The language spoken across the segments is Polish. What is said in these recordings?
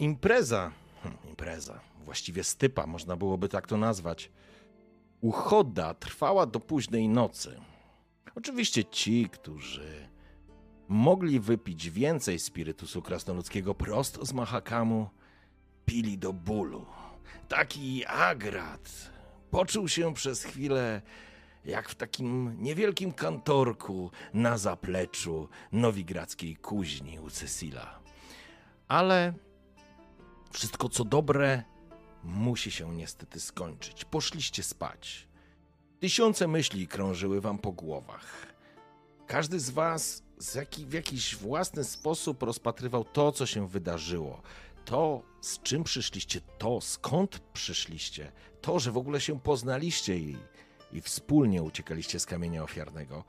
Impreza, hm, impreza, właściwie stypa, można byłoby tak to nazwać. Uchoda trwała do późnej nocy. Oczywiście ci, którzy mogli wypić więcej spirytusu krasnoludzkiego prosto z Mahakamu, pili do bólu. Taki agrat poczuł się przez chwilę jak w takim niewielkim kantorku na zapleczu nowigradzkiej kuźni u Cecila. Ale wszystko co dobre musi się niestety skończyć. Poszliście spać. Tysiące myśli krążyły wam po głowach. Każdy z was z jaki, w jakiś własny sposób rozpatrywał to, co się wydarzyło. To, z czym przyszliście, to, skąd przyszliście, to, że w ogóle się poznaliście i, i wspólnie uciekaliście z kamienia ofiarnego.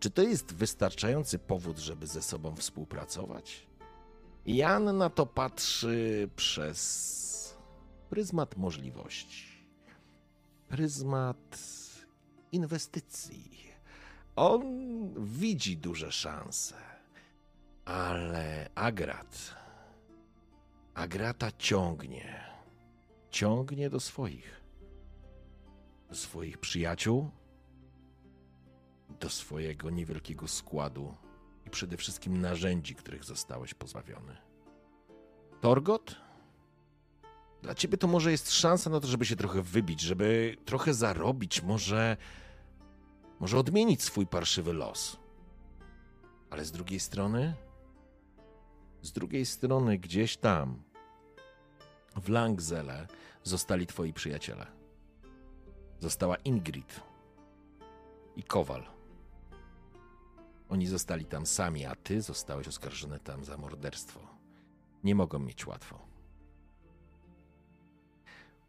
Czy to jest wystarczający powód, żeby ze sobą współpracować? Jan na to patrzy przez pryzmat możliwości, pryzmat inwestycji. On widzi duże szanse, ale Agrat, Agrata ciągnie, ciągnie do swoich, do swoich przyjaciół, do swojego niewielkiego składu i przede wszystkim narzędzi, których zostałeś pozbawiony. Torgot? Dla ciebie to może jest szansa na to, żeby się trochę wybić, żeby trochę zarobić, może może odmienić swój parszywy los. Ale z drugiej strony, z drugiej strony, gdzieś tam, w Langzele, zostali twoi przyjaciele. Została Ingrid i Kowal. Oni zostali tam sami, a ty zostałeś oskarżony tam za morderstwo. Nie mogą mieć łatwo.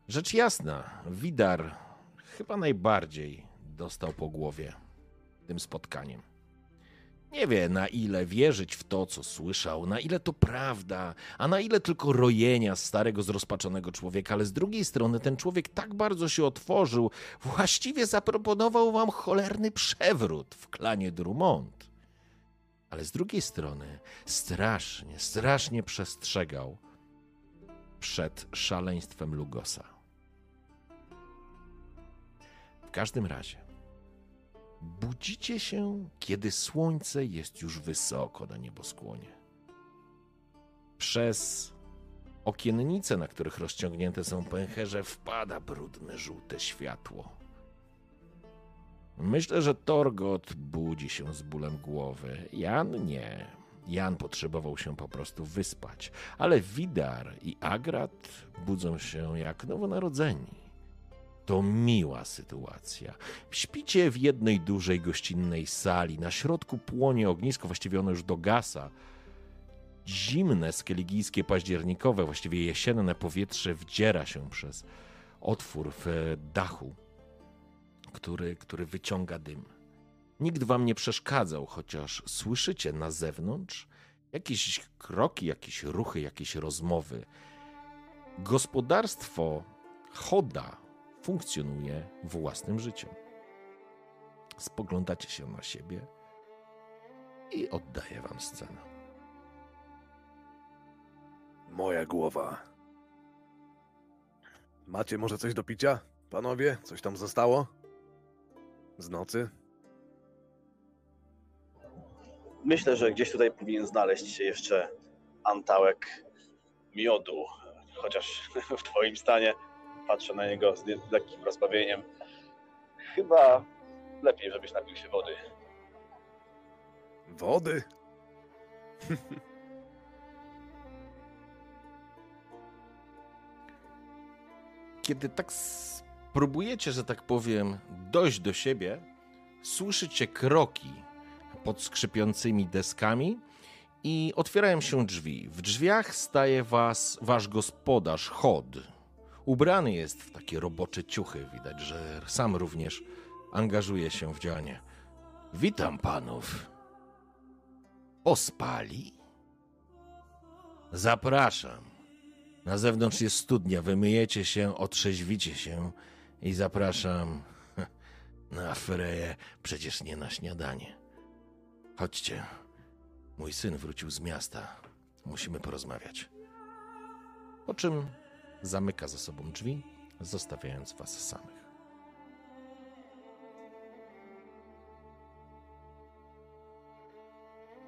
Rzecz jasna, Widar chyba najbardziej dostał po głowie tym spotkaniem. Nie wie, na ile wierzyć w to, co słyszał, na ile to prawda, a na ile tylko rojenia starego, zrozpaczonego człowieka, ale z drugiej strony ten człowiek tak bardzo się otworzył, właściwie zaproponował wam cholerny przewrót w klanie Drummond. Ale z drugiej strony strasznie, strasznie przestrzegał przed szaleństwem Lugosa. W każdym razie, Budzicie się, kiedy słońce jest już wysoko na nieboskłonie. Przez okiennice, na których rozciągnięte są pęcherze, wpada brudne żółte światło. Myślę, że Torgot budzi się z bólem głowy. Jan nie. Jan potrzebował się po prostu wyspać, ale Widar i Agrat budzą się jak nowonarodzeni. To miła sytuacja. Śpicie w jednej dużej gościnnej sali. Na środku płonie ognisko, właściwie ono już dogasa. Zimne, skeligijskie, październikowe, właściwie jesienne powietrze wdziera się przez otwór w dachu, który, który wyciąga dym. Nikt wam nie przeszkadzał, chociaż słyszycie na zewnątrz jakieś kroki, jakieś ruchy, jakieś rozmowy. Gospodarstwo Choda funkcjonuje własnym życiem. Spoglądacie się na siebie i oddaję wam scenę. Moja głowa. Macie może coś do picia? Panowie, coś tam zostało? Z nocy? Myślę, że gdzieś tutaj powinien znaleźć się jeszcze antałek miodu, chociaż w twoim stanie patrzę na niego z lekkim rozbawieniem. Chyba lepiej, żebyś napił się wody. Wody? Kiedy tak spróbujecie, że tak powiem, dojść do siebie, słyszycie kroki pod skrzypiącymi deskami i otwierają się drzwi. W drzwiach staje was wasz gospodarz, Chod. Ubrany jest w takie robocze ciuchy, widać, że sam również angażuje się w działanie. Witam panów. Ospali? Zapraszam. Na zewnątrz jest studnia, wymyjecie się, otrzeźwicie się i zapraszam na freję, przecież nie na śniadanie. Chodźcie. Mój syn wrócił z miasta. Musimy porozmawiać. Po czym zamyka za sobą drzwi, zostawiając was samych.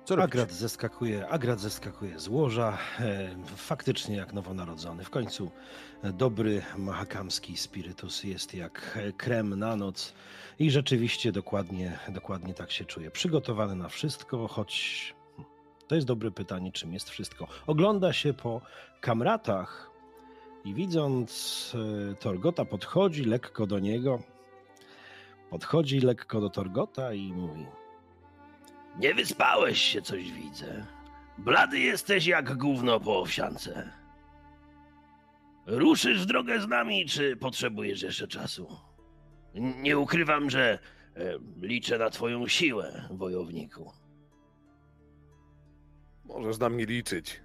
Co? Agrat zeskakuje, Agrat zeskakuje z łoża, e, faktycznie jak nowonarodzony. W końcu e, dobry mahakamski spirytus jest jak e, krem na noc i rzeczywiście dokładnie, dokładnie tak się czuje. Przygotowany na wszystko, choć to jest dobre pytanie, czym jest wszystko. Ogląda się po kamratach i widząc Torgota podchodzi lekko do niego, podchodzi lekko do Torgota i mówi Nie wyspałeś się, coś widzę. Blady jesteś jak gówno po owsiance. Ruszysz w drogę z nami, czy potrzebujesz jeszcze czasu? Nie ukrywam, że e, liczę na twoją siłę, wojowniku. Możesz na mnie liczyć.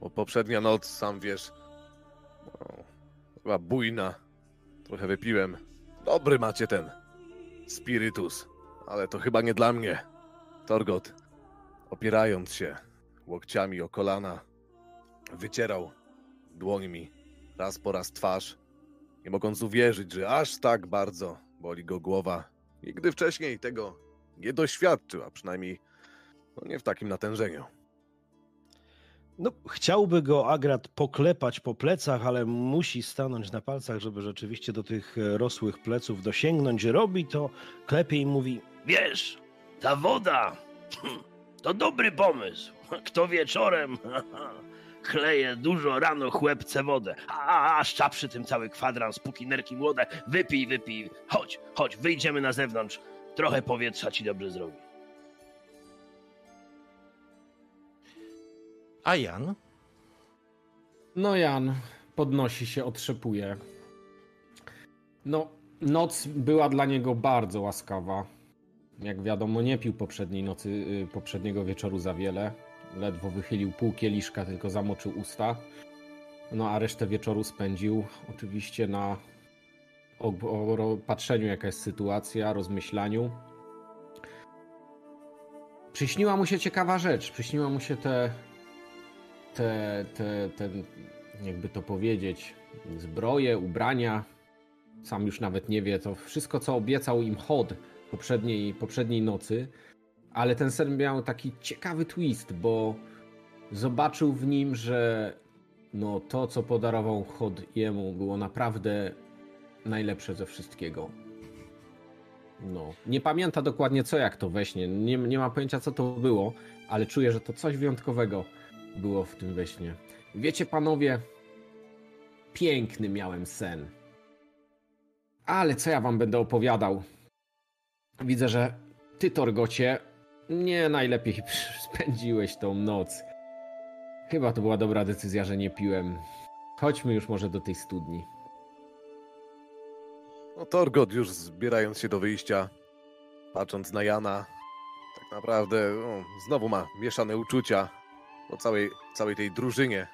Bo poprzednia noc, sam wiesz, no, była bujna. Trochę wypiłem. Dobry macie ten spirytus, ale to chyba nie dla mnie. Torgot, opierając się łokciami o kolana, wycierał dłońmi raz po raz twarz, nie mogąc uwierzyć, że aż tak bardzo boli go głowa. Nigdy wcześniej tego nie doświadczył, a przynajmniej no nie w takim natężeniu. No, chciałby go Agrat poklepać po plecach, ale musi stanąć na palcach, żeby rzeczywiście do tych e, rosłych pleców dosięgnąć. Robi to, klepie i mówi: Wiesz, ta woda to dobry pomysł. Kto wieczorem chleje dużo rano chłepce wodę, a, a, a szcza przy tym cały kwadrans, póki nerki młode, wypij, wypij. Chodź, chodź, wyjdziemy na zewnątrz. Trochę powietrza ci dobrze zrobi. A Jan? No Jan podnosi się, otrzepuje. No, noc była dla niego bardzo łaskawa. Jak wiadomo, nie pił poprzedniej nocy, y, poprzedniego wieczoru za wiele. Ledwo wychylił pół kieliszka, tylko zamoczył usta. No a resztę wieczoru spędził oczywiście na patrzeniu, jaka jest sytuacja, rozmyślaniu. Przyśniła mu się ciekawa rzecz. Przyśniła mu się te te, te, ten, jakby to powiedzieć, zbroje, ubrania. Sam już nawet nie wie, to wszystko, co obiecał im Hod poprzedniej, poprzedniej nocy. Ale ten sen miał taki ciekawy twist, bo zobaczył w nim, że no, to, co podarował Hod jemu, było naprawdę najlepsze ze wszystkiego. No, nie pamięta dokładnie co, jak to we śnie. Nie, nie ma pojęcia, co to było, ale czuje, że to coś wyjątkowego było w tym we śnie. Wiecie, panowie, piękny miałem sen. Ale co ja wam będę opowiadał? Widzę, że ty, Torgocie, nie najlepiej spędziłeś tą noc. Chyba to była dobra decyzja, że nie piłem. Chodźmy już może do tej studni. No Torgot już zbierając się do wyjścia, patrząc na Jana, tak naprawdę no, znowu ma mieszane uczucia po całej, całej tej drużynie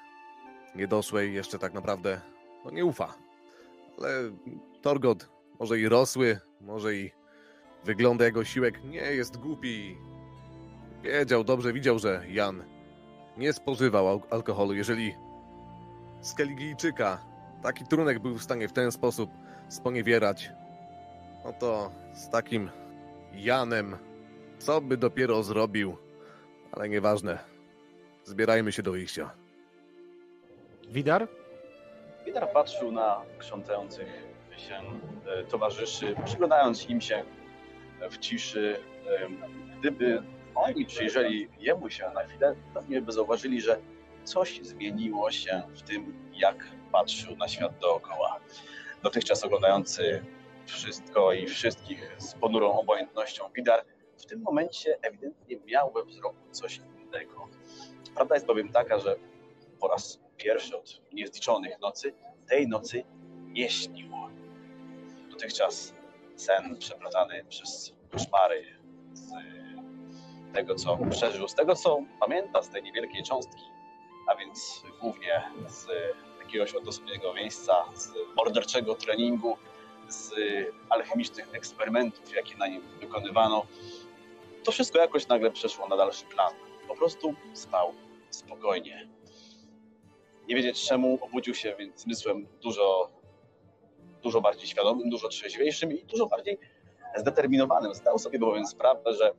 niedoszłej jeszcze tak naprawdę no, nie ufa. Ale Torgot może i rosły, może i wygląda jego siłek nie jest głupi. Wiedział, dobrze widział, że Jan nie spożywał al- alkoholu. Jeżeli Skeligijczyka taki trunek był w stanie w ten sposób sponiewierać, no to z takim Janem, co by dopiero zrobił, ale nieważne. Zbierajmy się do wyjścia. Widar? Widar patrzył na krzątających się e, towarzyszy, przyglądając im się w ciszy. Gdyby oni przyjrzeli jemu się na chwilę, pewnie by zauważyli, że coś zmieniło się w tym, jak patrzył na świat dookoła. Dotychczas oglądający wszystko i wszystkich z ponurą obojętnością Widar, w tym momencie ewidentnie miał we wzroku coś innego. Prawda jest bowiem taka, że po raz pierwszy od niezliczonych nocy tej nocy nie śnił. Dotychczas sen przeplatany przez koszmary z tego, co przeżył, z tego, co pamięta z tej niewielkiej cząstki, a więc głównie z jakiegoś odosobnego miejsca, z morderczego treningu, z alchemicznych eksperymentów, jakie na nim wykonywano. To wszystko jakoś nagle przeszło na dalszy plan. Po prostu spał spokojnie. Nie wiedzieć czemu obudził się więc zmysłem dużo, dużo bardziej świadomym, dużo trzeźwiejszym i dużo bardziej zdeterminowanym. Zdał sobie bowiem sprawę, że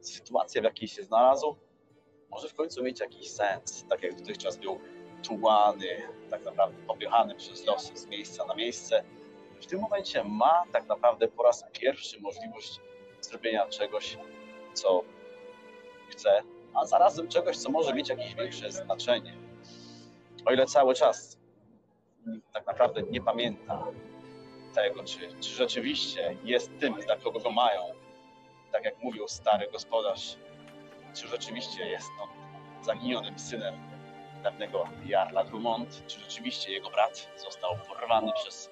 sytuacja, w jakiej się znalazł, może w końcu mieć jakiś sens. Tak jak dotychczas był tułany, tak naprawdę popychany przez losy z miejsca na miejsce. W tym momencie ma tak naprawdę po raz pierwszy możliwość zrobienia czegoś, co chce, a zarazem czegoś, co może mieć jakieś większe znaczenie. O ile cały czas tak naprawdę nie pamięta tego, czy, czy rzeczywiście jest tym, dla kogo go mają, tak jak mówił stary gospodarz, czy rzeczywiście jest on zaginionym synem dawnego Jarla Drummond, czy rzeczywiście jego brat został porwany przez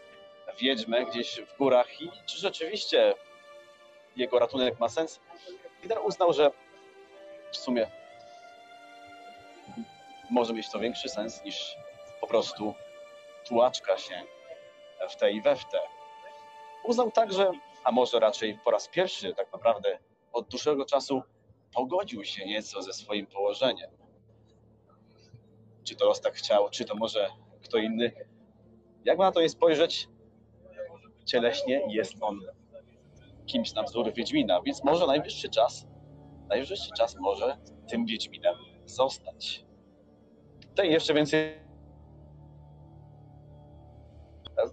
wiedźmę gdzieś w górach i czy rzeczywiście jego ratunek ma sens. Lider uznał, że w sumie może mieć to większy sens niż po prostu tłaczka się w tej i we w te. Uznał także, a może raczej po raz pierwszy tak naprawdę od dłuższego czasu pogodził się nieco ze swoim położeniem. Czy to los tak chciał, czy to może kto inny. Jak na to nie spojrzeć, cieleśnie jest on kimś na wzór Wiedźmina, więc może najwyższy czas, najwyższy czas może tym Wiedźminem zostać. Tutaj jeszcze więcej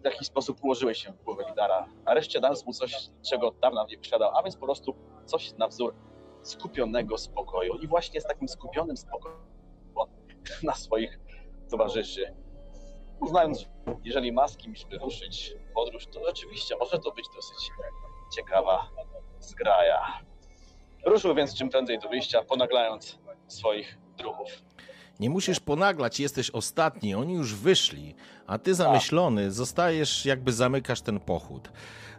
w jaki sposób ułożyłeś się w głowę Lidara. Nareszcie dając mu coś, czego od dawna nie posiadał, a więc po prostu coś na wzór skupionego spokoju. I właśnie z takim skupionym spokojem na swoich towarzyszy. Uznając, że jeżeli ma z kimś wyruszyć podróż, to rzeczywiście może to być dosyć ciekawa zgraja. Ruszył więc czym prędzej do wyjścia, ponaglając swoich druhów. Nie musisz ponaglać, jesteś ostatni, oni już wyszli, a ty zamyślony zostajesz, jakby zamykasz ten pochód.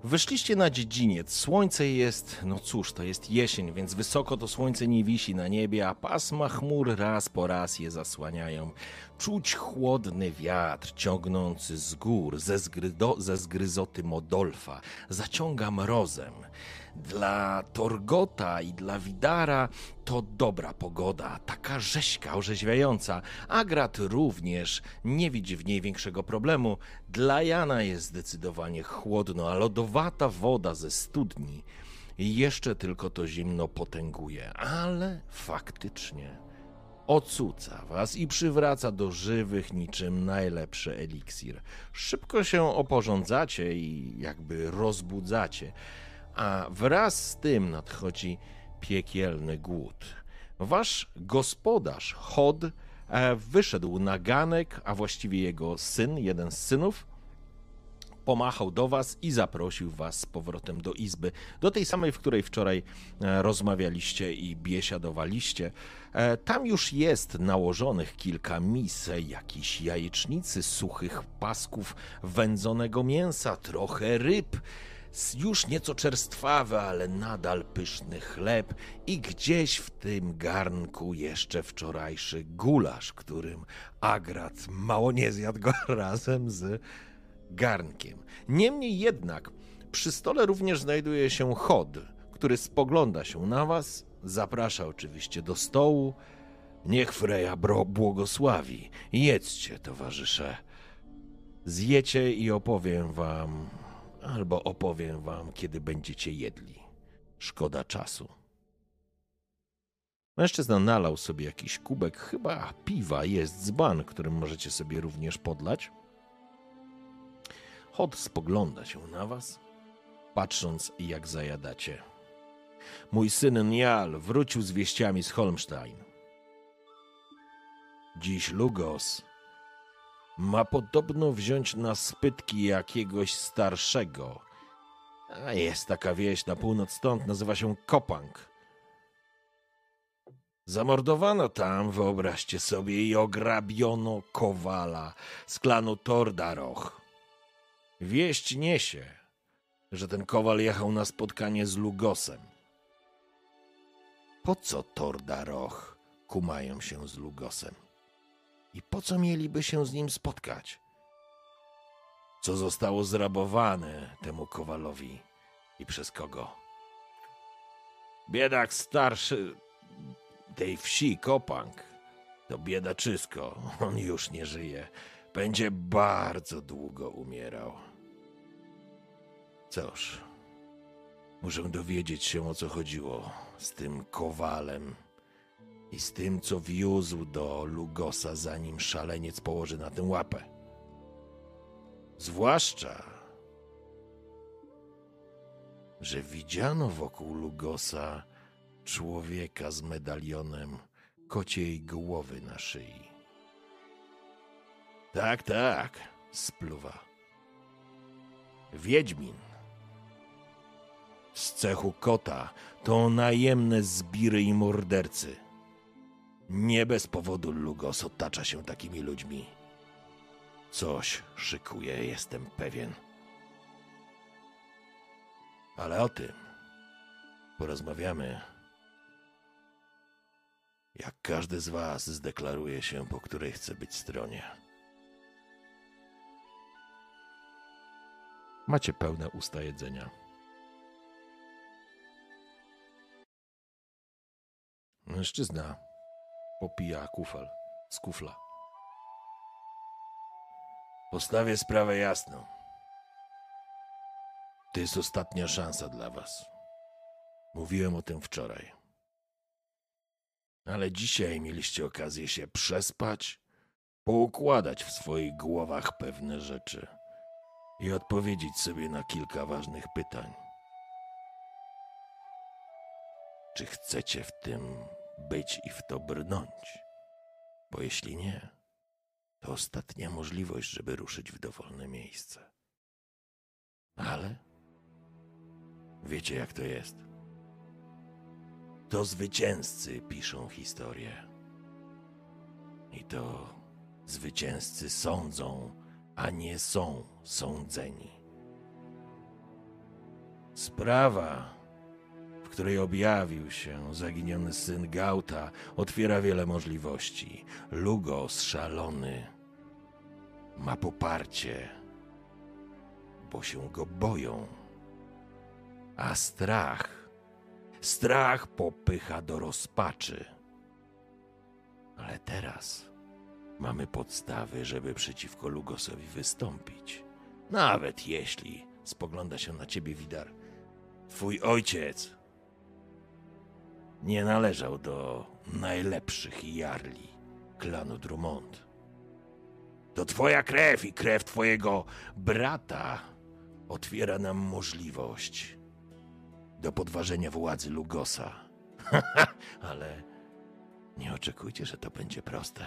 Wyszliście na dziedziniec, słońce jest, no cóż, to jest jesień, więc wysoko to słońce nie wisi na niebie, a pasma chmur raz po raz je zasłaniają. Czuć chłodny wiatr ciągnący z gór, ze, zgrydo, ze zgryzoty Modolfa, zaciąga mrozem. Dla Torgota i dla Widara to dobra pogoda, taka rzeźka, orzeźwiająca. Agrat również nie widzi w niej większego problemu. Dla Jana jest zdecydowanie chłodno, a lodowata woda ze studni jeszcze tylko to zimno potęguje, ale faktycznie ocuca was i przywraca do żywych niczym najlepszy eliksir. Szybko się oporządzacie i jakby rozbudzacie a wraz z tym nadchodzi piekielny głód. Wasz gospodarz, Hod, e, wyszedł na ganek, a właściwie jego syn, jeden z synów, pomachał do was i zaprosił was z powrotem do izby, do tej samej, w której wczoraj e, rozmawialiście i biesiadowaliście. E, tam już jest nałożonych kilka mis, jakiś jajecznicy, suchych pasków wędzonego mięsa, trochę ryb, już nieco czerstwawy, ale nadal pyszny chleb i gdzieś w tym garnku jeszcze wczorajszy gulasz, którym Agrat mało nie zjadł go razem z garnkiem. Niemniej jednak przy stole również znajduje się chod, który spogląda się na was, zaprasza oczywiście do stołu. Niech Freja błogosławi. Jedzcie, towarzysze. Zjecie i opowiem wam albo opowiem wam, kiedy będziecie jedli. Szkoda czasu. Mężczyzna nalał sobie jakiś kubek, chyba piwa, jest dzban, którym możecie sobie również podlać. Hod spogląda się na was, patrząc jak zajadacie. Mój syn Nial wrócił z wieściami z Holmstein. Dziś Lugos ma podobno wziąć na spytki jakiegoś starszego. A jest taka wieś na północ stąd, nazywa się Kopang. Zamordowano tam, wyobraźcie sobie, i ograbiono kowala z klanu Tordaroch. Wieść niesie, że ten kowal jechał na spotkanie z Lugosem. Po co Tordaroch kumają się z Lugosem? I po co mieliby się z nim spotkać? Co zostało zrabowane temu kowalowi i przez kogo? Biedak starszy tej wsi, Kopang, to biedaczysko. On już nie żyje. Będzie bardzo długo umierał. Cóż, muszę dowiedzieć się o co chodziło z tym kowalem i z tym, co wiózł do Lugosa, zanim szaleniec położy na tym łapę. Zwłaszcza, że widziano wokół Lugosa człowieka z medalionem kociej głowy na szyi. Tak, tak, spluwa. Wiedźmin. Z cechu kota to najemne zbiry i mordercy. Nie bez powodu Lugos otacza się takimi ludźmi. Coś szykuje, jestem pewien. Ale o tym porozmawiamy, jak każdy z Was zdeklaruje się, po której chce być stronie. Macie pełne usta jedzenia. Mężczyzna popija kufel z kufla. Postawię sprawę jasno. To jest ostatnia szansa dla was. Mówiłem o tym wczoraj. Ale dzisiaj mieliście okazję się przespać, poukładać w swoich głowach pewne rzeczy i odpowiedzieć sobie na kilka ważnych pytań. Czy chcecie w tym być i w to brnąć? Bo jeśli nie, to ostatnia możliwość, żeby ruszyć w dowolne miejsce. Ale wiecie, jak to jest. To zwycięzcy piszą historię. I to zwycięzcy sądzą, a nie są sądzeni. Sprawa, której objawił się zaginiony syn Gauta, otwiera wiele możliwości. Lugos szalony ma poparcie, bo się go boją. A strach, strach popycha do rozpaczy. Ale teraz mamy podstawy, żeby przeciwko Lugosowi wystąpić. Nawet jeśli spogląda się na ciebie Widar. Twój ojciec nie należał do najlepszych jarli klanu Drummond. To twoja krew i krew twojego brata otwiera nam możliwość do podważenia władzy Lugosa. Ale nie oczekujcie, że to będzie proste.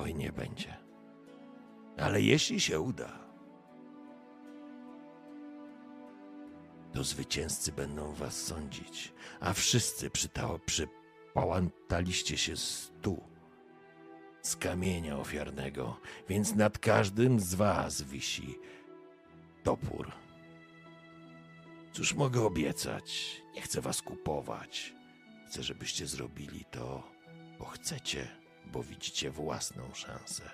Oj, nie będzie. Ale jeśli się uda, to zwycięzcy będą was sądzić, a wszyscy przytało, przypałantaliście się stu z kamienia ofiarnego, więc nad każdym z was wisi topór. Cóż mogę obiecać? Nie chcę was kupować. Chcę, żebyście zrobili to, bo chcecie, bo widzicie własną szansę.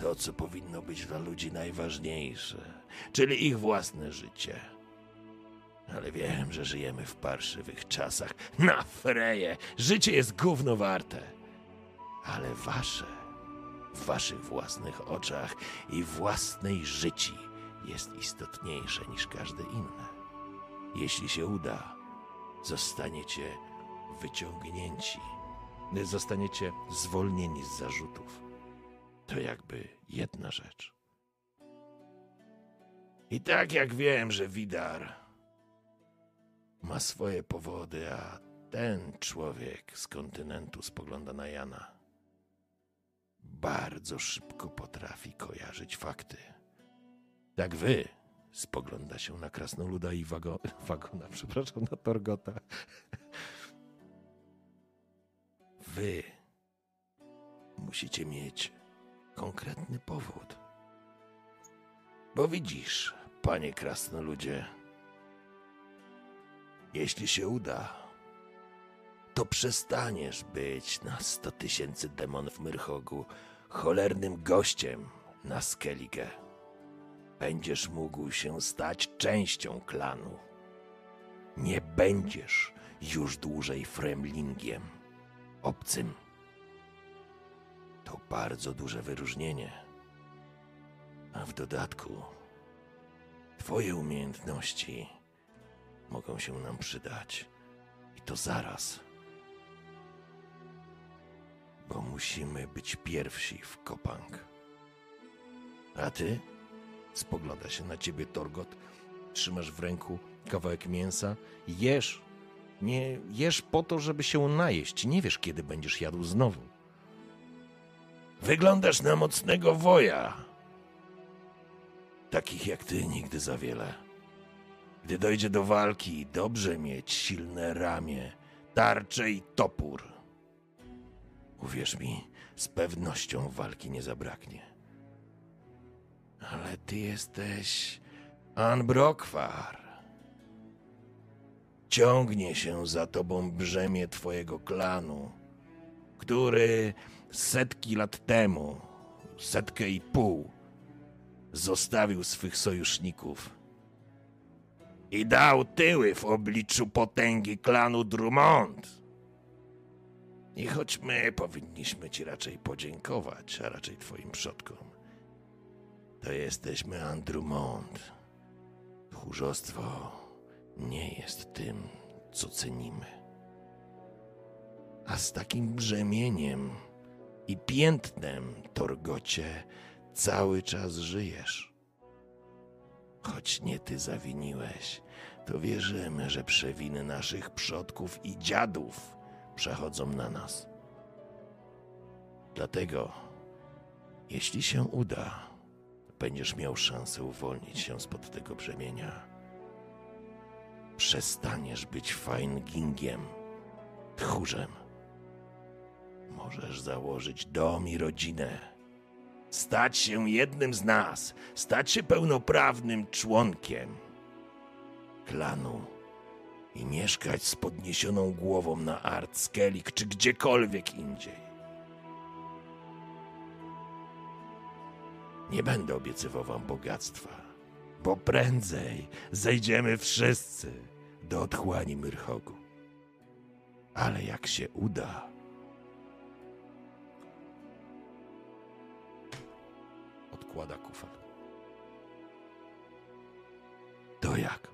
To, co powinno być dla ludzi najważniejsze, czyli ich własne życie. Ale wiem, że żyjemy w parszywych czasach. Na freje! Życie jest gówno warte. Ale wasze, w waszych własnych oczach i własnej życi jest istotniejsze niż każde inne. Jeśli się uda, zostaniecie wyciągnięci, zostaniecie zwolnieni z zarzutów. To jakby jedna rzecz. I tak jak wiem, że Widar ma swoje powody, a ten człowiek z kontynentu spogląda na Jana, bardzo szybko potrafi kojarzyć fakty. Tak wy spogląda się na Krasnoluda i wago, Wagona, przepraszam, na Torgota. wy musicie mieć konkretny powód. Bo widzisz, panie krasnoludzie, jeśli się uda, to przestaniesz być na sto tysięcy demonów Myrchogu cholernym gościem na Skellige. Będziesz mógł się stać częścią klanu. Nie będziesz już dłużej fremlingiem, obcym. To bardzo duże wyróżnienie. A w dodatku, Twoje umiejętności mogą się nam przydać. I to zaraz. Bo musimy być pierwsi w Kopang. A ty? Spogląda się na ciebie Torgot. Trzymasz w ręku kawałek mięsa. Jesz. Nie jesz po to, żeby się najeść. Nie wiesz, kiedy będziesz jadł znowu. Wyglądasz na mocnego woja. Takich jak ty nigdy za wiele. Gdy dojdzie do walki, dobrze mieć silne ramię, tarczę i topór. Uwierz mi, z pewnością walki nie zabraknie. Ale ty jesteś Anbrokwar. Ciągnie się za tobą brzemię twojego klanu, który setki lat temu, setkę i pół, zostawił swych sojuszników i dał tyły w obliczu potęgi klanu Drummond. I choć my powinniśmy ci raczej podziękować, a raczej twoim przodkom, to jesteśmy Andrumont. Tchórzostwo nie jest tym, co cenimy. A z takim brzemieniem i piętnem, Torgocie, cały czas żyjesz. Choć nie ty zawiniłeś, to wierzymy, że przewiny naszych przodków i dziadów przechodzą na nas. Dlatego, jeśli się uda, będziesz miał szansę uwolnić się spod tego brzemienia. Przestaniesz być fajngingiem, tchórzem. Możesz założyć dom i rodzinę. Stać się jednym z nas, stać się pełnoprawnym członkiem klanu i mieszkać z podniesioną głową na Artskelik czy gdziekolwiek indziej. Nie będę obiecywał wam bogactwa, bo prędzej zejdziemy wszyscy do otchłani Myrchogu. Ale jak się uda, odkłada kufel. To jak?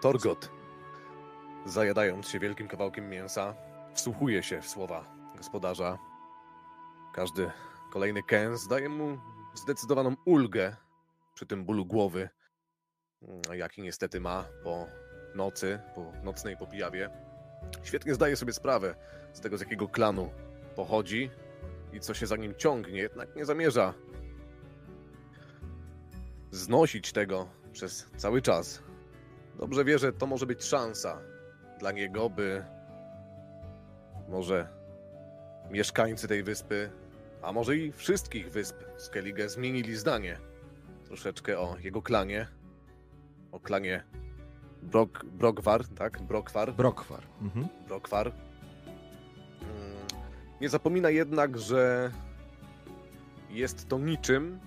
Torgot, zajadając się wielkim kawałkiem mięsa, wsłuchuje się w słowa gospodarza. Każdy kolejny kęs daje mu zdecydowaną ulgę przy tym bólu głowy, jaki niestety ma po nocy, po nocnej popijawie. Świetnie zdaje sobie sprawę z tego, z jakiego klanu pochodzi i co się za nim ciągnie, jednak nie zamierza znosić tego przez cały czas. Dobrze wie, że to może być szansa dla niego, by może mieszkańcy tej wyspy, a może i wszystkich wysp Skellige zmienili zdanie troszeczkę o jego klanie, o klanie Brok, Brokwar, tak? Brokwar. Brokwar. Mhm. Brokwar. Mm, Nie zapomina jednak, że jest to niczym,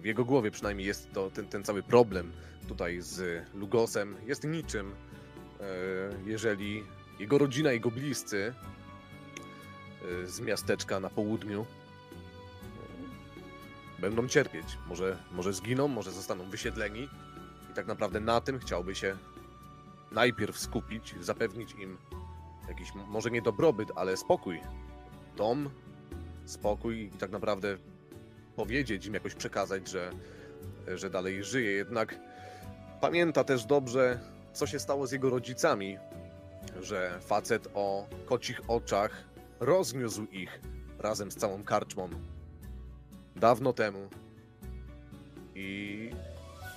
w jego głowie przynajmniej jest to ten, ten cały problem tutaj z Lugosem, jest niczym, e, jeżeli jego rodzina, jego bliscy e, z miasteczka na południu e, będą cierpieć. Może, może zginą, może zostaną wysiedleni tak naprawdę na tym chciałby się najpierw skupić, zapewnić im jakiś, może nie dobrobyt, ale spokój. Dom, spokój i tak naprawdę powiedzieć im, jakoś przekazać, że, że dalej żyje. Jednak pamięta też dobrze, co się stało z jego rodzicami, że facet o kocich oczach rozniósł ich razem z całą karczmą dawno temu. I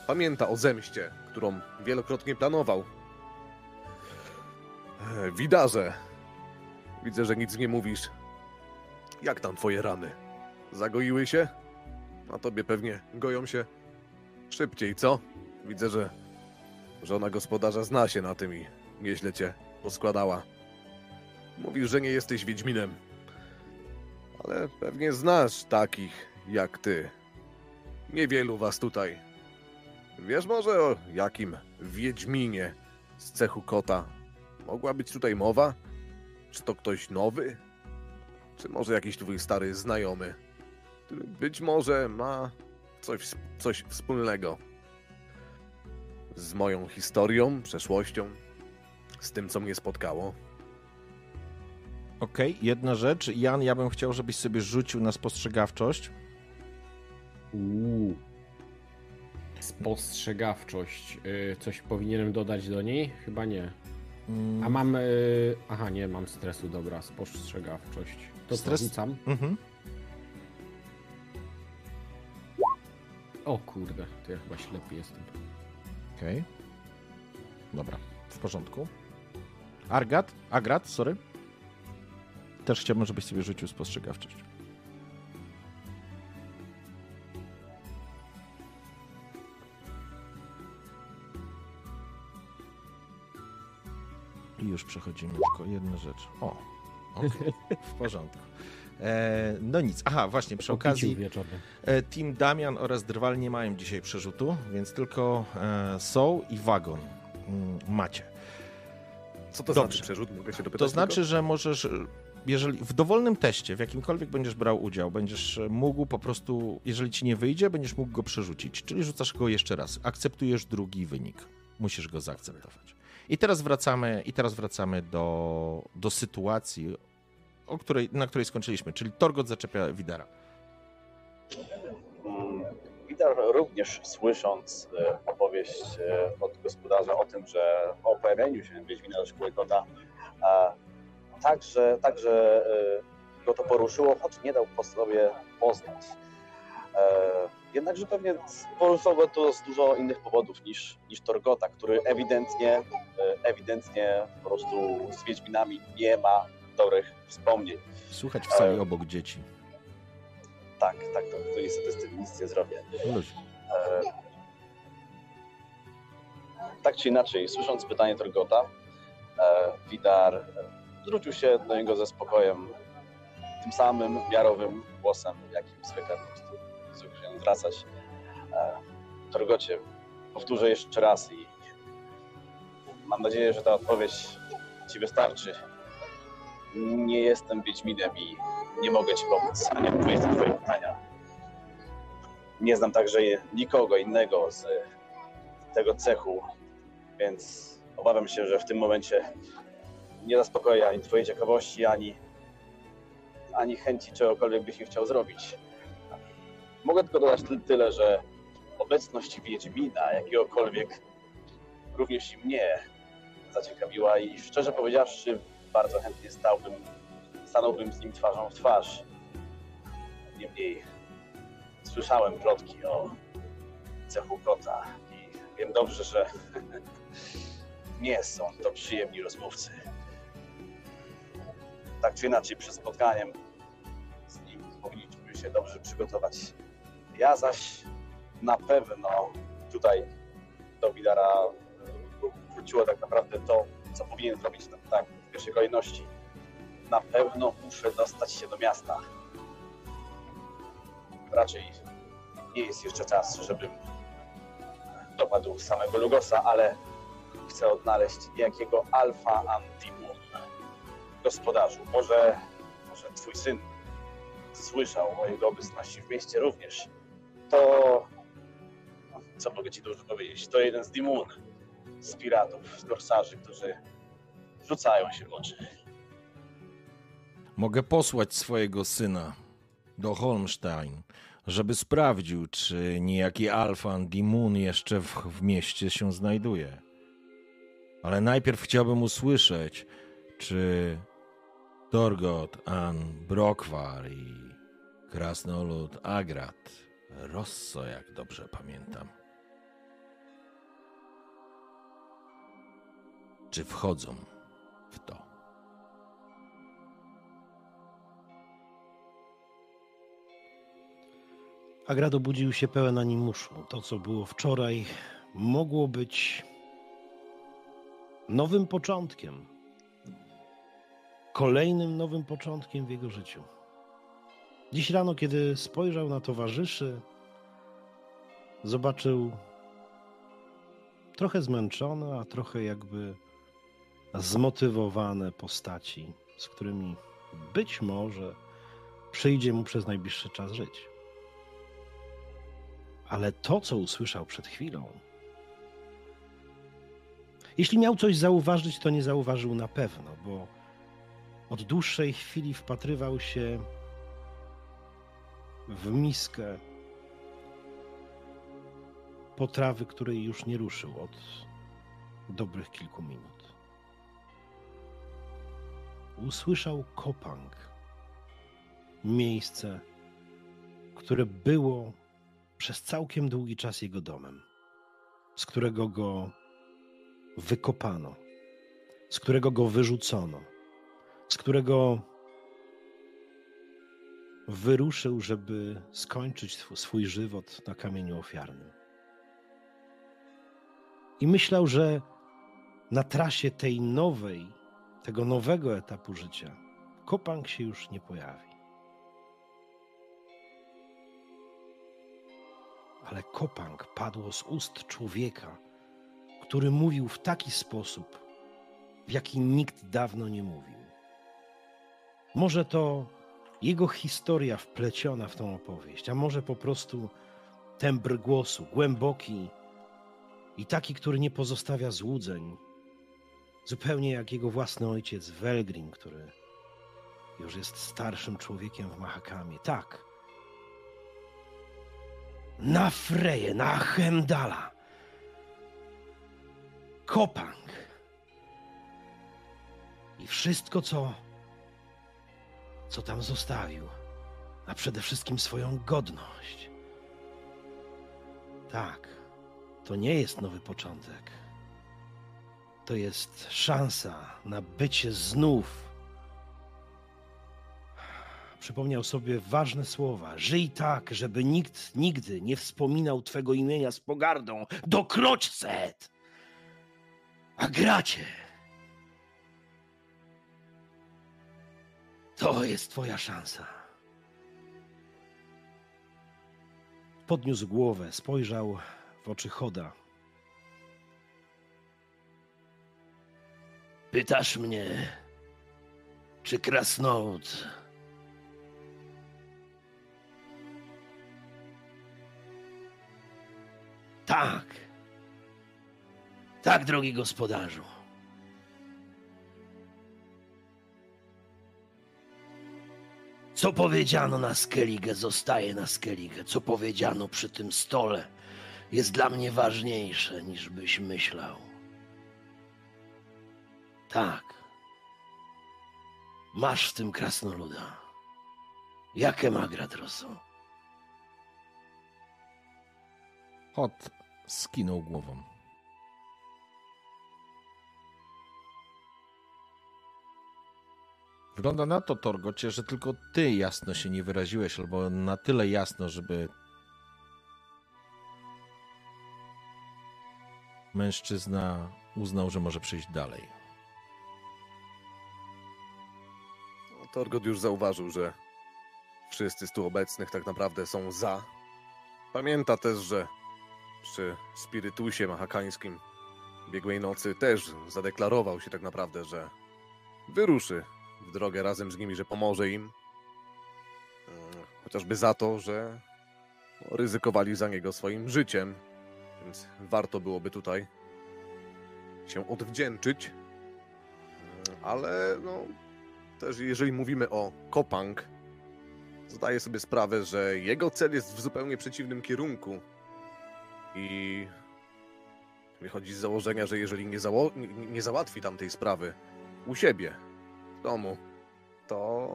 pamięta o zemście, którą wielokrotnie planował. E, Widarze, widzę, że nic nie mówisz. Jak tam twoje rany? Zagoiły się? A tobie pewnie goją się szybciej, co? Widzę, że żona gospodarza zna się na tym i nieźle cię poskładała. Mówisz, że nie jesteś Wiedźminem. Ale pewnie znasz takich jak ty. Niewielu was tutaj. Wiesz może o jakim Wiedźminie z cechu kota mogła być tutaj mowa? Czy to ktoś nowy? Czy może jakiś twój stary znajomy, który być może ma coś, coś wspólnego z moją historią, przeszłością, z tym, co mnie spotkało? Okej, jedna rzecz. Jan, ja bym chciał, żebyś sobie rzucił na spostrzegawczość. Uuu. Spostrzegawczość. Y, Coś powinienem dodać do niej? Chyba nie. Mm, A mam. y, Aha, nie, mam stresu, dobra, spostrzegawczość. To Stres? rzucam? Mhm. O kurde, to ja chyba ślepy jestem. Okej. Dobra, w porządku. Argat? Agrat, sorry. Też chciałbym, żebyś sobie rzucił spostrzegawczość. I już przechodzimy tylko jedną rzecz. O, okej, w porządku. E, no nic, aha, właśnie, przy okazji. E, Team Damian oraz Drwal nie mają dzisiaj przerzutu, więc tylko e, Soul i Wagon mm, macie. Co to Dobrze. znaczy przerzut? Mogę się dopytać To znaczy, tylko? że możesz, jeżeli w dowolnym teście, w jakimkolwiek będziesz brał udział, będziesz mógł po prostu, jeżeli ci nie wyjdzie, będziesz mógł go przerzucić, czyli rzucasz go jeszcze raz. Akceptujesz drugi wynik. Musisz go zaakceptować. I teraz wracamy, i teraz wracamy do, do sytuacji, o której, na której skończyliśmy, czyli Torgot zaczepia Widara. Widar również słysząc e, opowieść e, od gospodarza o tym, że o pojawieniu się Wiedźmina do szkoły kota, a także, także e, go to poruszyło, choć nie dał po sobie poznać. E, Jednakże pewnie go to z dużo innych powodów niż, niż Torgota, który ewidentnie, e, ewidentnie po prostu z Wiedźminami nie ma dobrych wspomnień. Słuchać w sali obok dzieci. Tak, tak, to, to niestety z tym nic nie zrobię. Luź. E, tak czy inaczej, słysząc pytanie Torgota, e, Widar e, zwrócił się do niego ze spokojem, tym samym miarowym głosem, jakim zwykle po prostu zwracać. E, Torgocie, powtórzę jeszcze raz i mam nadzieję, że ta odpowiedź Ci wystarczy. Nie jestem Wiedźminem i nie mogę Ci pomóc, ani odpowiedzieć na Twoje pytania. Nie znam także nikogo innego z tego cechu, więc obawiam się, że w tym momencie nie zaspokoję ani Twojej ciekawości, ani, ani chęci czegokolwiek byś nie chciał zrobić. Mogę tylko dodać ty- tyle, że obecność Wiedźmina, jakiegokolwiek, również i mnie zaciekawiła i szczerze powiedziawszy, bardzo chętnie stałbym, stanąłbym z nim twarzą w twarz. Niemniej słyszałem plotki o cechu kota i wiem dobrze, że nie są to przyjemni rozmówcy. Tak czy inaczej, przed spotkaniem z nim powinniśmy się dobrze przygotować. Ja zaś na pewno tutaj do Widara e, wróciło tak naprawdę to, co powinien zrobić tak, tak w pierwszej kolejności. Na pewno muszę dostać się do miasta raczej nie jest jeszcze czas, żebym dopadł samego Lugosa, ale chcę odnaleźć jakiego Alfa Antimum. Gospodarzu, może, może twój syn słyszał o jego obecności w mieście również. To, co mogę ci dużo powiedzieć, to jeden z Dimun, z piratów, z korsarzy, którzy rzucają się w oczy. Mogę posłać swojego syna do Holmstein, żeby sprawdził, czy niejaki Alfan Dimun jeszcze w, w mieście się znajduje. Ale najpierw chciałbym usłyszeć, czy Torgot An Brokwar i Krasnolud Agrat Rosso, jak dobrze pamiętam. Czy wchodzą w to? Agrado budził się pełen animuszu. To, co było wczoraj, mogło być nowym początkiem. Kolejnym nowym początkiem w jego życiu. Dziś rano, kiedy spojrzał na towarzyszy, zobaczył trochę zmęczone, a trochę jakby zmotywowane postaci, z którymi być może przyjdzie mu przez najbliższy czas żyć. Ale to, co usłyszał przed chwilą, jeśli miał coś zauważyć, to nie zauważył na pewno, bo od dłuższej chwili wpatrywał się w miskę potrawy, której już nie ruszył od dobrych kilku minut. Usłyszał kopang. Miejsce, które było przez całkiem długi czas jego domem, z którego go wykopano, z którego go wyrzucono, z którego wyruszył, żeby skończyć sw- swój żywot na kamieniu ofiarnym. I myślał, że na trasie tej nowej, tego nowego etapu życia, Kopang się już nie pojawi. Ale Kopang padło z ust człowieka, który mówił w taki sposób, w jaki nikt dawno nie mówił. Może to jego historia wpleciona w tą opowieść, a może po prostu tembr głosu, głęboki i taki, który nie pozostawia złudzeń, zupełnie jak jego własny ojciec Welgrin, który już jest starszym człowiekiem w Mahakamie. Tak. Na Freję, na Hemdala. Kopang. I wszystko, co, co tam zostawił, a przede wszystkim swoją godność. Tak, to nie jest nowy początek. To jest szansa na bycie znów. Przypomniał sobie ważne słowa. Żyj tak, żeby nikt nigdy nie wspominał twego imienia z pogardą. Dokroć set! A gracie! To jest twoja szansa. Podniósł głowę, spojrzał w oczy Choda. Pytasz mnie, czy krasnolud Tak. Tak, drogi gospodarzu. Co powiedziano na Skellige, zostaje na Skellige. Co powiedziano przy tym stole, jest dla mnie ważniejsze, niż byś myślał. Tak. Masz w tym krasnoluda. Jakie ma Gradroso? Hot skinął głową. Wygląda na to, Torgocie, że tylko ty jasno się nie wyraziłeś, albo na tyle jasno, żeby mężczyzna uznał, że może przejść dalej. Torgot już zauważył, że wszyscy z tu obecnych tak naprawdę są za. Pamięta też, że przy spirytusie mahakańskim biegłej nocy też zadeklarował się tak naprawdę, że wyruszy w drogę razem z nimi, że pomoże im. Mm, Chociażby za to, że ryzykowali za niego swoim życiem, więc warto byłoby tutaj się odwdzięczyć. Mm, Ale no, też jeżeli mówimy o Kopang, zdaję sobie sprawę, że jego cel jest w zupełnie przeciwnym kierunku. I wychodzi z założenia, że jeżeli nie, zało- nie, załatwi tamtej sprawy u siebie, domu, to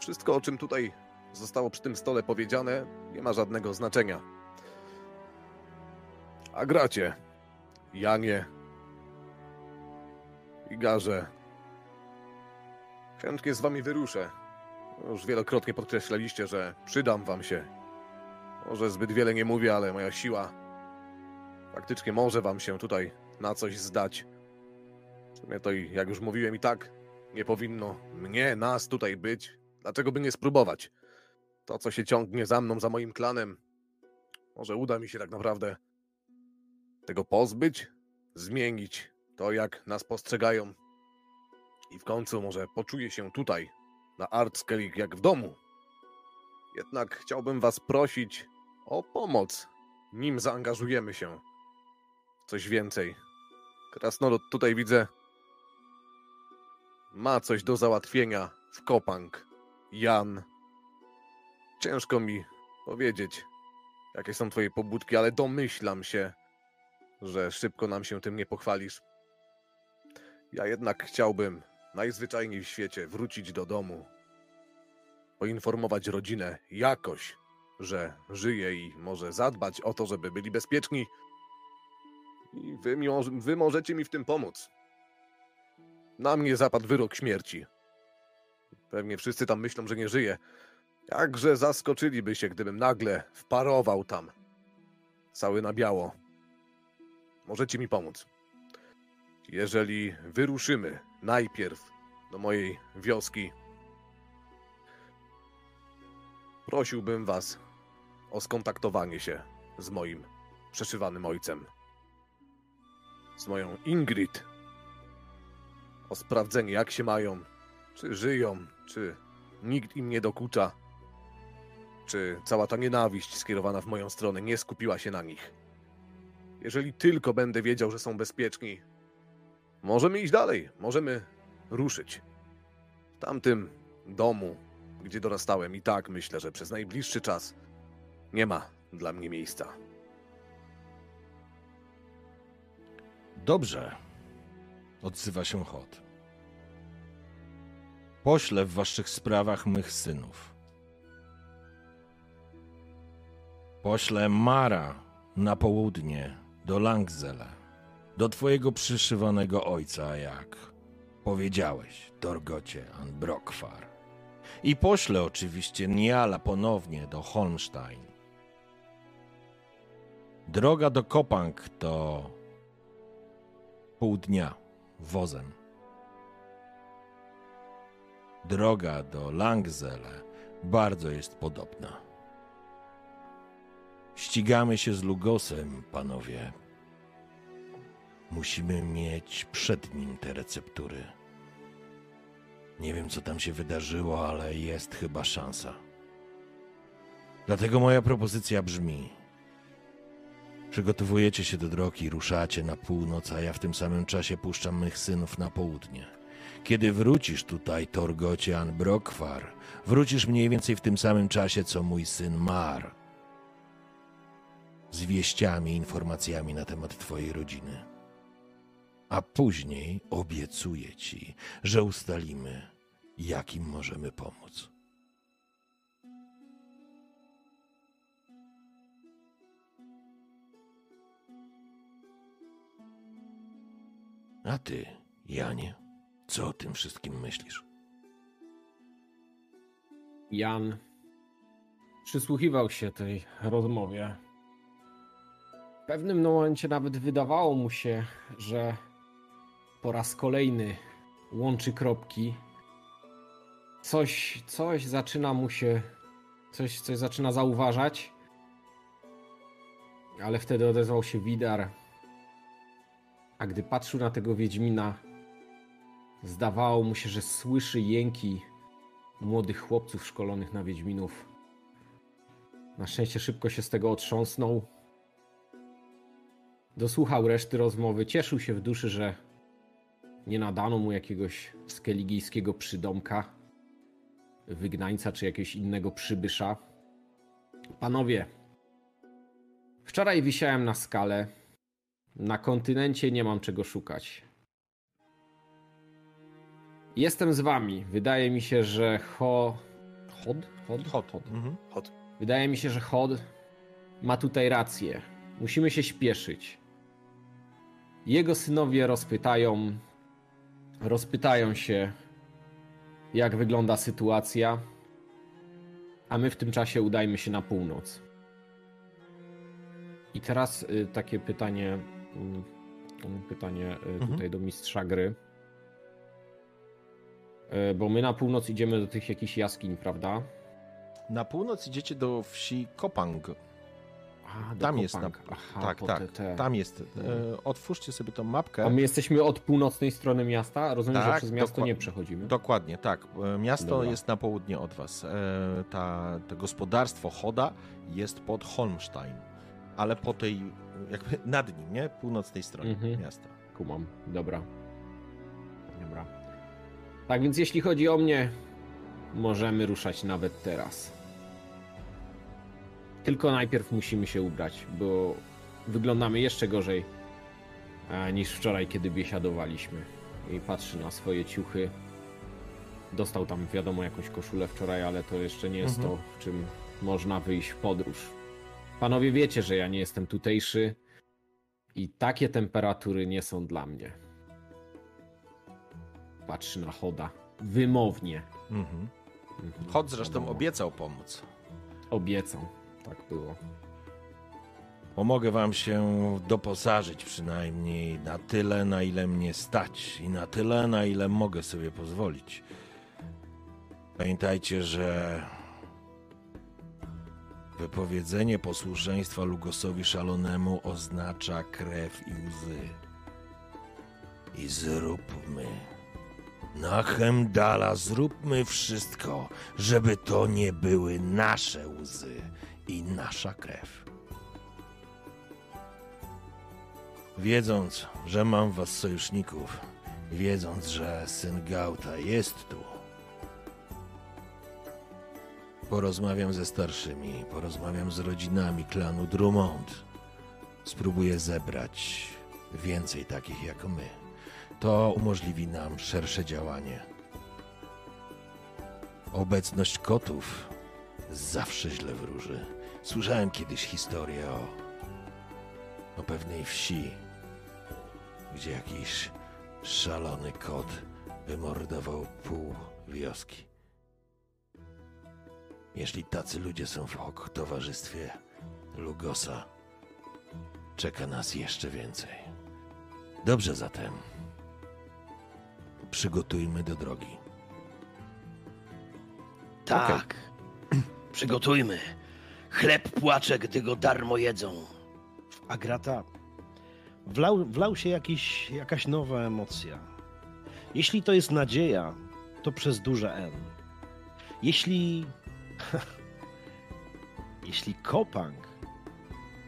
wszystko, o czym tutaj zostało przy tym stole powiedziane, nie ma żadnego znaczenia. A gracie, Janie, Igarze, chętnie z wami wyruszę. Już wielokrotnie podkreślaliście, że przydam wam się. Może zbyt wiele nie mówię, ale moja siła faktycznie może wam się tutaj na coś zdać. W sumie to, i jak już mówiłem, i tak nie powinno mnie, nas tutaj być. Dlaczego by nie spróbować? To, co się ciągnie za mną, za moim klanem, może uda mi się tak naprawdę tego pozbyć, zmienić to, jak nas postrzegają. I w końcu może poczuję się tutaj, na Artskellig, jak w domu. Jednak chciałbym was prosić o pomoc, nim zaangażujemy się coś więcej. Krasnolud tutaj widzę ma coś do załatwienia w Kopang. Jan. Ciężko mi powiedzieć, jakie są twoje pobudki, ale domyślam się, że szybko nam się tym nie pochwalisz. Ja jednak chciałbym najzwyczajniej w świecie wrócić do domu, poinformować rodzinę jakoś, że żyje i może zadbać o to, żeby byli bezpieczni. I wy, wy możecie mi w tym pomóc. Na mnie zapadł wyrok śmierci. Pewnie wszyscy tam myślą, że nie żyję. Jakże zaskoczyliby się, gdybym nagle wparował tam. Cały na biało. Możecie mi pomóc. Jeżeli wyruszymy najpierw do mojej wioski, prosiłbym was o skontaktowanie się z moim przeszywanym ojcem. Z moją Ingrid o sprawdzenie, jak się mają, czy żyją, czy nikt im nie dokucza, czy cała ta nienawiść skierowana w moją stronę nie skupiła się na nich. Jeżeli tylko będę wiedział, że są bezpieczni, możemy iść dalej, możemy ruszyć. W tamtym domu, gdzie dorastałem, i tak myślę, że przez najbliższy czas nie ma dla mnie miejsca. Dobrze, odzywa się Hot. Poślę w waszych sprawach mych synów. Poślę Mara na południe do Langzele, do twojego przyszywanego ojca, jak powiedziałeś, Dorgocie Anbrokwar. I poślę oczywiście Niala ponownie do Holmstein. Droga do Kopang to pół dnia wozem. Droga do Langzele bardzo jest podobna. Ścigamy się z Lugosem, panowie. Musimy mieć przed nim te receptury. Nie wiem, co tam się wydarzyło, ale jest chyba szansa. Dlatego moja propozycja brzmi: Przygotowujecie się do drogi, ruszacie na północ, a ja w tym samym czasie puszczam mych synów na południe. Kiedy wrócisz tutaj, Torgocie Anbrokwar, wrócisz mniej więcej w tym samym czasie, co mój syn Mar. Z wieściami, informacjami na temat twojej rodziny. A później obiecuję ci, że ustalimy, jak im możemy pomóc. A ty, Janie, co o tym wszystkim myślisz? Jan przysłuchiwał się tej rozmowie. W pewnym momencie nawet wydawało mu się, że po raz kolejny łączy kropki. Coś, coś zaczyna mu się, coś, coś zaczyna zauważać. Ale wtedy odezwał się Widar. A gdy patrzył na tego Wiedźmina, zdawało mu się, że słyszy jęki młodych chłopców szkolonych na Wiedźminów. Na szczęście szybko się z tego otrząsnął. Dosłuchał reszty rozmowy, cieszył się w duszy, że nie nadano mu jakiegoś skeligijskiego przydomka, wygnańca czy jakiegoś innego przybysza. Panowie, wczoraj wisiałem na skale. Na kontynencie nie mam czego szukać. Jestem z wami. Wydaje mi się, że Ho... Hod? Hod? Hot, hot. Mhm. Wydaje mi się, że Hod ma tutaj rację. Musimy się śpieszyć. Jego synowie rozpytają rozpytają się, jak wygląda sytuacja, a my w tym czasie udajmy się na północ. I teraz y, takie pytanie, pytanie y, Mhm. tutaj do mistrza gry. Y, Bo my na północ idziemy do tych jakichś jaskiń, prawda? Na północ idziecie do wsi Kopang. A, Tam jest na... Aha, tak, tak. te- te. Tam jest. E, otwórzcie sobie tą mapkę. A my jesteśmy od północnej strony miasta? Rozumiem, że Tak, przez miasto nie przechodzimy. Dokładnie, tak. E, Miasto Dobra. jest na południe od was. E, Ta, to gospodarstwo Choda jest pod Holmstein, ale po tej, jakby nad nim, nie? Północnej stronie Mhm. miasta. Kumam. Dobra. Dobra. Tak więc jeśli chodzi o mnie, możemy ruszać nawet teraz. Tylko najpierw musimy się ubrać, bo wyglądamy jeszcze gorzej e, niż wczoraj, kiedy biesiadowaliśmy. I patrzy na swoje ciuchy. Dostał tam, wiadomo, jakąś koszulę wczoraj, ale to jeszcze nie jest Mhm. to, w czym można wyjść w podróż. Panowie wiecie, że ja nie jestem tutejszy i takie temperatury nie są dla mnie. Patrzy na Choda. Wymownie. Mhm. Mhm, Chod zresztą obiecał pomóc. Obiecał. Tak było. Pomogę wam się doposażyć przynajmniej na tyle, na ile mnie stać i na tyle, na ile mogę sobie pozwolić. Pamiętajcie, że wypowiedzenie posłuszeństwa Lugosowi Szalonemu oznacza krew i łzy. I zróbmy. Na Hemdala zróbmy wszystko, żeby to nie były nasze łzy i nasza krew. Wiedząc, że mam was sojuszników, wiedząc, że syn Gauta jest tu, porozmawiam ze starszymi, porozmawiam z rodzinami klanu Drummond. Spróbuję zebrać więcej takich jak my. To umożliwi nam szersze działanie. Obecność kotów zawsze źle wróży. Słyszałem kiedyś historię o o pewnej wsi, gdzie jakiś szalony kot wymordował pół wioski. Jeśli tacy ludzie są w ok towarzystwie Lugosa, czeka nas jeszcze więcej. Dobrze zatem. Przygotujmy do drogi. Tak. Przygotujmy. Chleb płacze, gdy go darmo jedzą. Agrata, wlał, wlał się jakiś, jakaś nowa emocja. Jeśli to jest nadzieja, to przez duże N. Jeśli. jeśli Kopang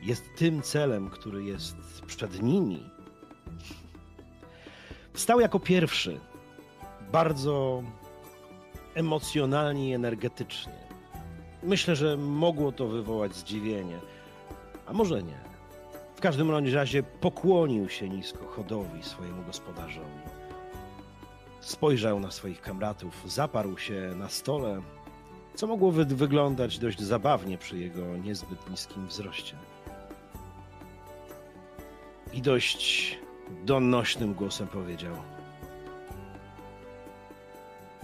jest tym celem, który jest przed nimi, wstał jako pierwszy, bardzo emocjonalnie i energetycznie. Myślę, że mogło to wywołać zdziwienie, a może nie. W każdym razie pokłonił się nisko chodowi swojemu gospodarzowi. Spojrzał na swoich kamratów, zaparł się na stole, co mogło wy- wyglądać dość zabawnie przy jego niezbyt niskim wzroście. I dość donośnym głosem powiedział: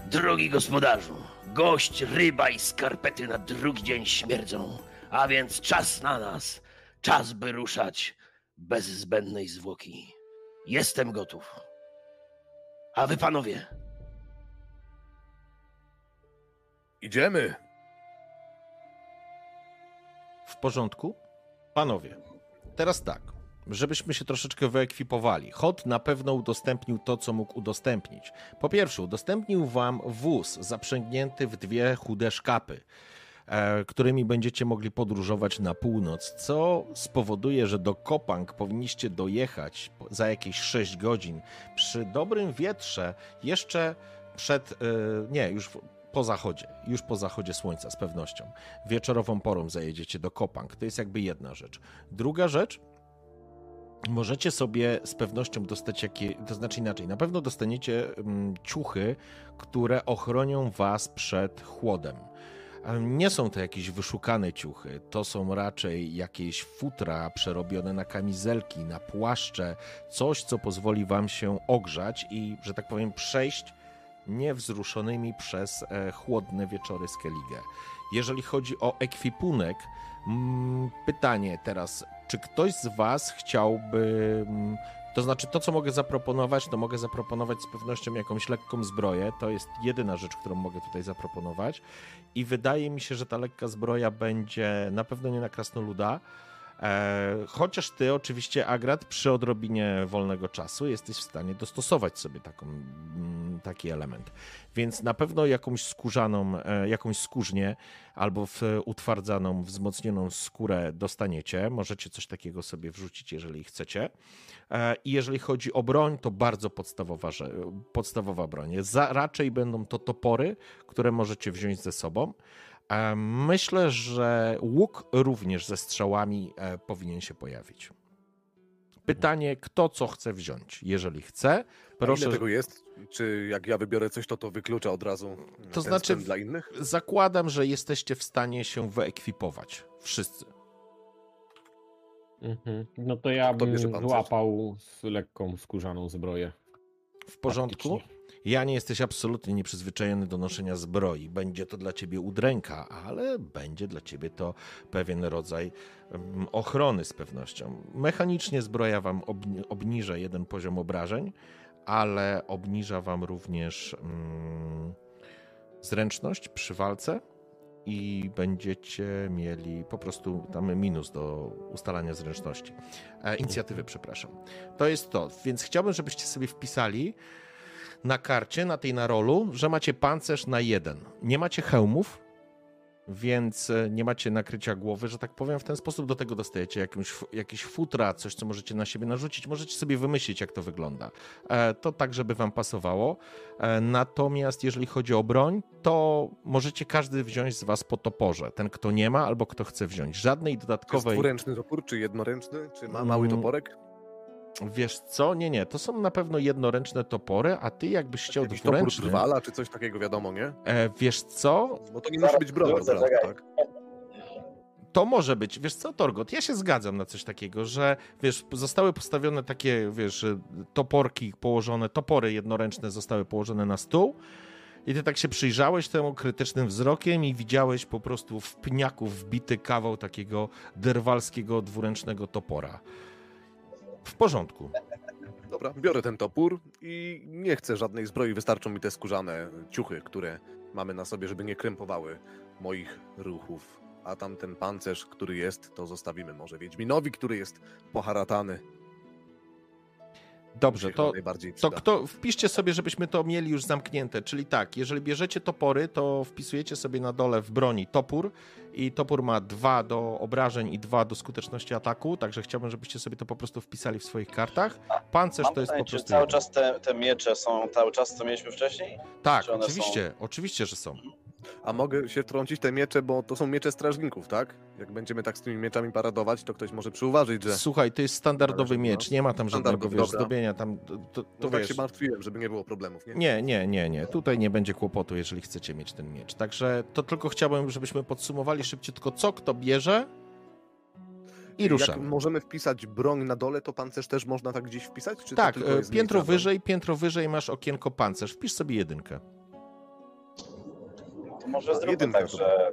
Drogi gospodarzu, gość, ryba i skarpety na drugi dzień śmierdzą, a więc czas na nas, czas by ruszać bez zbędnej zwłoki. Jestem gotów. A wy panowie, Idziemy. W porządku? Panowie, teraz tak, żebyśmy się troszeczkę wyekwipowali. Hot na pewno udostępnił to, co mógł udostępnić. Po pierwsze, udostępnił wam wóz zaprzęgnięty w dwie chude szkapy, e, którymi będziecie mogli podróżować na północ, co spowoduje, że do Kopang powinniście dojechać za jakieś 6 godzin przy dobrym wietrze jeszcze przed, e, nie, już po zachodzie, już po zachodzie słońca z pewnością. Wieczorową porą zajedziecie do Kopang. To jest jakby jedna rzecz. Druga rzecz, możecie sobie z pewnością dostać jakie, to znaczy inaczej, na pewno dostaniecie mm, ciuchy, które ochronią was przed chłodem. Em, Nie są to jakieś wyszukane ciuchy, to są raczej jakieś futra przerobione na kamizelki, na płaszcze, coś, co pozwoli wam się ogrzać i, że tak powiem, przejść niewzruszonymi przez e, chłodne wieczory Skellige. Jeżeli chodzi o ekwipunek, mm, pytanie teraz, czy ktoś z was chciałby... mm, To znaczy, to co mogę zaproponować, to mogę zaproponować z pewnością jakąś lekką zbroję. To jest jedyna rzecz, którą mogę tutaj zaproponować. I wydaje mi się, że ta lekka zbroja będzie na pewno nie na krasnoluda. E, chociaż ty oczywiście, Agrat, przy odrobinie wolnego czasu jesteś w stanie dostosować sobie taką, mm, taki element. Więc na pewno jakąś skórzaną, e, jakąś skórznię albo w utwardzaną, wzmocnioną skórę dostaniecie. Możecie coś takiego sobie wrzucić, jeżeli chcecie. E, I jeżeli chodzi o broń, to bardzo podstawowa, podstawowa broń. Za, raczej będą to topory, które możecie wziąć ze sobą. E, Myślę, że łuk również ze strzałami e, powinien się pojawić. Pytanie, kto co chce wziąć. Jeżeli chce, Proszę. proszę. Ile tego jest? Czy jak ja wybiorę coś, to to wyklucza od razu To ten znaczy dla innych? Zakładam, że jesteście w stanie się wyekwipować. Wszyscy. Mhm. No to ja bym złapał z lekką skórzaną zbroję. W porządku? Faktycznie. Ja nie jesteś absolutnie nieprzyzwyczajony do noszenia zbroi. Będzie to dla ciebie udręka, ale będzie dla ciebie to pewien rodzaj mm, ochrony z pewnością. Mechanicznie zbroja wam obni- obniża jeden poziom obrażeń, ale obniża wam również mm, zręczność przy walce i będziecie mieli po prostu tam minus do ustalania zręczności. E, inicjatywy, przepraszam. To jest to, więc chciałbym, żebyście sobie wpisali na karcie, na tej na rolu, że macie pancerz na jeden. Nie macie hełmów, więc e, nie macie nakrycia głowy, że tak powiem. W ten sposób do tego dostajecie jakąś, jakieś futra, coś, co możecie na siebie narzucić. Możecie sobie wymyślić, jak to wygląda. E, To tak, żeby wam pasowało. E, Natomiast jeżeli chodzi o broń, to możecie każdy wziąć z was po toporze. Ten, kto nie ma, albo kto chce wziąć. Żadnej To jest dodatkowej... dwuręczny topór, czy jednoręczny, czy ma mały Mm, toporek? Wiesz co? Nie, nie. To są na pewno jednoręczne topory, a ty jakbyś chciał Jakiś topór dwuręczny... drwala, czy coś takiego, wiadomo, nie? E, wiesz co? Bo to nie musi być broń od razu, tak? To może być. Wiesz co, Torgot, ja się zgadzam na coś takiego, że wiesz, zostały postawione takie, wiesz, toporki położone, topory jednoręczne zostały położone na stół i ty tak się przyjrzałeś temu krytycznym wzrokiem i widziałeś po prostu w pniaku wbity kawał takiego derwalskiego dwuręcznego topora. W porządku. Dobra, biorę ten topór i nie chcę żadnej zbroi, wystarczą mi te skórzane ciuchy, które mamy na sobie, żeby nie krępowały moich ruchów. A tamten pancerz, który jest, to zostawimy może Wiedźminowi, który jest poharatany. Dobrze, to, to kto, wpiszcie sobie, żebyśmy to mieli już zamknięte. Czyli tak, jeżeli bierzecie topory, to wpisujecie sobie na dole w broni topór i topór ma dwa do obrażeń i dwa do skuteczności ataku, także chciałbym, żebyście sobie to po prostu wpisali w swoich kartach. Pancerz Mam to jest pytanie, po czy prostu cały jeden. czas te, te miecze są cały czas, co mieliśmy wcześniej? Tak, czy oczywiście, oczywiście, że są. A mogę się wtrącić te miecze, bo to są miecze strażników, tak? Jak będziemy tak z tymi mieczami paradować, to ktoś może przyuważyć, że... Słuchaj, to jest standardowy no. miecz, nie ma tam żadnego wiesz, zdobienia, tam to, to, to tak wiesz, się martwiłem, żeby nie było problemów, nie? Nie, nie, nie, nie. Tutaj nie będzie kłopotu, jeżeli chcecie mieć ten miecz. Także to tylko chciałbym, żebyśmy podsumowali szybciutko, co kto bierze i Jak ruszamy. możemy wpisać broń na dole, to pancerz też można tak gdzieś wpisać? Tak, e, piętro wyżej, piętro wyżej masz okienko pancerz. Wpisz sobie jedynkę. To może A, zróbmy tak, to- że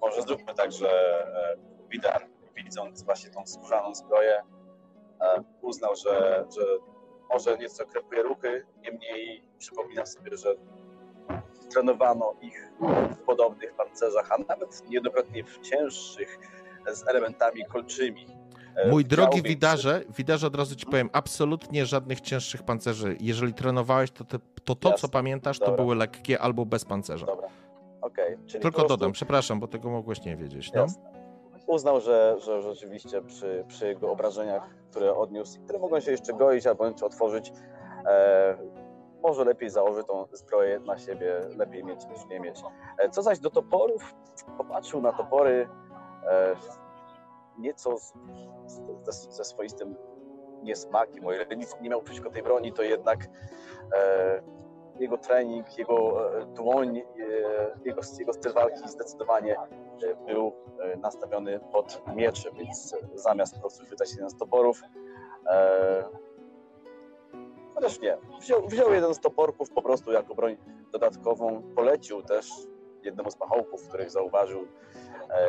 może zróbmy tak, że e, Widar, widząc właśnie tą skórzaną zbroję, e, uznał, że, że może nieco krępuje ruchy, niemniej przypomina sobie, że trenowano ich w podobnych pancerzach, a nawet niejednokrotnie w cięższych, z elementami kolczymi. E, Mój drogi widarze, widarze od razu ci powiem, absolutnie żadnych cięższych pancerzy. Jeżeli trenowałeś, to te, to, to co pamiętasz, to Dobra. były lekkie albo bez pancerza. Dobra, okej. Tylko prostu- dodam, przepraszam, bo tego mogłeś nie wiedzieć. No? Jasne. Uznał, że, że rzeczywiście przy, przy jego obrażeniach, które odniósł, które mogą się jeszcze goić albo otworzyć, e, może lepiej założy tą zbroję na siebie, lepiej mieć niż nie mieć. E, co zaś do toporów, popatrzył na topory e, nieco z, z, ze swoistym niesmakiem, o ile nic nie miał przeciwko tej broni, to jednak e, jego trening, jego e, dłoń, e, jego, jego styl walki zdecydowanie był nastawiony pod miecze, więc zamiast po prostu chwytać się z toporów, chociaż nie, wziął, wziął jeden z toporków po prostu jako broń dodatkową, polecił też jednemu z pachołków, których zauważył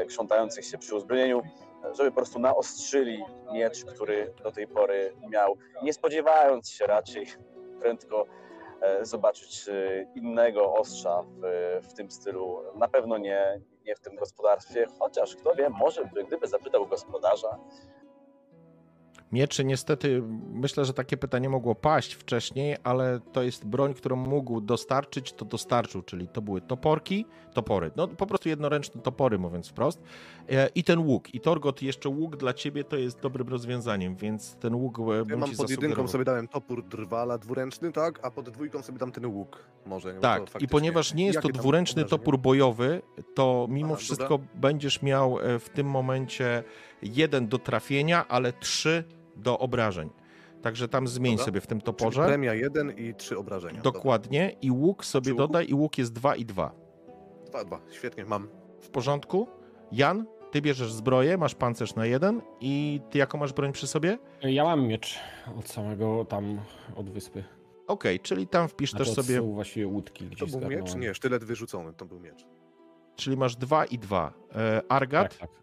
krzątających się przy uzbrojeniu, żeby po prostu naostrzyli miecz, który do tej pory miał, nie spodziewając się raczej prędko e, zobaczyć e, innego ostrza w, w tym stylu. Na pewno nie, nie w tym gospodarstwie, chociaż kto wie, może by, gdyby zapytał gospodarza, Mieczy niestety, myślę, że takie pytanie mogło paść wcześniej, ale to jest broń, którą mógł dostarczyć, to dostarczył, czyli to były toporki, topory, no po prostu jednoręczne topory, mówiąc wprost, e, i ten łuk. I Torgot, jeszcze łuk dla ciebie to jest dobrym rozwiązaniem, więc ten łuk e, ja bym mam pod jedynką sobie dałem topór drwala dwuręczny, tak, a pod dwójką sobie dam ten łuk, może. Tak, i ponieważ nie jest to dwuręczny topór bojowy, to mimo wszystko dobra. będziesz miał e, w tym momencie jeden do trafienia, ale trzy do obrażeń. Także tam zmień Dobra. sobie w tym toporze. Czyli premia 1 i 3 obrażenia. Dokładnie. Dobra. I łuk sobie dodaj i łuk jest 2 i 2. 2, 2. Świetnie, mam. W porządku. Jan, ty bierzesz zbroję, masz pancerz na jeden i ty jaką masz broń przy sobie? Ja mam miecz od samego tam, od wyspy. Okej, okay, czyli tam wpisz też sobie... To są właściwie łódki gdzieś To był miecz? Nie, sztylet wyrzucony, to był miecz. Czyli masz dwa i dwa. E, Argat? Tak, tak.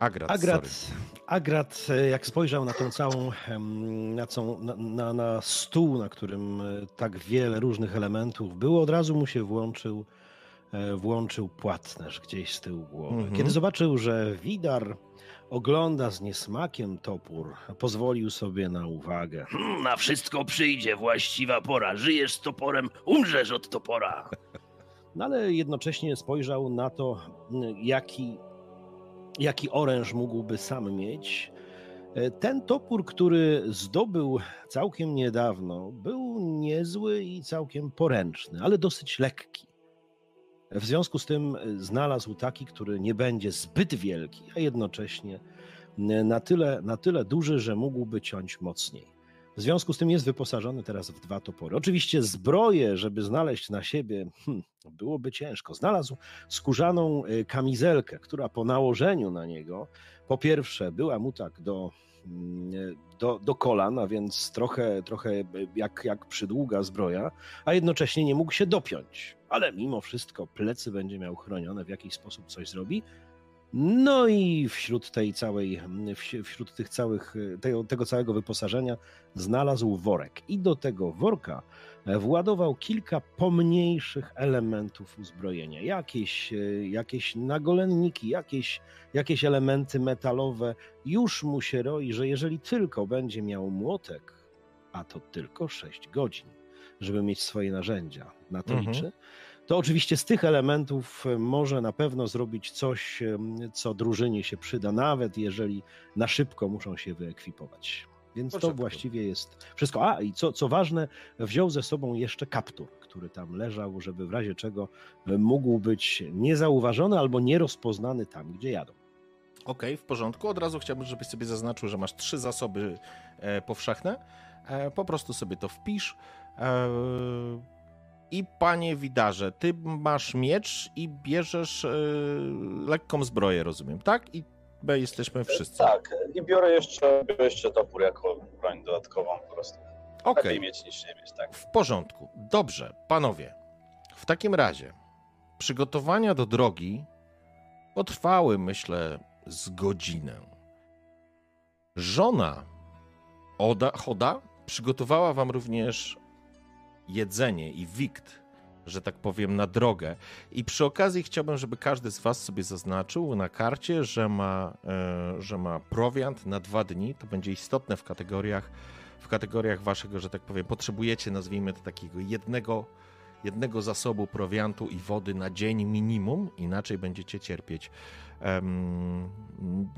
Agrat, Agrat, Agrat, e, jak spojrzał na tą całą, na, na, na, stół, na którym e, tak wiele różnych elementów było, od razu mu się włączył, e, włączył płatnerz gdzieś z tyłu głowy. Mhm. Kiedy zobaczył, że Widar ogląda z niesmakiem topór, pozwolił sobie na uwagę. Hmm, na wszystko przyjdzie właściwa pora. Żyjesz z toporem, umrzesz od topora. No ale jednocześnie spojrzał na to, jaki jaki oręż mógłby sam mieć. E, ten topór, który zdobył całkiem niedawno, był niezły i całkiem poręczny, ale dosyć lekki. W związku z tym e, znalazł taki, który nie będzie zbyt wielki, a jednocześnie e, na tyle, na tyle duży, że mógłby ciąć mocniej. W związku z tym jest wyposażony teraz w dwa topory. Oczywiście zbroję, żeby znaleźć na siebie, hmm, byłoby ciężko. Znalazł skórzaną y, kamizelkę, która po nałożeniu na niego, po pierwsze, była mu tak do, mm, do, do kolan, a więc trochę, trochę jak, jak przydługa zbroja, a jednocześnie nie mógł się dopiąć. Ale mimo wszystko plecy będzie miał chronione, w jakiś sposób coś zrobi. No i wśród tej całej, wśród tych całych, tego, tego całego wyposażenia znalazł worek. I do tego worka władował kilka pomniejszych elementów uzbrojenia. Jakieś, jakieś nagolenniki, jakieś, jakieś elementy metalowe. Już mu się roi, że jeżeli tylko będzie miał młotek, a to tylko 6 godzin, żeby mieć swoje narzędzia, na to mhm. To oczywiście z tych elementów e, może na pewno zrobić coś, co drużynie się przyda, nawet jeżeli na szybko muszą się wyekwipować. Więc to właściwie jest wszystko. A i co, co ważne, wziął ze sobą jeszcze kaptur, który tam leżał, żeby w razie czego e, mógł być niezauważony albo nierozpoznany tam, gdzie jadą. Okej, okay, w porządku. Od razu chciałbym, żebyś sobie zaznaczył, że masz trzy zasoby e, powszechne. Po prostu sobie to wpisz. I panie widarze, ty masz miecz i bierzesz yy, lekką zbroję, rozumiem, tak? I my jesteśmy wszyscy. Tak, i biorę jeszcze, biorę jeszcze topór jako broń dodatkową po prostu. Okej. Okay. mieć niż nie mieć, tak. W porządku. Dobrze, panowie. W takim razie przygotowania do drogi potrwały, myślę, z godzinę. Żona Oda, Choda przygotowała wam również jedzenie i wikt, że tak powiem, na drogę. I przy okazji chciałbym, żeby każdy z Was sobie zaznaczył na karcie, że ma, e, że ma prowiant na dwa dni. To będzie istotne w kategoriach, w kategoriach Waszego, że tak powiem, potrzebujecie, nazwijmy to takiego jednego jednego zasobu prowiantu i wody na dzień minimum, inaczej będziecie cierpieć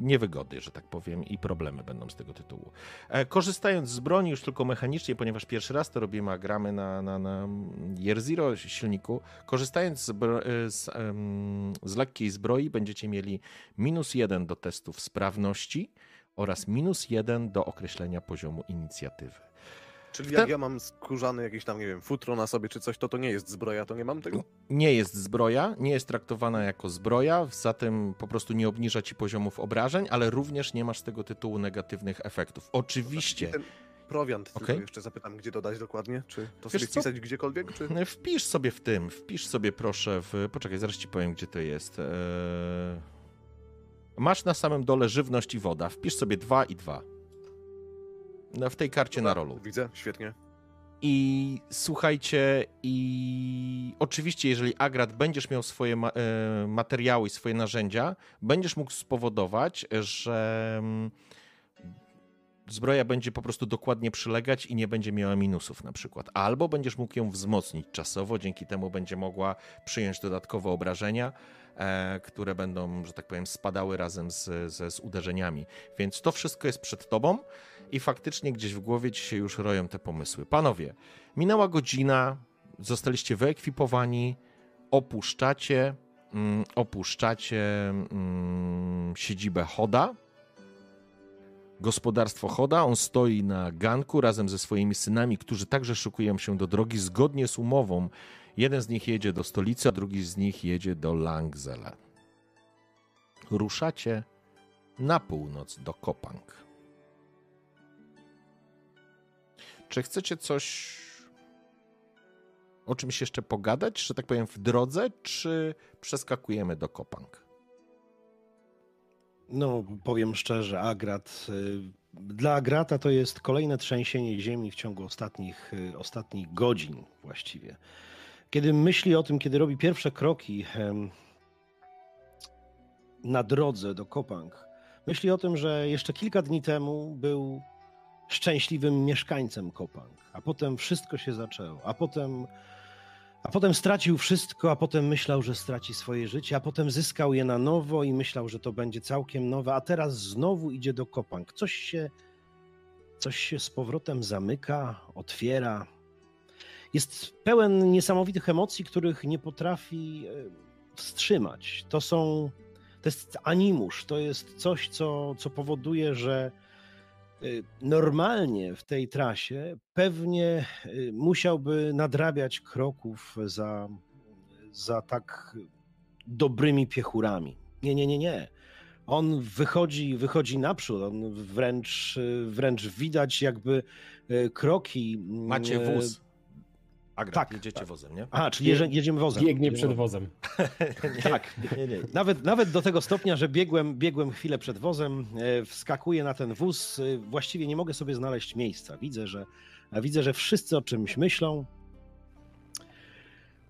niewygody, że tak powiem, i problemy będą z tego tytułu. E, korzystając z broni już tylko mechanicznie, ponieważ pierwszy raz to robimy, a gramy na, na, na Year Zero silniku, korzystając z, z, um, z lekkiej zbroi będziecie mieli minus jeden do testów sprawności oraz minus jeden do określenia poziomu inicjatywy. Czyli jak ja mam skórzane jakieś tam, nie wiem, futro na sobie czy coś, to to nie jest zbroja, to nie mam tego? Nie jest zbroja, nie jest traktowana jako zbroja, zatem po prostu nie obniża ci poziomów obrażeń, ale również nie masz z tego tytułu negatywnych efektów. Oczywiście... Znaczy, ten prowiant, okay. jeszcze zapytam, gdzie dodać dokładnie? Czy to Wiesz sobie co? wpisać gdziekolwiek? Czy... E, wpisz sobie w tym, wpisz sobie proszę w... Poczekaj, zaraz ci powiem, gdzie to jest. Eee... Masz na samym dole żywność i woda. Wpisz sobie dwa i dwa w tej karcie na rolu. Widzę, świetnie. I słuchajcie, i oczywiście, jeżeli Agrat będziesz miał swoje ma- e, materiały i swoje narzędzia, będziesz mógł spowodować, że mm, zbroja będzie po prostu dokładnie przylegać i nie będzie miała minusów na przykład. Albo będziesz mógł ją wzmocnić czasowo, dzięki temu będzie mogła przyjąć dodatkowe obrażenia, e, które będą, że tak powiem, spadały razem z, ze, z uderzeniami. Więc to wszystko jest przed tobą i faktycznie gdzieś w głowie ci się już roją te pomysły. Panowie, minęła godzina, zostaliście wyekwipowani, opuszczacie, mm, opuszczacie mm, siedzibę Hoda, gospodarstwo Hoda. On stoi na ganku razem ze swoimi synami, którzy także szykują się do drogi zgodnie z umową. Jeden z nich jedzie do stolicy, a drugi z nich jedzie do Langzele. Ruszacie na północ do Kopang. Czy chcecie coś o czymś jeszcze pogadać, że tak powiem, w drodze, czy przeskakujemy do Kopang? No, powiem szczerze, Agrat. y, Dla Agrata to jest kolejne trzęsienie ziemi w ciągu ostatnich, y, ostatnich godzin właściwie. Kiedy myśli o tym, kiedy robi pierwsze kroki na drodze do Kopang, myśli o tym, że jeszcze kilka dni temu był szczęśliwym mieszkańcem Kopang, a potem wszystko się zaczęło, a potem a potem stracił wszystko, a potem myślał, że straci swoje życie, a potem zyskał je na nowo i myślał, że to będzie całkiem nowe, a teraz znowu idzie do Kopang. Coś się, coś się z powrotem zamyka, otwiera. Jest pełen niesamowitych emocji, których nie potrafi e, wstrzymać. To są, to jest animusz, to jest coś, co, co powoduje, że normalnie w tej trasie pewnie y, musiałby nadrabiać kroków za, za tak dobrymi piechurami. Nie, nie, nie, nie. On wychodzi, wychodzi naprzód, on wręcz, y, wręcz widać jakby y, kroki. Macie y, wóz. Agrat, tak, jedziecie tak. wozem, nie? A, czyli jedziemy wozem. Biegnie przed wozem. wozem. Tak. Nie, nie. Nawet, nawet do tego stopnia, że biegłem, biegłem chwilę przed wozem, e, wskakuję na ten wóz, e, właściwie nie mogę sobie znaleźć miejsca. Widzę, że widzę, że wszyscy o czymś myślą.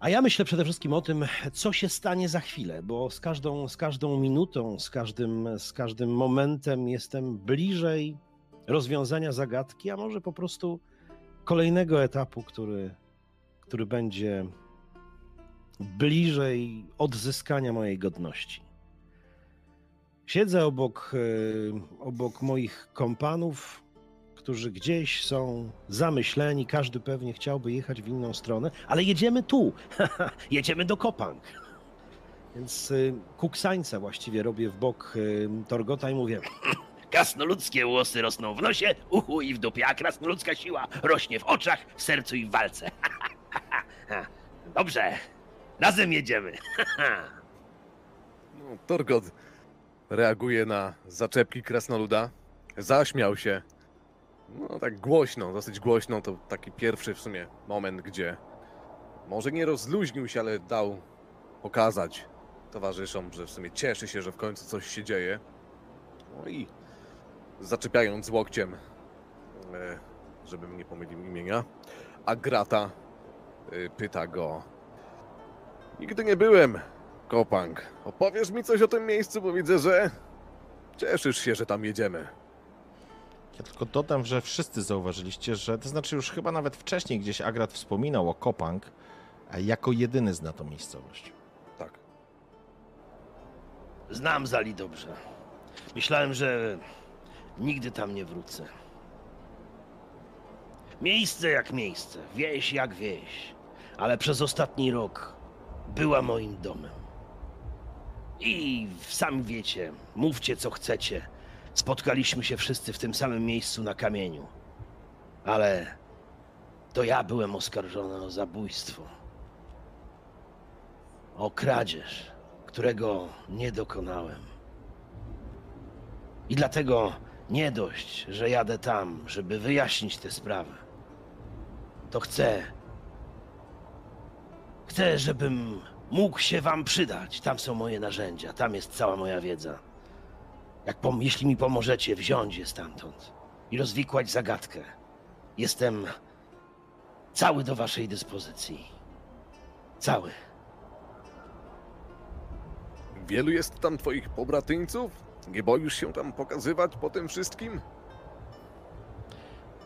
A ja myślę przede wszystkim o tym, co się stanie za chwilę, bo z każdą, z każdą minutą, z każdym, z każdym momentem jestem bliżej rozwiązania zagadki, a może po prostu kolejnego etapu, który, który będzie bliżej odzyskania mojej godności. Siedzę obok, e, obok moich kompanów, którzy gdzieś są zamyśleni, każdy pewnie chciałby jechać w inną stronę, ale jedziemy tu, jedziemy do Kopang. Więc y, kuksańca właściwie robię w bok y, Torgota i mówię, Krasnoludzkie łosy rosną w nosie, uchu i w dupie, a krasnoludzka siła rośnie w oczach, w sercu i w walce. Dobrze, razem jedziemy. No, Torgot reaguje na zaczepki krasnoluda. Zaśmiał się. No tak głośno, dosyć głośno. To taki pierwszy w sumie moment, gdzie może nie rozluźnił się, ale dał pokazać towarzyszom, że w sumie cieszy się, że w końcu coś się dzieje. No i zaczepiając łokciem, e, żebym nie pomylił imienia, Agrata pyta go. Nigdy nie byłem Kopang, opowiesz mi coś o tym miejscu, bo widzę, że cieszysz się, że tam jedziemy. Ja tylko dodam, że wszyscy zauważyliście, że to znaczy już chyba nawet wcześniej gdzieś Agrat wspominał o Kopang, a jako jedyny zna tą miejscowość. Tak. Znam Zali dobrze. Myślałem, że nigdy tam nie wrócę. Miejsce jak miejsce, wieś jak wieś, ale przez ostatni rok była moim domem. I sami wiecie, mówcie co chcecie. Spotkaliśmy się wszyscy w tym samym miejscu na kamieniu. Ale to ja byłem oskarżony o zabójstwo. O kradzież, którego nie dokonałem. I dlatego nie dość, że jadę tam, żeby wyjaśnić tę sprawę. To chcę. Chcę, żebym mógł się wam przydać. Tam są moje narzędzia, tam jest cała moja wiedza. Jak pom- jeśli mi pomożecie wziąć je stamtąd i rozwikłać zagadkę, jestem cały do waszej dyspozycji. Cały. Wielu jest tam twoich pobratyńców? Nie boisz się tam pokazywać po tym wszystkim?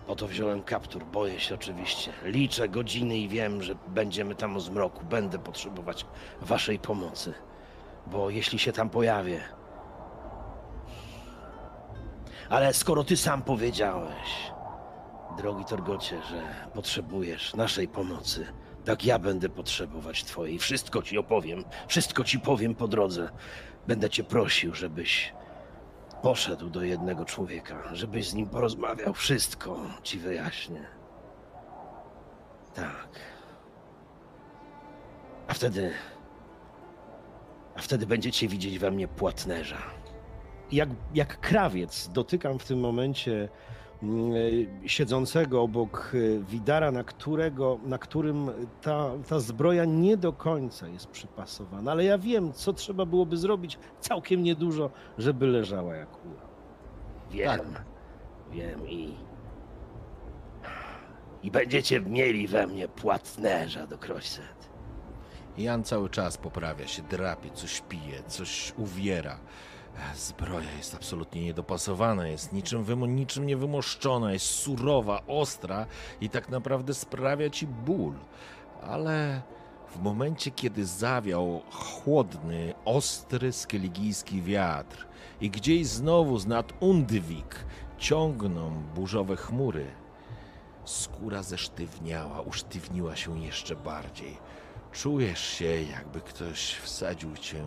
Oto wziąłem kaptur, boję się oczywiście. Liczę godziny i wiem, że będziemy tam o zmroku. Będę potrzebować waszej pomocy. Bo jeśli się tam pojawię. Ale skoro ty sam powiedziałeś, drogi Torgocie, że potrzebujesz naszej pomocy, tak ja będę potrzebować twojej. Wszystko ci opowiem, wszystko ci powiem po drodze. Będę cię prosił, żebyś poszedł do jednego człowieka, żebyś z nim porozmawiał. Wszystko ci wyjaśnię. Tak. A wtedy. A wtedy będziecie widzieć we mnie płatnerza. jak, jak krawiec dotykam w tym momencie siedzącego obok e, Widara, na, którego, na którym ta, ta zbroja nie do końca jest przypasowana, ale ja wiem, co trzeba byłoby zrobić całkiem niedużo, żeby leżała jak ula. Wiem. Wiem i. I będziecie mieli we mnie płatnerza do Krośset. Jan cały czas poprawia się, drapie, coś pije, coś uwiera. Zbroja jest absolutnie niedopasowana, jest niczym, wymo- niczym niewymoszczona, jest surowa, ostra i tak naprawdę sprawia ci ból. Ale w momencie, kiedy zawiał chłodny, ostry skeligijski wiatr i gdzieś znowu z nad Undwik ciągną burzowe chmury, skóra zesztywniała, usztywniła się jeszcze bardziej. Czujesz się, jakby ktoś wsadził cię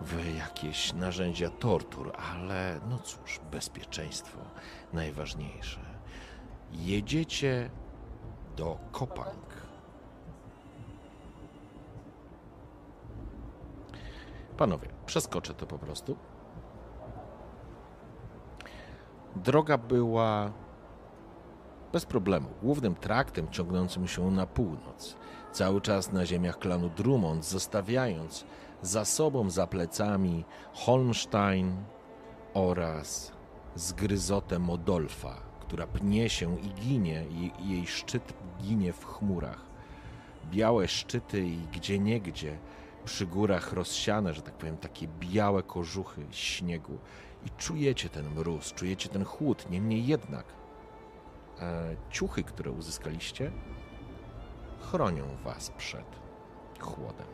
w jakieś narzędzia tortur, ale no cóż, bezpieczeństwo najważniejsze. Jedziecie do Kopang. Panowie, przeskoczę to po prostu. Droga była bez problemu głównym traktem ciągnącym się na północ, cały czas na ziemiach klanu Drummond, zostawiając za sobą, za plecami Holmstein oraz zgryzotę Modolfa, która pnie się i ginie, i jej szczyt ginie w chmurach. Białe szczyty i gdzieniegdzie przy górach rozsiane, że tak powiem, takie białe kożuchy śniegu. I czujecie ten mróz, czujecie ten chłód, niemniej jednak e, ciuchy, które uzyskaliście, chronią was przed chłodem.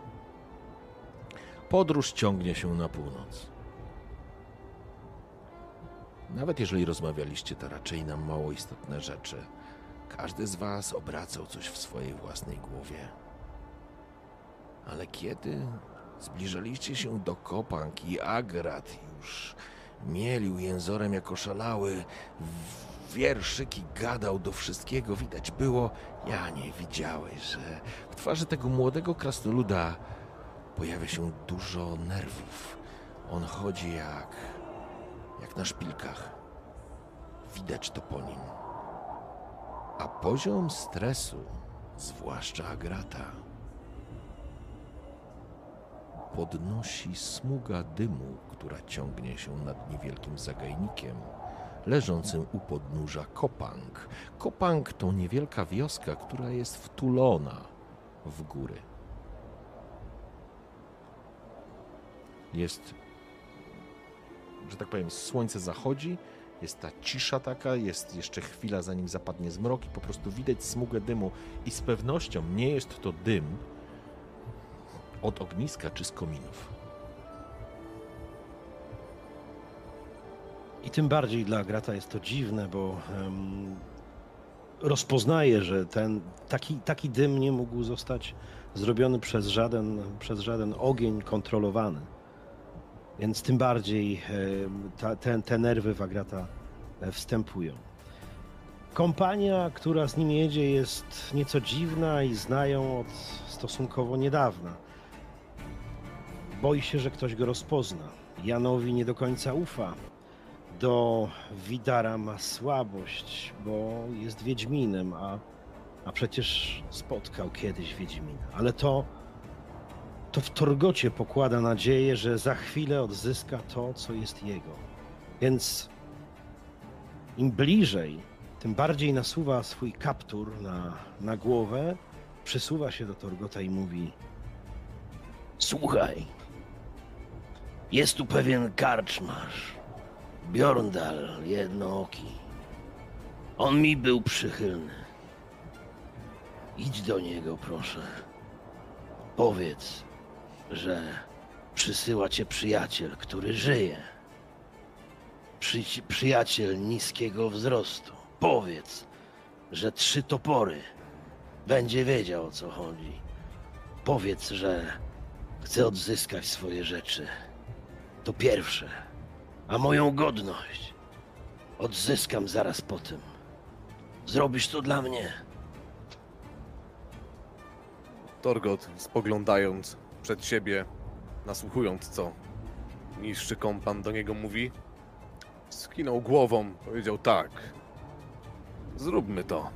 Podróż ciągnie się na północ. Nawet jeżeli rozmawialiście, to raczej na mało istotne rzeczy. Każdy z was obracał coś w swojej własnej głowie. Ale kiedy zbliżaliście się do Kopang i Agrat już mielił jęzorem jako szalały, wierszyki gadał do wszystkiego, widać było, ja nie widziałeś, że w twarzy tego młodego krasnoluda pojawia się dużo nerwów. On chodzi jak. jak na szpilkach. Widać to po nim. A poziom stresu, zwłaszcza Agrata, podnosi smuga dymu, która ciągnie się nad niewielkim zagajnikiem leżącym u podnóża Kopang. Kopang to niewielka wioska, która jest wtulona w góry. Jest, że tak powiem, słońce zachodzi, jest ta cisza taka, jest jeszcze chwila zanim zapadnie zmrok i po prostu widać smugę dymu i z pewnością nie jest to dym od ogniska czy z kominów. I tym bardziej dla Grata jest to dziwne, bo em, rozpoznaje, że ten taki, taki dym nie mógł zostać zrobiony przez żaden, przez żaden ogień kontrolowany. Więc tym bardziej em, ta, te, te nerwy w Agrata e, wstępują. Kompania, która z nim jedzie, jest nieco dziwna i znają od stosunkowo niedawna. Boi się, że ktoś go rozpozna. Janowi nie do końca ufa. Do Widara ma słabość, bo jest Wiedźminem, a, a przecież spotkał kiedyś Wiedźmina. Ale to, to w Torgocie pokłada nadzieję, że za chwilę odzyska to, co jest jego. Więc im bliżej, tym bardziej nasuwa swój kaptur na, na głowę, przysuwa się do Torgota i mówi: Słuchaj, jest tu pewien karczmarz, Bjorndal jednooki. On mi był przychylny. Idź do niego, proszę. Powiedz, że przysyła cię przyjaciel, który żyje. Przy, przyjaciel niskiego wzrostu. Powiedz, że trzy topory będzie wiedział o co chodzi. Powiedz, że chce odzyskać swoje rzeczy. To pierwsze. A moją godność odzyskam zaraz po tym. Zrobisz to dla mnie. Torgot, spoglądając przed siebie, nasłuchując co niższy kompan do niego mówi, skinął głową, powiedział tak. Zróbmy to.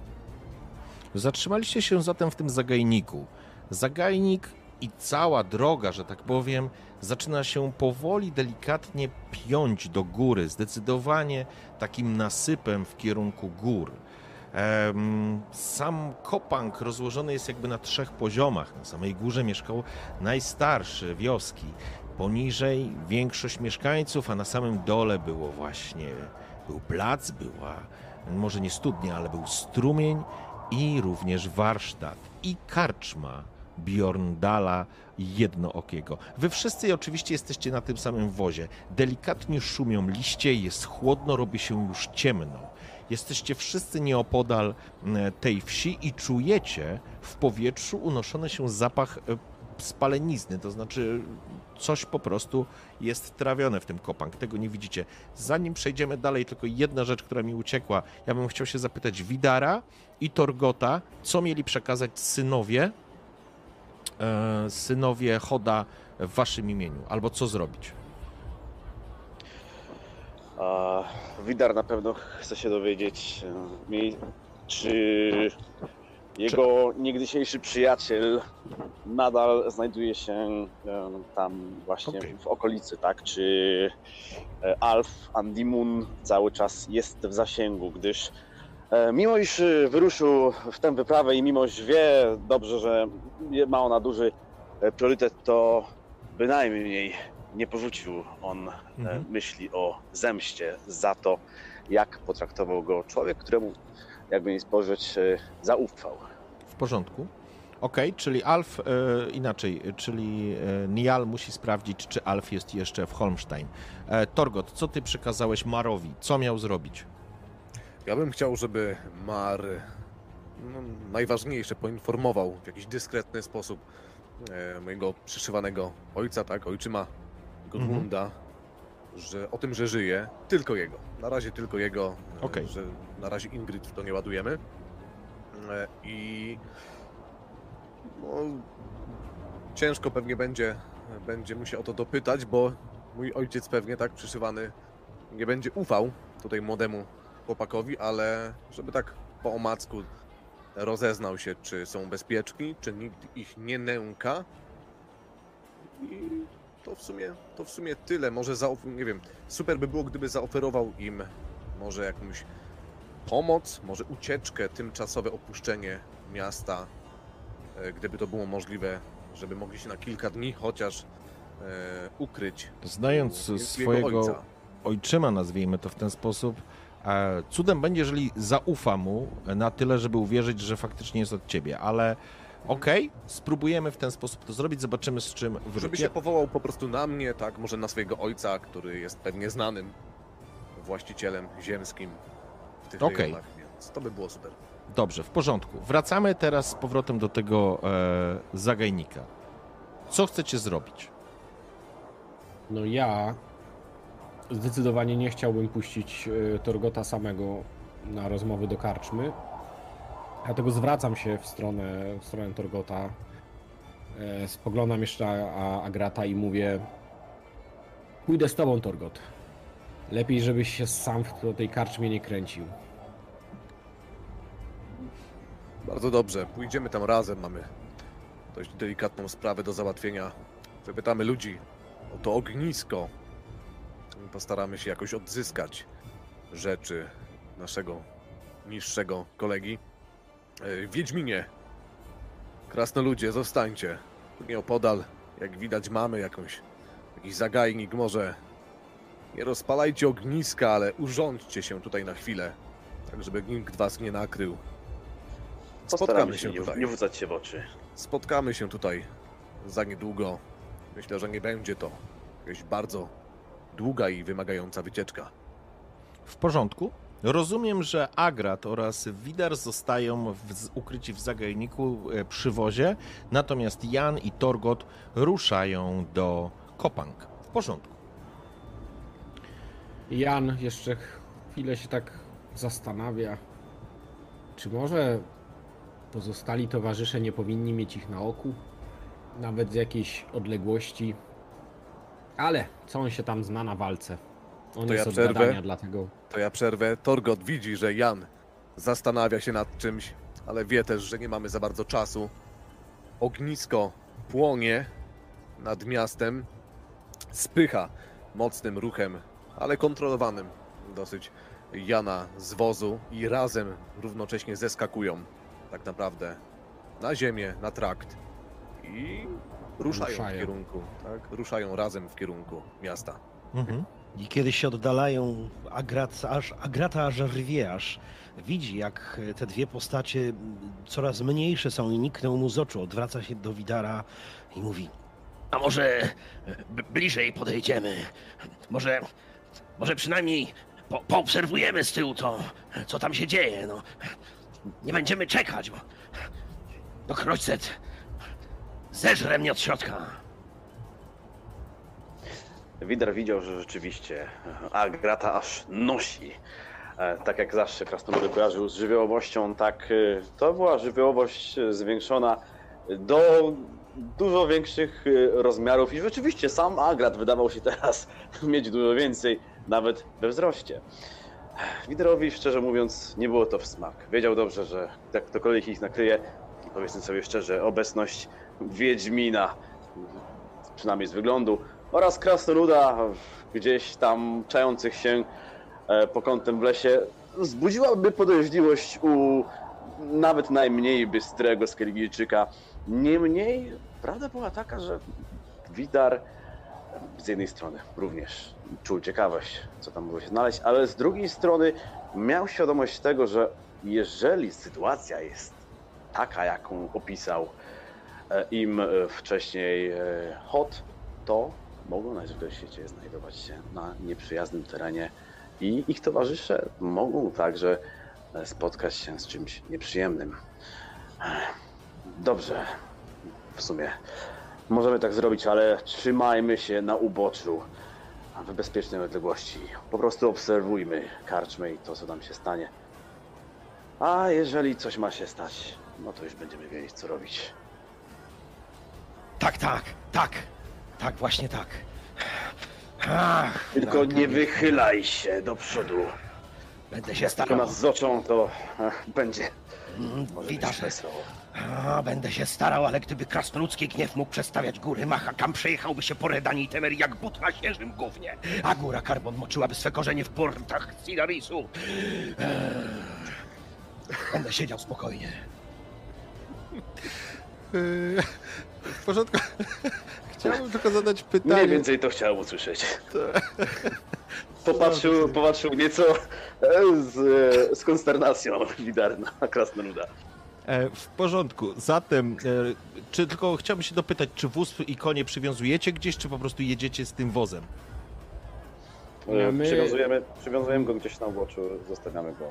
Zatrzymaliście się zatem w tym zagajniku. Zagajnik i cała droga, że tak powiem, zaczyna się powoli, delikatnie piąć do góry, zdecydowanie takim nasypem w kierunku gór. Sam Kopang rozłożony jest jakby na trzech poziomach. Na samej górze mieszkał najstarszy wioski. Poniżej większość mieszkańców, a na samym dole było właśnie był plac, była może nie studnia, ale był strumień i również warsztat i karczma Bjorndala jednookiego. Wy wszyscy oczywiście jesteście na tym samym wozie. Delikatnie szumią liście, jest chłodno, robi się już ciemno. Jesteście wszyscy nieopodal m, tej wsi i czujecie w powietrzu unoszony się zapach e, spalenizny, to znaczy coś po prostu jest trawione w tym kopang. Tego nie widzicie. Zanim przejdziemy dalej, tylko jedna rzecz, która mi uciekła. Ja bym chciał się zapytać Widara i Torgota, co mieli przekazać synowie, e, synowie Choda w waszym imieniu, albo co zrobić. A Widar na pewno chce się dowiedzieć, e, czy jego niegdysiejszy przyjaciel nadal znajduje się e, tam właśnie Okej. w okolicy, tak? Czy e, Alf Andimun cały czas jest w zasięgu, gdyż mimo iż wyruszył w tę wyprawę i mimo iż wie dobrze, że ma ona duży priorytet, to bynajmniej nie porzucił on e, Mhm. myśli o zemście za to, jak potraktował go człowiek, któremu, jakby nie spojrzeć, e, zaufał. W porządku. Okej, czyli Alf, e, inaczej, czyli e, Nial musi sprawdzić, czy Alf jest jeszcze w Holmstein. E, Torgot, co ty przekazałeś Marowi? Co miał zrobić? Ja bym chciał, żeby Mar no, najważniejsze poinformował w jakiś dyskretny sposób e, mojego przyszywanego ojca, tak, ojczyma Godmunda, że o tym, że żyje, tylko jego. Na razie tylko jego, e, Okej. że na razie Ingrid w to nie ładujemy. E, I no, ciężko pewnie będzie, będzie mu się o to dopytać, bo mój ojciec pewnie tak przyszywany nie będzie ufał tutaj młodemu chłopakowi, ale żeby tak po omacku rozeznał się, czy są bezpieczni, czy nikt ich nie nęka. I to w sumie, to w sumie tyle. Może zaof- nie wiem, super by było, gdyby zaoferował im może jakąś pomoc, może ucieczkę, tymczasowe opuszczenie miasta, e, gdyby to było możliwe, żeby mogli się na kilka dni chociaż e, ukryć. Znając u- swojego jego ojca. ojczyma, nazwijmy to w ten sposób, e, cudem będzie, jeżeli zaufa mu na tyle, żeby uwierzyć, że faktycznie jest od ciebie, ale okej, spróbujemy w ten sposób to zrobić, zobaczymy z czym Żeby wróci. się powołał po prostu na mnie, tak, może na swojego ojca, który jest pewnie znanym właścicielem ziemskim w tych Okej. rejonach, więc to by było super. Dobrze, w porządku. Wracamy teraz z powrotem do tego e, zagajnika. Co chcecie zrobić? No ja zdecydowanie nie chciałbym puścić e, Torgota samego na rozmowy do karczmy. Dlatego zwracam się w stronę, w stronę Torgota. E, spoglądam jeszcze na Agrata i mówię: Pójdę z tobą, Torgot. Lepiej, żebyś się sam w tej karczmie nie kręcił. Bardzo dobrze, pójdziemy tam razem, mamy dość delikatną sprawę do załatwienia. Zapytamy ludzi o to ognisko. Postaramy się jakoś odzyskać rzeczy naszego niższego kolegi. E, Wiedźminie, krasnoludzie, zostańcie. Tu nieopodal, jak widać, mamy jakąś, jakiś zagajnik. Może nie rozpalajcie ogniska, ale urządźcie się tutaj na chwilę, tak żeby nikt was nie nakrył. Spotkamy się się tutaj. nie wrzucać się w oczy. Spotkamy się tutaj za niedługo. Myślę, że nie będzie to jakaś bardzo długa i wymagająca wycieczka. W porządku. Rozumiem, że Agrat oraz Widar zostają w, ukryci w zagajniku e, przy wozie, natomiast Jan i Torgot ruszają do Kopang. W porządku. Jan jeszcze chwilę się tak zastanawia, czy może pozostali towarzysze nie powinni mieć ich na oku, nawet z jakiejś odległości. Ale co on się tam zna na walce? On To jest ja od przerwę. dlatego To ja przerwę. Torgot widzi, że Jan zastanawia się nad czymś, ale wie też, że nie mamy za bardzo czasu. Ognisko płonie nad miastem, spycha mocnym ruchem, ale kontrolowanym dosyć Jana z wozu i razem równocześnie zeskakują tak naprawdę na ziemię, na trakt i ruszają, Ruszają. w kierunku, tak? Ruszają razem w kierunku miasta. Mhm. I kiedy się oddalają, Agrat, aż, Agrata aż rwie, aż widzi, jak te dwie postacie coraz mniejsze są i nikną mu z oczu. Odwraca się do Widara i mówi: A może b- bliżej podejdziemy? Może, może przynajmniej po, poobserwujemy z tyłu to, co tam się dzieje. No. Nie będziemy czekać, bo no Kroćcet zeżre mnie od środka. Widar widział, że rzeczywiście Agrata aż nosi. E, Tak jak zawsze krasnoludy kojarzył z żywiołowością, tak e, to była żywiołowość e, zwiększona do dużo większych e, rozmiarów i rzeczywiście sam Agrat wydawał się teraz mieć dużo więcej, nawet we wzroście. Widerowi, szczerze mówiąc, nie było to w smak. Wiedział dobrze, że jak ktokolwiek ich nakryje, powiedzmy sobie szczerze, obecność Wiedźmina, przynajmniej z wyglądu, oraz krasnoluda gdzieś tam czających się e, po kątem w lesie wzbudziłaby podejrzliwość u nawet najmniej bystrego Skelligijczyka. Niemniej prawda była taka, że Widar z jednej strony również czuł ciekawość, co tam było się znaleźć, ale z drugiej strony miał świadomość tego, że jeżeli sytuacja jest taka, jaką opisał e, im e, wcześniej Hot, to mogą w świecie znajdować się na nieprzyjaznym terenie i ich towarzysze mogą także e, spotkać się z czymś nieprzyjemnym. Dobrze, w sumie możemy tak zrobić, ale trzymajmy się na uboczu, w bezpiecznej odległości. Po prostu obserwujmy karczmy i to, co tam się stanie. A jeżeli coś ma się stać, no to już będziemy wiedzieć, co robić. Tak, tak, tak, tak, właśnie tak. Ach, Tylko tak, nie wychylaj się do przodu. Będę się Jak tylko starał. nas zoczą, to będzie. Mm, Może Widać, być wesoło. A, będę się starał, ale gdyby krasnoludzki gniew mógł przestawiać góry, Mahakam przejechałby się po Redanii i Temerii jak but na świeżym gównie, a góra Karbon moczyłaby swe korzenie w portach Silarisu. Będę siedział spokojnie. Yy, W porządku. Chciałbym tylko zadać Mniej pytanie. więcej to chciałem usłyszeć. Popatrzył, popatrzył nieco e, z, e, z konsternacją Widar na krasnoluda. E, W porządku. Zatem, czy tylko chciałbym się dopytać, czy wóz i konie przywiązujecie gdzieś, czy po prostu jedziecie z tym wozem? My- Przywiązujemy, przywiązujemy go gdzieś na uboczu, zostawiamy go.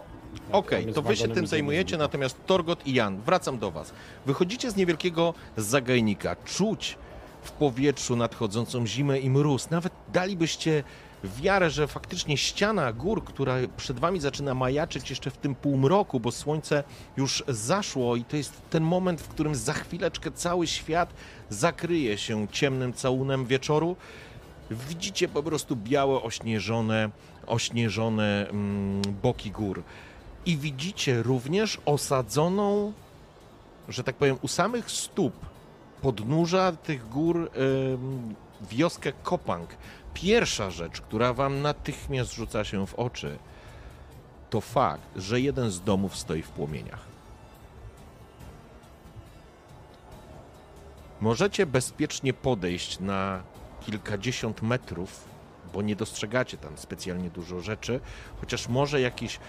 Okej, Mamy to wy się tym zajmujecie, natomiast Torgot i Jan, wracam do was. Wychodzicie z niewielkiego zagajnika, czuć w powietrzu nadchodzącą zimę i mróz. Nawet dalibyście wiarę, że faktycznie ściana gór, która przed wami zaczyna majaczyć jeszcze w tym półmroku, bo słońce już zaszło i to jest ten moment, w którym za chwileczkę cały świat zakryje się ciemnym całunem wieczoru. Widzicie po prostu białe, ośnieżone, ośnieżone mm, boki gór. I widzicie również osadzoną, że tak powiem, u samych stóp podnóża tych gór wioskę Kopang. Pierwsza rzecz, która wam natychmiast rzuca się w oczy, to fakt, że jeden z domów stoi w płomieniach. Możecie bezpiecznie podejść na kilkadziesiąt metrów, bo nie dostrzegacie tam specjalnie dużo rzeczy, chociaż może jakieś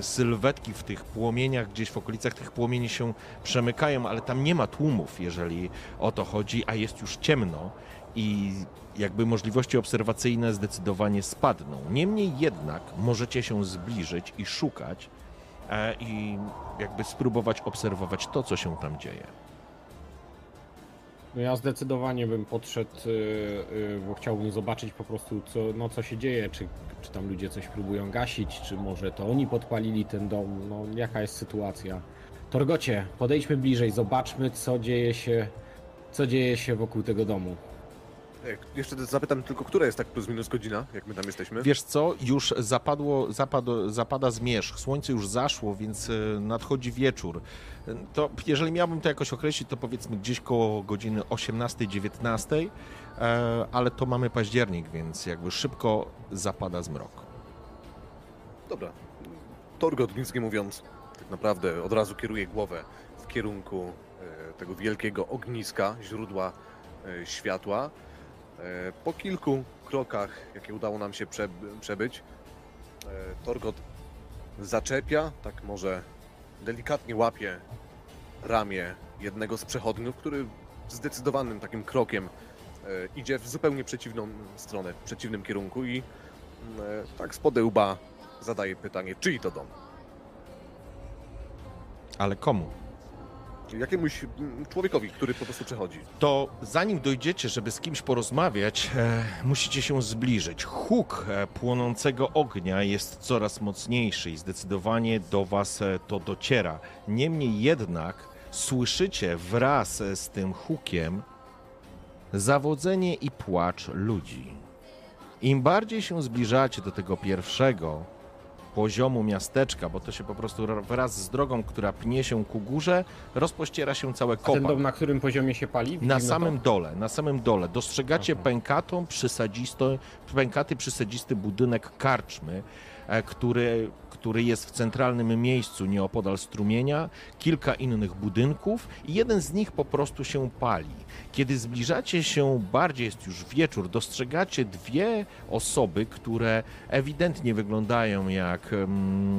sylwetki w tych płomieniach, gdzieś w okolicach tych płomieni się przemykają, ale tam nie ma tłumów, jeżeli o to chodzi, a jest już ciemno i jakby możliwości obserwacyjne zdecydowanie spadną. Niemniej jednak możecie się zbliżyć i szukać e, i jakby spróbować obserwować to, co się tam dzieje. No ja zdecydowanie bym podszedł, y, y, bo chciałbym zobaczyć po prostu, co, no, co się dzieje, czy, czy tam ludzie coś próbują gasić, czy może to oni podpalili ten dom, no jaka jest sytuacja. Torgocie, podejdźmy bliżej, zobaczmy, co dzieje się, co dzieje się wokół tego domu. Jak, jeszcze zapytam tylko, która jest tak plus minus godzina, jak my tam jesteśmy? Wiesz co, już zapadło, zapadł, zapada zmierzch, słońce już zaszło, więc e, nadchodzi wieczór. To jeżeli miałbym to jakoś określić, to powiedzmy gdzieś koło godziny 18-19, e, ale to mamy październik, więc jakby szybko zapada zmrok. Dobra. Torgot, nic nie mówiąc, tak naprawdę od razu kieruje głowę w kierunku e, tego wielkiego ogniska, źródła e, światła. Po kilku krokach, jakie udało nam się prze, przebyć, Torgot zaczepia, tak może delikatnie łapie ramię jednego z przechodniów, który zdecydowanym takim krokiem e, idzie w zupełnie przeciwną stronę, w przeciwnym kierunku i mm, e, tak spod łba zadaje pytanie, czyj to dom? Ale komu? Jakiemuś mm, człowiekowi, który po prostu przechodzi. to zanim dojdziecie, żeby z kimś porozmawiać, e, musicie się zbliżyć. Huk e, płonącego ognia jest coraz mocniejszy i zdecydowanie do was e, to dociera. Niemniej jednak słyszycie wraz e, z tym hukiem zawodzenie i płacz ludzi. Im bardziej się zbliżacie do tego pierwszego poziomu miasteczka, bo to się po prostu ra- wraz z drogą, która pnie się ku górze, rozpościera się całe A ten kopa. dom na którym poziomie się pali? Na samym to? dole, na samym dole. Dostrzegacie Aha. pękatą, przysadzisto, pękaty, przysadzisty budynek karczmy, e, który, który jest w centralnym miejscu nieopodal strumienia, kilka innych budynków i jeden z nich po prostu się pali. Kiedy zbliżacie się bardziej, jest już wieczór, dostrzegacie dwie osoby, które ewidentnie wyglądają jak,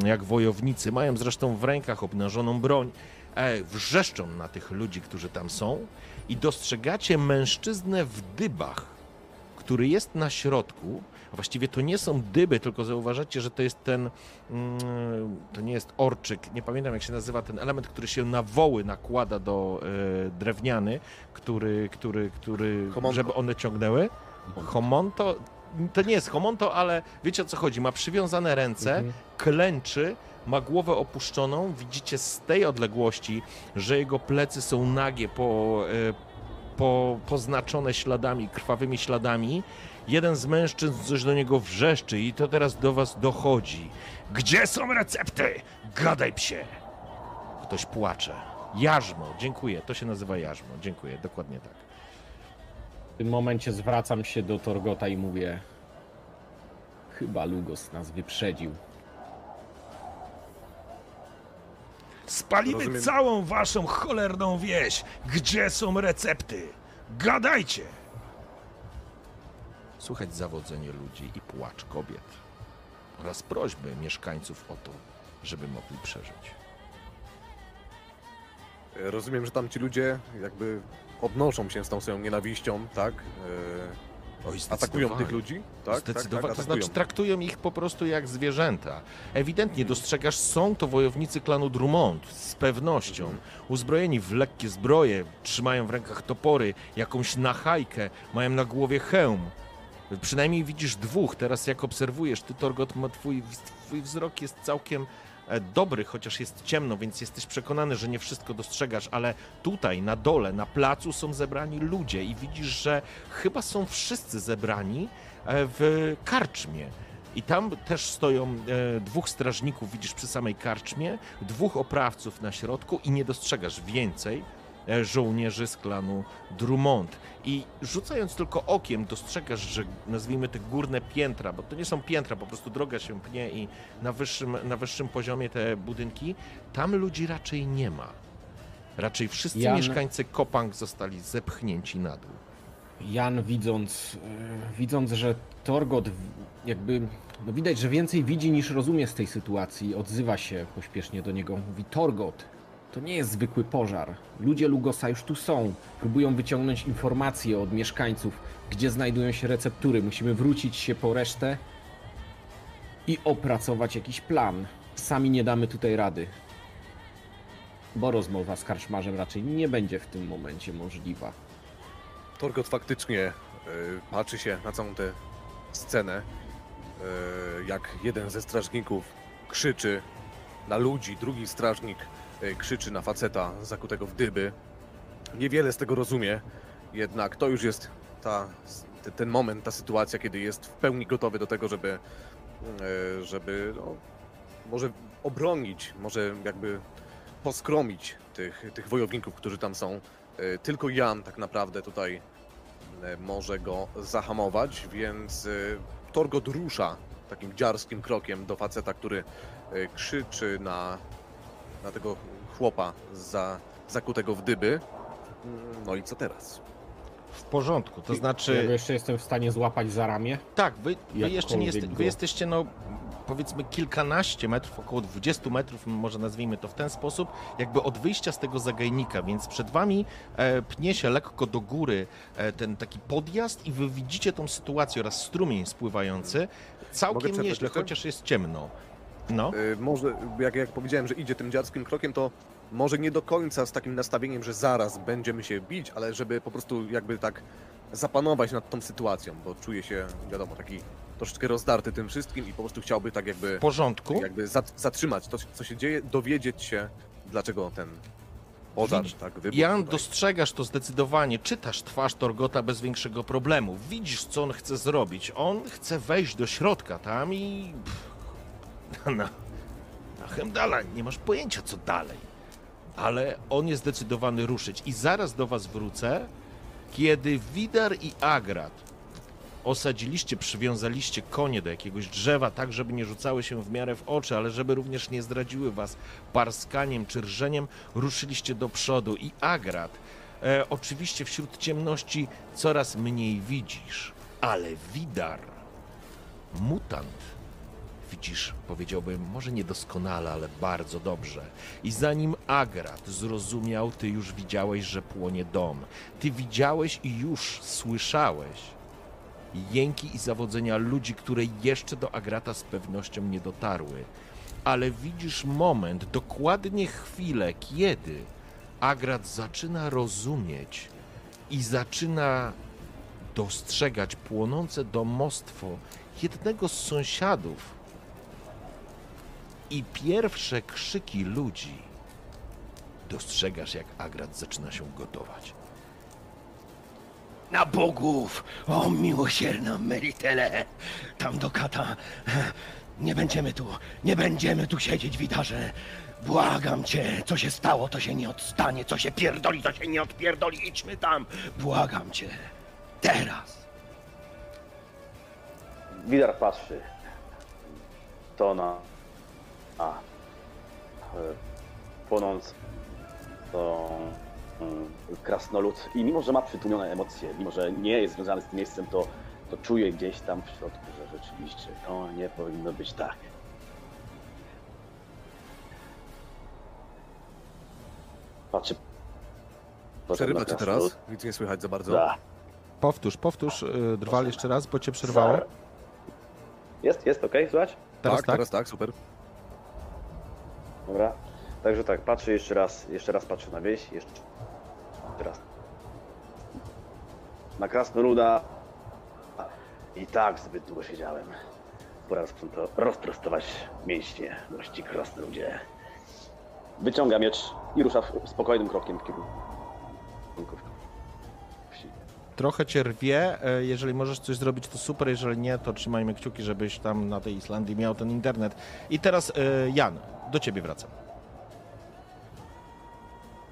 jak wojownicy, mają zresztą w rękach obnażoną broń e, wrzeszczą na tych ludzi, którzy tam są i dostrzegacie mężczyznę w dybach, który jest na środku. A Właściwie to nie są dyby, tylko zauważacie, że to jest ten, mm, to nie jest orczyk, nie pamiętam jak się nazywa ten element, który się na woły nakłada do e, drewniany, który, który, który, Homonto. żeby one ciągnęły. Homonto, to nie jest homonto, ale wiecie o co chodzi, ma przywiązane ręce, Mhm. klęczy, ma głowę opuszczoną. Widzicie z tej odległości, że jego plecy są nagie, po, e, po, poznaczone śladami, krwawymi śladami. Jeden z mężczyzn coś do niego wrzeszczy i to teraz do was dochodzi. Gdzie są recepty? Gadaj psie! Ktoś płacze. Jarzmo, dziękuję. To się nazywa jarzmo. Dziękuję, dokładnie tak. W tym momencie zwracam się do Torgota i mówię: Chyba Lugos nas wyprzedził. Spalimy Rozumiem. całą waszą cholerną wieś. Gdzie są recepty? Gadajcie! Słychać zawodzenie ludzi i płacz kobiet oraz prośby mieszkańców o to, żeby mogli przeżyć. Rozumiem, że tam ci ludzie jakby odnoszą się z tą swoją nienawiścią, tak? E, Oj, Atakują tych ludzi? Tak, Zdecydowanie. tak, tak, to znaczy traktują ich po prostu jak zwierzęta. Ewidentnie dostrzegasz, są to wojownicy klanu Drummond, z pewnością. Uzbrojeni w lekkie zbroje, trzymają w rękach topory, jakąś nachajkę, mają na głowie hełm. Przynajmniej widzisz dwóch. Teraz jak obserwujesz, ty Torgot, twój, twój wzrok jest całkiem e, dobry, chociaż jest ciemno, więc jesteś przekonany, że nie wszystko dostrzegasz, ale tutaj na dole, na placu są zebrani ludzie i widzisz, że chyba są wszyscy zebrani e, w karczmie. I tam też stoją e, dwóch strażników, widzisz przy samej karczmie, dwóch oprawców na środku i nie dostrzegasz więcej żołnierzy z klanu Drummond. I rzucając tylko okiem, dostrzegasz, że nazwijmy te górne piętra, bo to nie są piętra, po prostu droga się pnie i na wyższym, na wyższym poziomie te budynki, tam ludzi raczej nie ma. Raczej wszyscy Jan- mieszkańcy Kopang zostali zepchnięci na dół. Jan widząc, e, widząc, że Torgot jakby, no widać, że więcej widzi niż rozumie z tej sytuacji, odzywa się pośpiesznie do niego. Mówi, Torgot, to nie jest zwykły pożar. Ludzie Lugosa już tu są. Próbują wyciągnąć informacje od mieszkańców, gdzie znajdują się receptury. Musimy wrócić się po resztę i opracować jakiś plan. Sami nie damy tutaj rady. Bo rozmowa z karczmarzem raczej nie będzie w tym momencie możliwa. Torgot faktycznie e, patrzy się na całą tę scenę, e, jak jeden ze strażników krzyczy na ludzi, drugi strażnik krzyczy na faceta zakutego w dyby. Niewiele z tego rozumie, jednak to już jest ta, te- ten moment, ta sytuacja, kiedy jest w pełni gotowy do tego, żeby, e, żeby no, może obronić, może jakby poskromić tych, tych wojowników, którzy tam są. E, Tylko Jan tak naprawdę tutaj e, może go zahamować, więc e, Torgot rusza takim dziarskim krokiem do faceta, który e, krzyczy na, na tego chłopa za, zakutego w dyby. No i co teraz? W porządku, to Ja znaczy... go jeszcze jestem w stanie złapać za ramię. Tak, wy, wy jeszcze nie jeste, wy jesteście, no powiedzmy kilkanaście metrów, około 20 metrów, może nazwijmy to w ten sposób, jakby od wyjścia z tego zagajnika, więc przed wami e, pnie się lekko do góry e, ten taki podjazd i wy widzicie tą sytuację oraz strumień spływający. Całkiem nieźle, chociaż jest ciemno. No, E, Może, jak, jak powiedziałem, że idzie tym dziarskim krokiem, to może nie do końca z takim nastawieniem, że zaraz będziemy się bić, ale żeby po prostu jakby tak zapanować nad tą sytuacją, bo czuje się, wiadomo, taki troszeczkę rozdarty tym wszystkim i po prostu chciałby tak jakby, w porządku. jakby zat- zatrzymać to, co się dzieje, dowiedzieć się, dlaczego ten pożar Widz- tak wybuchł. Jan, tutaj. dostrzegasz to zdecydowanie, czytasz twarz Torgota bez większego problemu. Widzisz, co on chce zrobić. On chce wejść do środka tam i. Pff, Na, na Hemdala nie masz pojęcia, co dalej. Ale on jest zdecydowany ruszyć. I zaraz do was wrócę, kiedy Widar i Agrat osadziliście, przywiązaliście konie do jakiegoś drzewa, tak żeby nie rzucały się w miarę w oczy, ale żeby również nie zdradziły was parskaniem czy rżeniem, ruszyliście do przodu i Agrat. E, oczywiście wśród ciemności coraz mniej widzisz, ale Widar, mutant, widzisz, powiedziałbym, może niedoskonale, ale bardzo dobrze. I zanim Agrat zrozumiał, ty już widziałeś, że płonie dom. Ty widziałeś i już słyszałeś jęki i zawodzenia ludzi, które jeszcze do Agrata z pewnością nie dotarły. Ale widzisz moment, dokładnie chwilę, kiedy Agrat zaczyna rozumieć i zaczyna dostrzegać płonące domostwo jednego z sąsiadów i pierwsze krzyki ludzi. Dostrzegasz, jak Agrat zaczyna się gotować. Na bogów! O miłosierna Meritele! Tam do kata! Nie będziemy tu, nie będziemy tu siedzieć, widarze! Błagam cię, co się stało, to się nie odstanie, co się pierdoli, to się nie odpierdoli, idźmy tam! Błagam cię! Teraz! Widar patrzy. To na. A. e, Płonąc. To. mm, Krasnolud. I mimo, że ma przytłumione emocje, mimo, że nie jest związany z tym miejscem, to, to czuje gdzieś tam w środku, że rzeczywiście to nie powinno być tak. Patrzy. Przerywa cię teraz? Nic nie słychać za bardzo. Da. Powtórz, powtórz, yy, drwal jeszcze raz, bo cię przerwało. Jest, jest, okej, słuchać? Teraz tak, tak? teraz tak, super. Dobra. Także tak, patrzę jeszcze raz, jeszcze raz patrzę na wieś, jeszcze raz. Na Krasnoluda I tak zbyt długo siedziałem. Pora rozprostować mięśnie, mości krasnoludzie. Wyciąga miecz i rusza spokojnym krokiem w kierunku. Trochę cię rwie, e, jeżeli możesz coś zrobić, to super, jeżeli nie, to trzymajmy kciuki, żebyś tam na tej Islandii miał ten internet. I teraz e, Jan, do ciebie wracam.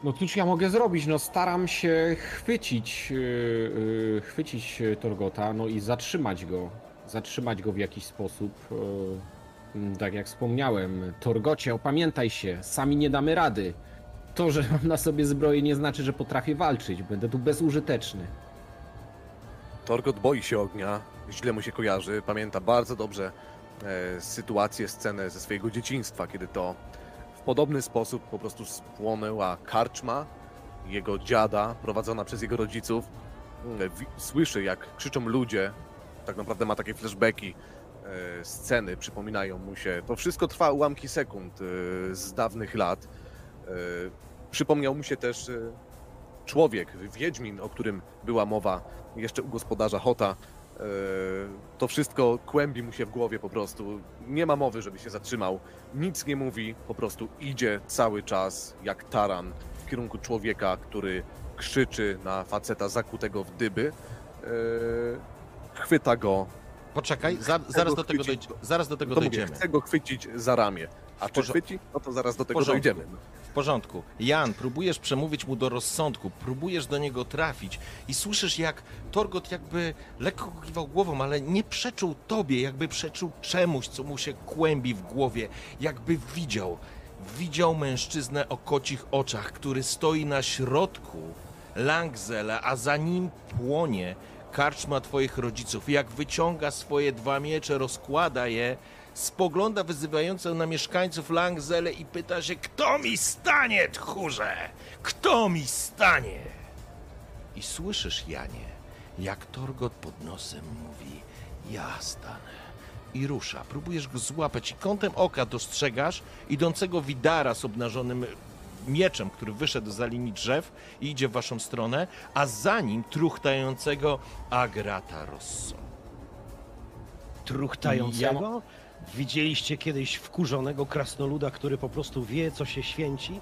No cóż ja mogę zrobić? No staram się chwycić, yy, chwycić Torgota, no i zatrzymać go. Zatrzymać go w jakiś sposób. Yy, tak jak wspomniałem, Torgocie, opamiętaj się, sami nie damy rady. To, że mam na sobie zbroję nie znaczy, że potrafię walczyć. Będę tu bezużyteczny. Torgot boi się ognia, źle mu się kojarzy. Pamięta bardzo dobrze e, sytuację, scenę ze swojego dzieciństwa, kiedy to w podobny sposób po prostu spłonęła karczma jego dziada, prowadzona przez jego rodziców. E, wi- Słyszy, jak krzyczą ludzie. Tak naprawdę ma takie flashbacki. e, Sceny przypominają mu się. To wszystko trwa ułamki sekund e, z dawnych lat. E, Przypomniał mu się też e, człowiek, Wiedźmin, o którym była mowa jeszcze u gospodarza Hota. E, To wszystko kłębi mu się w głowie po prostu. Nie ma mowy, żeby się zatrzymał. Nic nie mówi, po prostu idzie cały czas jak taran w kierunku człowieka, który krzyczy na faceta zakutego w dyby. E, Chwyta go. Poczekaj, za, zaraz, do tego chwycić. dojdzie, zaraz do tego dojdziemy. chce go chwycić za ramię. A czy chwyci? No to zaraz do tego dojdziemy. W porządku. Jan, próbujesz przemówić mu do rozsądku, próbujesz do niego trafić i słyszysz, jak Torgot jakby lekko kiwał głową, ale nie przeczył tobie, jakby przeczył czemuś, co mu się kłębi w głowie, jakby widział. Widział mężczyznę o kocich oczach, który stoi na środku Langzela, a za nim płonie karczma twoich rodziców. Jak wyciąga swoje dwa miecze, rozkłada je, spogląda wyzywająco na mieszkańców Langzele i pyta się, kto mi stanie, tchórze? Kto mi stanie? I słyszysz, Janie, jak Torgot pod nosem mówi, ja stanę. I rusza. Próbujesz go złapać i kątem oka dostrzegasz idącego Widara z obnażonym mieczem, który wyszedł za linii drzew i idzie w waszą stronę, a za nim truchtającego Agrata Rosso. truchtającego? Widzieliście kiedyś wkurzonego krasnoluda, który po prostu wie, co się święci?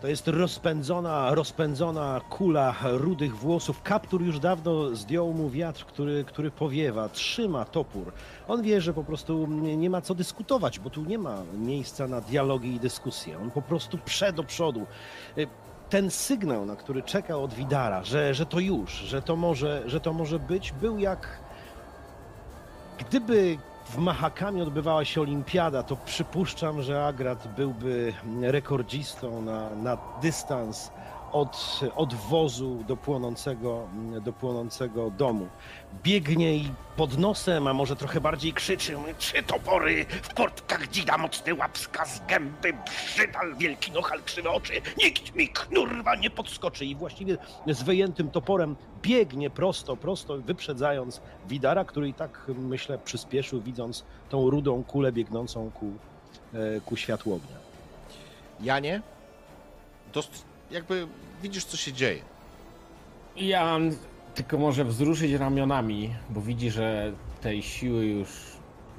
To jest rozpędzona, rozpędzona kula rudych włosów. Kaptur już dawno zdjął mu wiatr, który, który powiewa, trzyma topór. On wie, że po prostu nie, ma co dyskutować, bo tu nie ma miejsca na dialogi i dyskusje. On po prostu prze do przodu. Y, Ten sygnał, na który czekał od Widara, że, że to już, że to, może, że to może być, był jak Gdyby w Mahakami odbywała się olimpiada, to przypuszczam, że Agrat byłby rekordzistą na, na dystans od, od wozu do płonącego, do płonącego domu. Biegnie i pod nosem, a może trochę bardziej krzyczy. Trzy topory, w portkach dzida mocny łapska z gęby, brzydal, wielki nohal, krzywe oczy, nikt mi knurwa nie podskoczy i właściwie z wyjętym toporem biegnie prosto, prosto, wyprzedzając Widara, który i tak, myślę, przyspieszył, widząc tą rudą kulę biegnącą ku, e, ku światłu ognia. Janie, dost- jakby widzisz, co się dzieje. Jan tylko może wzruszyć ramionami, bo widzi, że tej siły już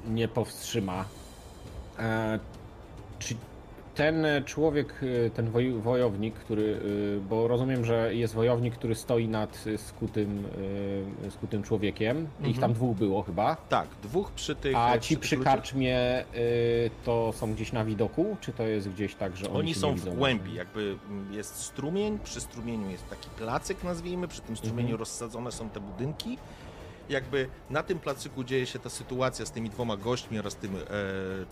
nie powstrzyma. E, czy ten człowiek, e, ten woj, wojownik, który, e, bo rozumiem, że jest wojownik, który stoi nad skutym, e, skutym człowiekiem. Ich Mhm. tam dwóch było chyba. Tak, dwóch przy tych... A ci przy karczmie to są gdzieś na widoku, czy to jest gdzieś tak, że oni, Oni są w głębi, jakby mm, jest strumień, przy strumieniu jest taki placyk, nazwijmy, przy tym strumieniu Mhm. rozsadzone są te budynki. Jakby na tym placyku dzieje się ta sytuacja z tymi dwoma gośćmi oraz tym e,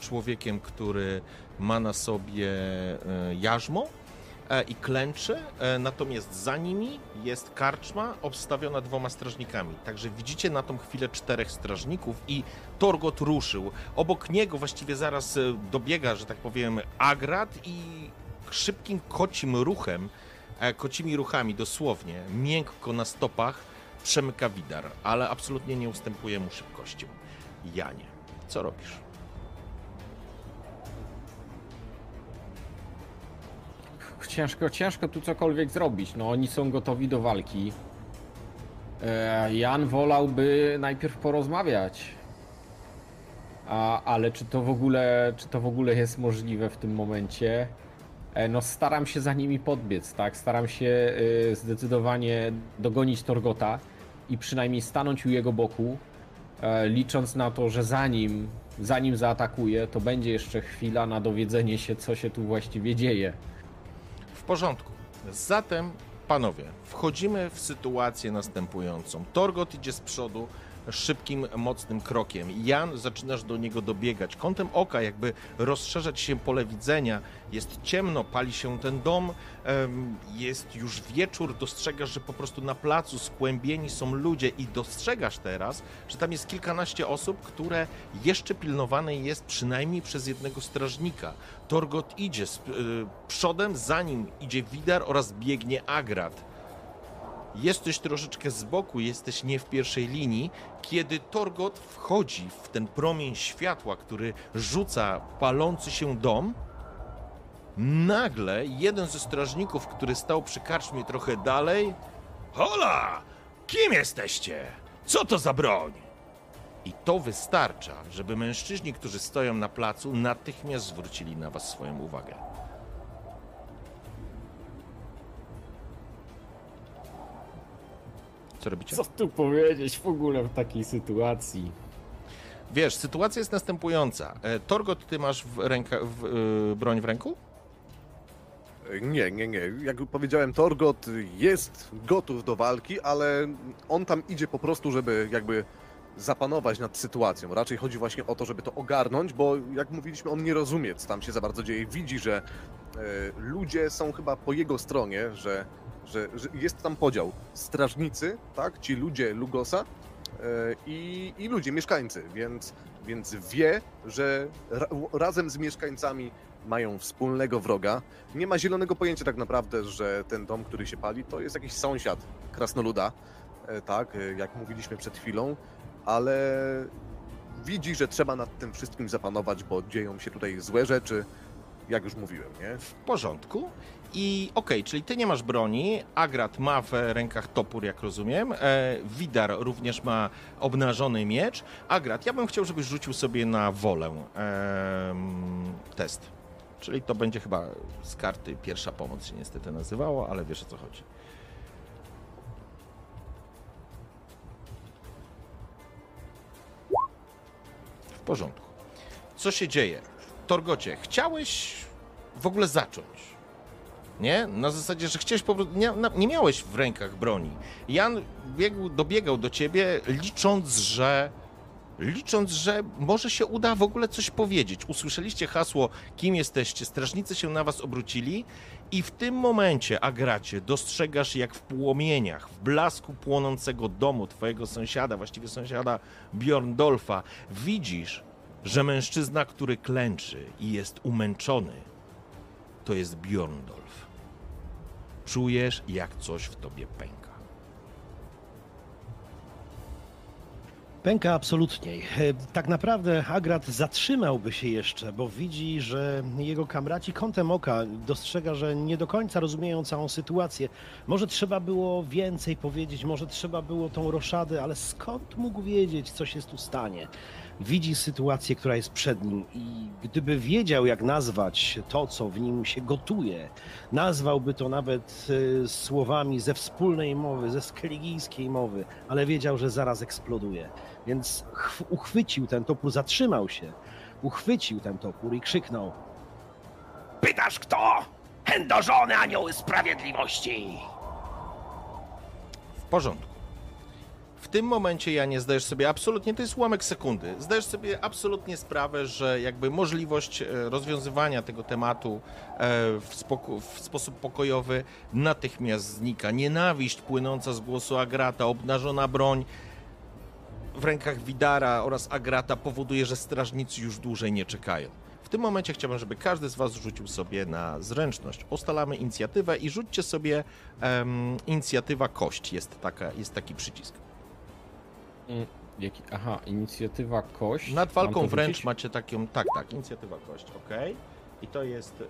człowiekiem, który ma na sobie e, jarzmo e, i klęczy, e, natomiast za nimi jest karczma obstawiona dwoma strażnikami. Także widzicie na tą chwilę czterech strażników i Torgot ruszył. Obok niego właściwie zaraz e, dobiega, że tak powiem, Agrat i szybkim kocim ruchem, e, kocimi ruchami dosłownie, miękko na stopach przemyka Widar, ale absolutnie nie ustępuje mu szybkością. Janie, co robisz? Ciężko, ciężko tu cokolwiek zrobić. No oni są gotowi do walki. E, Jan wolałby najpierw porozmawiać. A, ale czy to w ogóle, czy to w ogóle jest możliwe w tym momencie? E, No staram się za nimi podbiec, tak? Staram się y, zdecydowanie dogonić Torgota i przynajmniej stanąć u jego boku, e, licząc na to, że zanim, zanim zaatakuje, to będzie jeszcze chwila na dowiedzenie się, co się tu właściwie dzieje. W porządku. Zatem, panowie, wchodzimy w sytuację następującą. Torgot idzie z przodu szybkim, mocnym krokiem. Jan, zaczynasz do niego dobiegać. Kątem oka, jakby rozszerzać się pole widzenia. Jest ciemno, pali się ten dom, jest już wieczór. Dostrzegasz, że po prostu na placu skłębieni są ludzie i dostrzegasz teraz, że tam jest kilkanaście osób, które jeszcze pilnowane jest przynajmniej przez jednego strażnika. Torgot idzie z, y, przodem, za nim idzie Widar oraz biegnie Agrat. Jesteś troszeczkę z boku, jesteś nie w pierwszej linii, kiedy Torgot wchodzi w ten promień światła, który rzuca palący się dom. Nagle jeden ze strażników, który stał przy karczmie trochę dalej. Hola! Kim jesteście? Co to za broń? I to wystarcza, żeby mężczyźni, którzy stoją na placu, natychmiast zwrócili na was swoją uwagę. Co robicie? Co tu powiedzieć w ogóle w takiej sytuacji? Wiesz, sytuacja jest następująca. E, Torgot, ty masz w ręka, w, y, broń w ręku? Nie, nie, nie. Jak powiedziałem, Torgot jest gotów do walki, ale on tam idzie po prostu, żeby jakby zapanować nad sytuacją. Raczej chodzi właśnie o to, żeby to ogarnąć, bo jak mówiliśmy, on nie rozumie, co tam się za bardzo dzieje. Widzi, że e, ludzie są chyba po jego stronie, że, że, że jest tam podział. Strażnicy, tak, ci ludzie Lugosa e, i, i ludzie, mieszkańcy, więc, więc wie, że ra, razem z mieszkańcami mają wspólnego wroga. Nie ma zielonego pojęcia tak naprawdę, że ten dom, który się pali, to jest jakiś sąsiad krasnoluda, e, tak, e, jak mówiliśmy przed chwilą, ale widzi, że trzeba nad tym wszystkim zapanować, bo dzieją się tutaj złe rzeczy, jak już mówiłem, nie? W porządku. I okej, czyli ty nie masz broni, Agrat ma w rękach topór, jak rozumiem, e, Widar również ma obnażony miecz. Agrat, ja bym chciał, żebyś rzucił sobie na wolę em, test. Czyli to będzie chyba z karty pierwsza pomoc się niestety nazywało, ale wiesz o co chodzi. W porządku. Co się dzieje? Torgocie, chciałeś w ogóle zacząć. Nie? Na zasadzie, że chciałeś po prostu. Nie, nie miałeś w rękach broni. Jan biegł, dobiegał do ciebie, licząc, że. Licząc, że może się uda w ogóle coś powiedzieć. Usłyszeliście hasło, kim jesteście, strażnicy się na was obrócili, i w tym momencie, Agracie, dostrzegasz, jak w płomieniach, w blasku płonącego domu twojego sąsiada, właściwie sąsiada Bjorndolfa, widzisz, że mężczyzna, który klęczy i jest umęczony, to jest Bjorndolf. Czujesz, jak coś w tobie pęka. Pęka absolutnie. E, Tak naprawdę Agrat zatrzymałby się jeszcze, bo widzi, że jego kamraci kątem oka dostrzega, że nie do końca rozumieją całą sytuację. Może trzeba było więcej powiedzieć, może trzeba było tą roszadę, ale skąd mógł wiedzieć, co się tu stanie? Widzi sytuację, która jest przed nim i gdyby wiedział, jak nazwać to, co w nim się gotuje, nazwałby to nawet e, słowami ze wspólnej mowy, ze skeligijskiej mowy, ale wiedział, że zaraz eksploduje. Więc chw- uchwycił ten topór, zatrzymał się, uchwycił ten topór i krzyknął. Pytasz kto? Chędożony anioły sprawiedliwości! W porządku. Tym momencie, ja nie zdajesz sobie absolutnie, to jest ułamek sekundy, zdajesz sobie absolutnie sprawę, że jakby możliwość e, rozwiązywania tego tematu e, w, spoko- w sposób pokojowy natychmiast znika. Nienawiść płynąca z głosu Agrata, obnażona broń w rękach Widara oraz Agrata powoduje, że strażnicy już dłużej nie czekają. W tym momencie chciałbym, żeby każdy z Was rzucił sobie na zręczność. Ustalamy inicjatywę i rzućcie sobie em, inicjatywa kość. Jest, taka, jest taki przycisk. Jaki? Aha, inicjatywa kość. Nad walką Mam to wręcz rzucić? macie taką. Tak, tak, inicjatywa kość, ok. I to jest. Yy,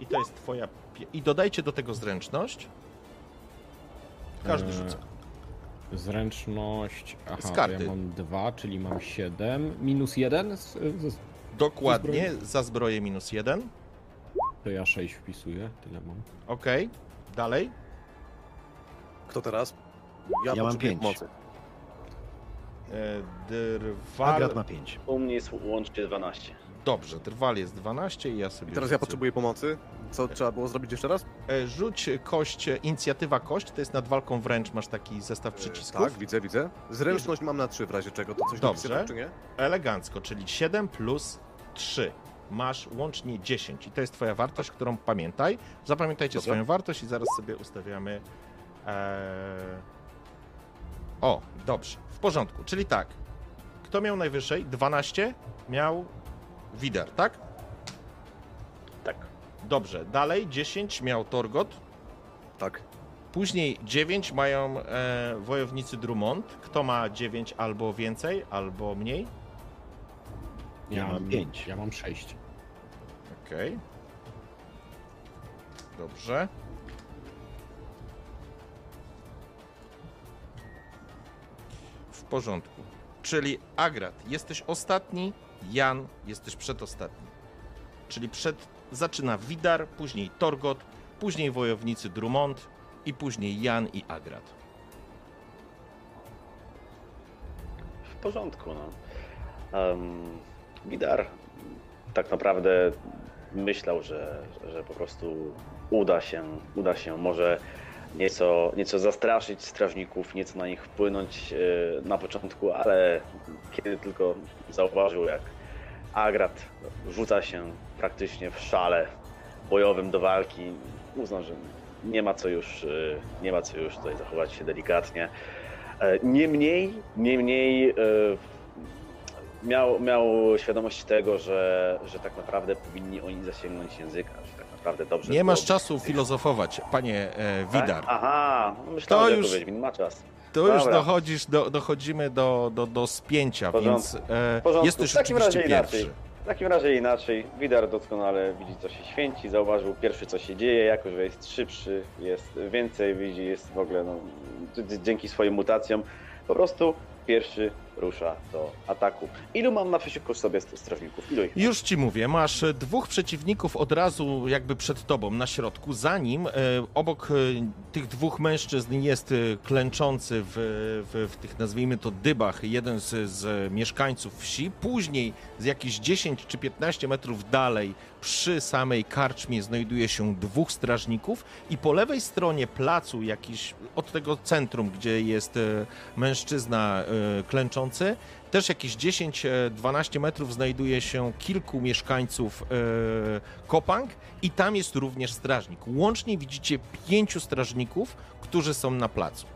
I to jest Twoja. pie- I dodajcie do tego zręczność. Każdy Eee, rzuca. Zręczność. Aha, Z to karty. ja mam dwa, czyli mam 7. Minus 1, z, z, Dokładnie, za zbroję minus jeden. to ja 6 wpisuję, tyle mam. Okej, dalej. Kto teraz? Ja mam pięć. pomocy. E, Drwal. Agrat ma 5. U mnie jest łącznie 12. Dobrze, drwal jest 12 i ja sobie. I teraz ja rzucę. potrzebuję pomocy. Co trzeba było zrobić jeszcze raz? E, Rzuć kość, e, inicjatywa kość, to jest nad walką wręcz, masz taki zestaw przycisków. Tak, widzę, widzę. Zręczność mam na 3 w razie czego. To coś Dobrze. tak, czy nie? Elegancko, czyli 7 plus 3. Masz łącznie 10 i to jest twoja wartość, którą pamiętaj. Zapamiętajcie Dobrze. swoją wartość i zaraz sobie ustawiamy. E... O, dobrze, w porządku. Czyli tak, kto miał najwyżej? 12 miał Wider, tak? Tak. Dobrze, dalej 10 miał Torgot, Tak. Później 9 mają e, wojownicy Drummond. Kto ma 9 albo więcej, albo mniej? Ja mam pięć. Ja mam 6. Okej. Dobrze. Porządku. Czyli Agrat, jesteś ostatni, Jan, jesteś przedostatni. Czyli przed zaczyna Widar, później Torgot, później wojownicy Drummond i później Jan i Agrat. W porządku, no. Um, Widar tak naprawdę myślał, że, że po prostu uda się, uda się może nieco, nieco zastraszyć strażników, nieco na nich wpłynąć e, na początku, ale kiedy tylko zauważył, jak Agrat rzuca się praktycznie w szale bojowym do walki, uznał, że nie ma co już, e, nie ma co już tutaj zachować się delikatnie. E, Niemniej, niemniej miał, miał świadomość tego, że, że tak naprawdę powinni oni zasięgnąć języka, naprawdę dobrze Nie masz czasu filozofować, panie e, Widar. Tak? Aha, myślałem, To że już-. Wiedźmin ma czas. To już dochodzisz do, dochodzimy do, do, do spięcia, więc e, jesteś W takim razie pierwszy. inaczej. W takim razie inaczej. Widar doskonale widzi, co się święci, zauważył pierwszy, co się dzieje, jako że jest szybszy, jest więcej, widzi, jest w ogóle, no, dzięki swoim mutacjom, po prostu pierwszy rusza do ataku. Ilu mam naprzeciwko sobie st- strażników? Ilu ich? Już ci mówię, masz e, dwóch przeciwników od razu jakby przed tobą na środku. Zanim e, obok e, tych dwóch mężczyzn jest e, klęczący w, w, w tych nazwijmy to dybach jeden z, z mieszkańców wsi. Później z jakieś 10 czy 15 metrów dalej przy samej karczmie znajduje się dwóch strażników i po lewej stronie placu jakiś od tego centrum, gdzie jest e, mężczyzna e, klęczący, też jakieś 10-12 metrów znajduje się kilku mieszkańców e, Kopang i tam jest również strażnik. Łącznie widzicie pięciu strażników, którzy są na placu.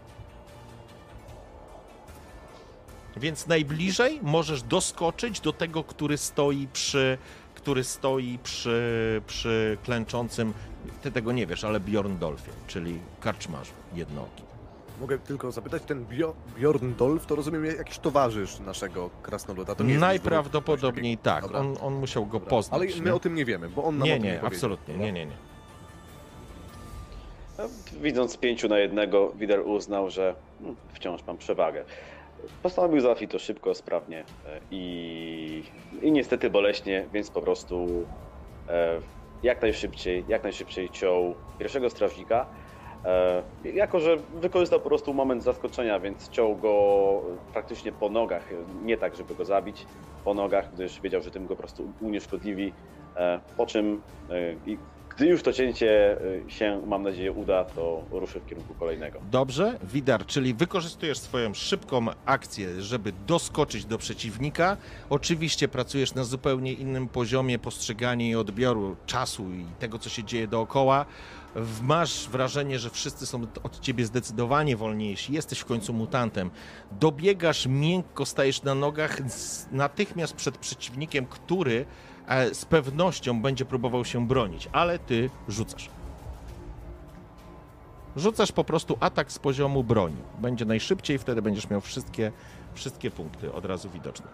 Więc najbliżej możesz doskoczyć do tego, który stoi przy, który stoi przy, przy klęczącym, ty tego nie wiesz, ale Bjorndolfie, czyli karczmarzu jednooki. Mogę tylko zapytać, ten Bio, Bjorn Dolf to rozumiem jakiś towarzysz naszego krasnoluda. To nie Najprawdopodobniej tak, Dobra. on, on musiał go Dobra. poznać. Ale my nie? o tym nie wiemy, bo on nam Nie, o tym nie, powiedział. absolutnie, nie, nie, nie. Widząc pięciu na jednego, Wider uznał, że hmm, wciąż mam przewagę. Postanowił załatwić to szybko, sprawnie e, i, i niestety boleśnie, więc po prostu e, jak najszybciej, jak najszybciej ciął pierwszego strażnika. E, jako, że wykorzystał po prostu moment zaskoczenia, więc ciął go praktycznie po nogach, nie tak, żeby go zabić, po nogach, gdyż wiedział, że tym go po prostu unieszkodliwi. Po czym gdy już to cięcie e, się, mam nadzieję, uda, to ruszy w kierunku kolejnego. Dobrze, Widar, czyli wykorzystujesz swoją szybką akcję, żeby doskoczyć do przeciwnika. Oczywiście pracujesz na zupełnie innym poziomie postrzegania i odbioru czasu i tego, co się dzieje dookoła. Masz wrażenie, że wszyscy są od ciebie zdecydowanie wolniejsi. Jesteś w końcu mutantem. Dobiegasz miękko, stajesz na nogach natychmiast przed przeciwnikiem, który z pewnością będzie próbował się bronić, ale ty rzucasz. Rzucasz po prostu atak z poziomu broni. Będzie najszybciej, wtedy będziesz miał wszystkie, wszystkie punkty od razu widoczne.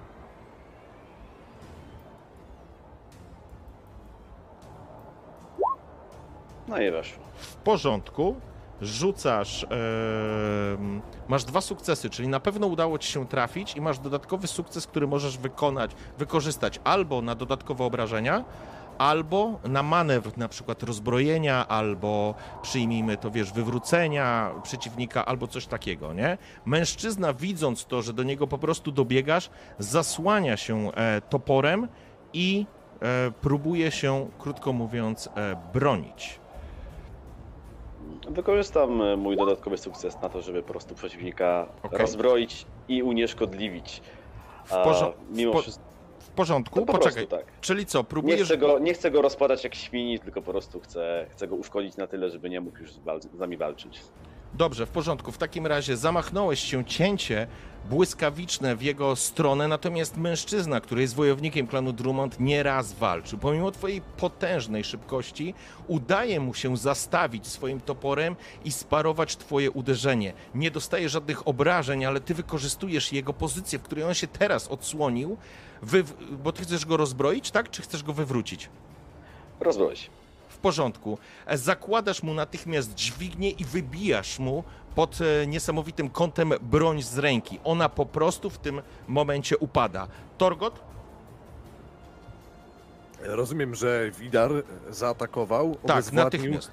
No i weszło. W porządku. Rzucasz. em, masz dwa sukcesy, czyli na pewno udało ci się trafić i masz dodatkowy sukces, który możesz wykonać, wykorzystać albo na dodatkowe obrażenia, albo na manewr, na przykład rozbrojenia, albo przyjmijmy to, wiesz, wywrócenia przeciwnika, albo coś takiego, nie? Mężczyzna, widząc to, że do niego po prostu dobiegasz, zasłania się e, toporem i e, próbuje się, krótko mówiąc, e, bronić. Wykorzystam e, mój dodatkowy sukces na to, żeby po prostu przeciwnika Okej. rozbroić i unieszkodliwić. W, porzo- mimo w, po- w porządku? to po Poczekaj. prostu tak. Czyli co, Nie próbujesz chcę, go, nie chcę go rozpadać jak świni, tylko po prostu chcę, chcę go uszkodzić na tyle, żeby nie mógł już z, wal- z nami walczyć. Dobrze, w porządku. W takim razie zamachnąłeś się cięcie błyskawiczne w jego stronę, natomiast mężczyzna, który jest wojownikiem klanu Drummond, nieraz walczył. Pomimo twojej potężnej szybkości, udaje mu się zastawić swoim toporem i sparować twoje uderzenie. Nie dostaje żadnych obrażeń, ale ty wykorzystujesz jego pozycję, w której on się teraz odsłonił, bo ty chcesz go rozbroić, tak? Czy chcesz go wywrócić? Rozbroić. W porządku. E, Zakładasz mu natychmiast dźwignię i wybijasz mu pod e, niesamowitym kątem broń z ręki. Ona po prostu w tym momencie upada. Torgot? Rozumiem, że Widar zaatakował. Tak, natychmiast.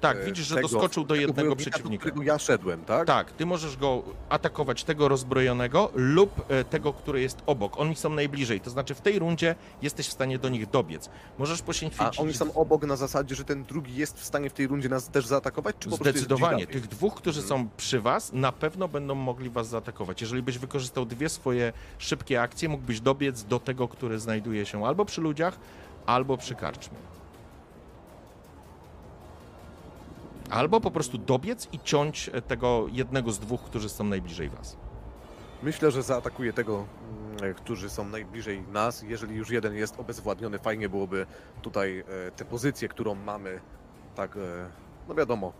Tak, e, widzisz, że tego- doskoczył do jednego wojownika, do przeciwnika. którego ja szedłem, tak? Tak, ty możesz go atakować tego rozbrojonego lub e, tego, który jest obok. Oni są najbliżej, to znaczy w tej rundzie jesteś w stanie do nich dobiec. Możesz A poświęcić oni są obok na zasadzie, że ten drugi jest w stanie w tej rundzie nas też zaatakować, czy Zdecydowanie. Tych dwóch, którzy Mhm. są przy was, na pewno będą mogli was zaatakować. Jeżeli byś wykorzystał dwie swoje szybkie akcje, mógłbyś dobiec do tego, który znajduje się albo przy ludziach, albo przy karczmie. Albo po prostu dobiec i ciąć e, tego jednego z dwóch, którzy są najbliżej was. Myślę, że zaatakuje tego, mm, którzy są najbliżej nas. Jeżeli już jeden jest obezwładniony, fajnie byłoby tutaj e, tę pozycję, którą mamy, tak, e, no wiadomo,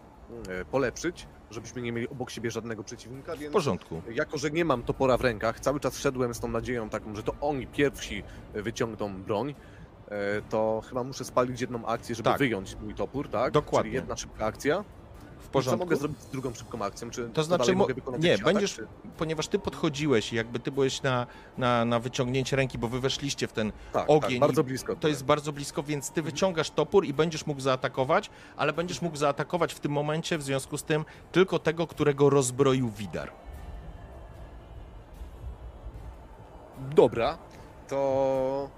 e, polepszyć, żebyśmy nie mieli obok siebie żadnego przeciwnika, W więc porządku. jako, że nie mam topora w rękach, cały czas szedłem z tą nadzieją taką, że to oni pierwsi wyciągną broń, e, to chyba muszę spalić jedną akcję, żeby Tak. wyjąć mój topór, tak? Dokładnie. Czyli jedna szybka akcja. W Co porządku. mogę zrobić z drugą szybką akcją? Czy To znaczy, mo- nie, atak, będziesz, czy- ponieważ ty podchodziłeś, i jakby ty byłeś na, na, na wyciągnięcie ręki, bo wy weszliście w ten Tak, ogień tak, bardzo blisko. To jest bardzo blisko, więc ty wyciągasz topór i będziesz mógł zaatakować, ale będziesz mógł zaatakować w tym momencie, w związku z tym, tylko tego, którego rozbroił Widar. Dobra, to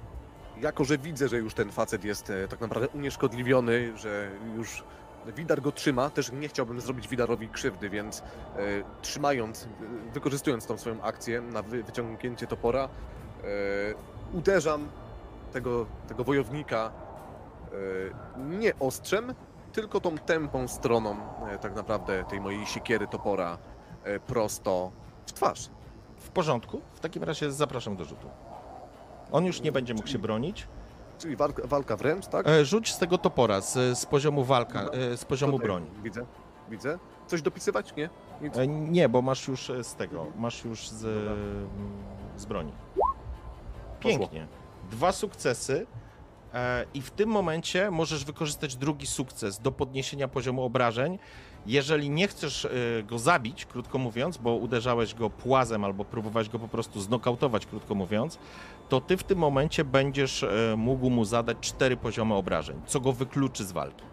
jako, że widzę, że już ten facet jest e, tak naprawdę unieszkodliwiony, że już Widar go trzyma, też nie chciałbym zrobić Widarowi krzywdy, więc e, trzymając, e, wykorzystując tą swoją akcję na wy, wyciągnięcie topora, e, uderzam tego, tego wojownika e, nie ostrzem, tylko tą tępą stroną e, tak naprawdę tej mojej siekiery topora e, prosto w twarz. W porządku? W takim razie zapraszam do rzutu. On już nie będzie mógł się bronić. Czyli walka, walka wręcz, tak? E, Rzuć z tego topora, z, z poziomu walka, Dobra. e, z poziomu Tutaj broni. Widzę, widzę. Coś dopisywać? Nie? Nic. E, Nie, bo masz już e, z tego, masz już z, z broni. Pięknie. Dwa sukcesy e, i w tym momencie możesz wykorzystać drugi sukces do podniesienia poziomu obrażeń. Jeżeli nie chcesz e, go zabić, krótko mówiąc, bo uderzałeś go płazem albo próbowałeś go po prostu znokautować, krótko mówiąc, to ty w tym momencie będziesz e, mógł mu zadać cztery poziomy obrażeń, co go wykluczy z walki.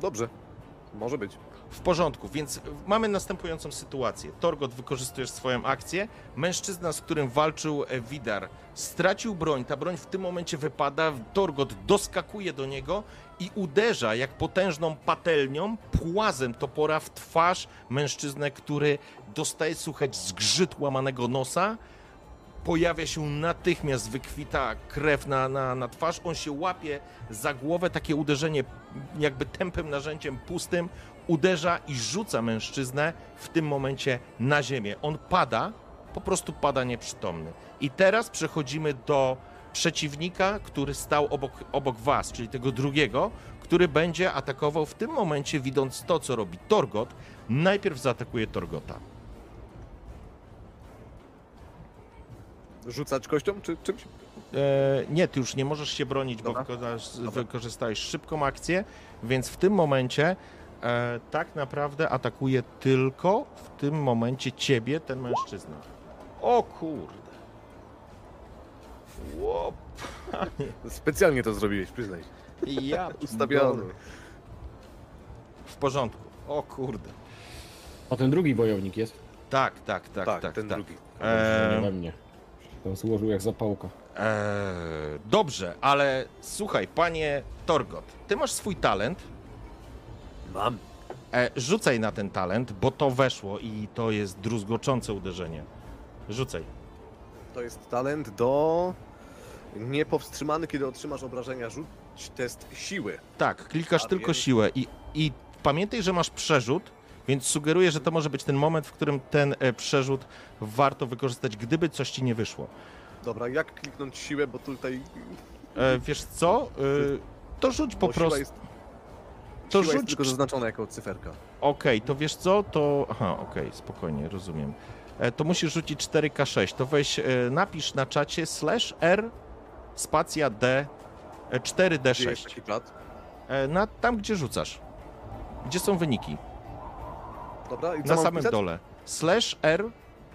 Dobrze. Może być. W porządku, więc mamy następującą sytuację. Torgot wykorzystujesz swoją akcję. Mężczyzna, z którym walczył e, Widar, stracił broń. Ta broń w tym momencie wypada. Torgot doskakuje do niego i uderza jak potężną patelnią, płazem topora w twarz mężczyznę, który dostaje słuchać zgrzyt łamanego nosa. Pojawia się natychmiast wykwita krew na, na, na twarz. On się łapie za głowę, takie uderzenie jakby tępym narzędziem pustym uderza i rzuca mężczyznę w tym momencie na ziemię. On pada, po prostu pada nieprzytomny. I teraz przechodzimy do przeciwnika, który stał obok, obok was, czyli tego drugiego, który będzie atakował w tym momencie, widząc to, co robi Torgot. Najpierw zaatakuje Torgota. Rzucać kością czy czymś? E, nie, ty już nie możesz się bronić, bo Dobra. Dobra. wykorzystałeś szybką akcję, więc w tym momencie e, tak naprawdę atakuje tylko w tym momencie ciebie, ten mężczyzna. O kurde. Łop. Specjalnie to zrobiłeś, przyznaj. Ja Ustawiony. W porządku. O kurde. O, ten drugi bojownik jest. Tak, tak, tak, Tak, tak. ten tak. drugi. Nie E, we mnie. Tam złożył jak zapałka. e, dobrze, ale słuchaj, panie Torgot, ty masz swój talent. Mam. E, rzucaj na ten talent, bo to weszło i to jest druzgoczące uderzenie. Rzucaj. To jest talent do niepowstrzymany, kiedy otrzymasz obrażenia. Rzuć test siły. Tak, klikasz A tylko więc- siłę i, i pamiętaj, że masz przerzut, więc sugeruję, że to może być ten moment, w którym ten e, przerzut warto wykorzystać, gdyby coś ci nie wyszło. Dobra, jak kliknąć siłę, bo tutaj E, wiesz co? E, to rzuć po prostu. Jest, To siła jest rzuć. tylko zaznaczona jako cyferka. Okej, to wiesz co? To. Aha, okej, spokojnie, rozumiem. E, to musisz rzucić 4K6. To weź, e, napisz na czacie slash R spacja D e, Gdzie jest 4D6. taki plat? E, na, tam, gdzie rzucasz. Gdzie są wyniki? Dobra, Na samym wpisać? dole. Slash R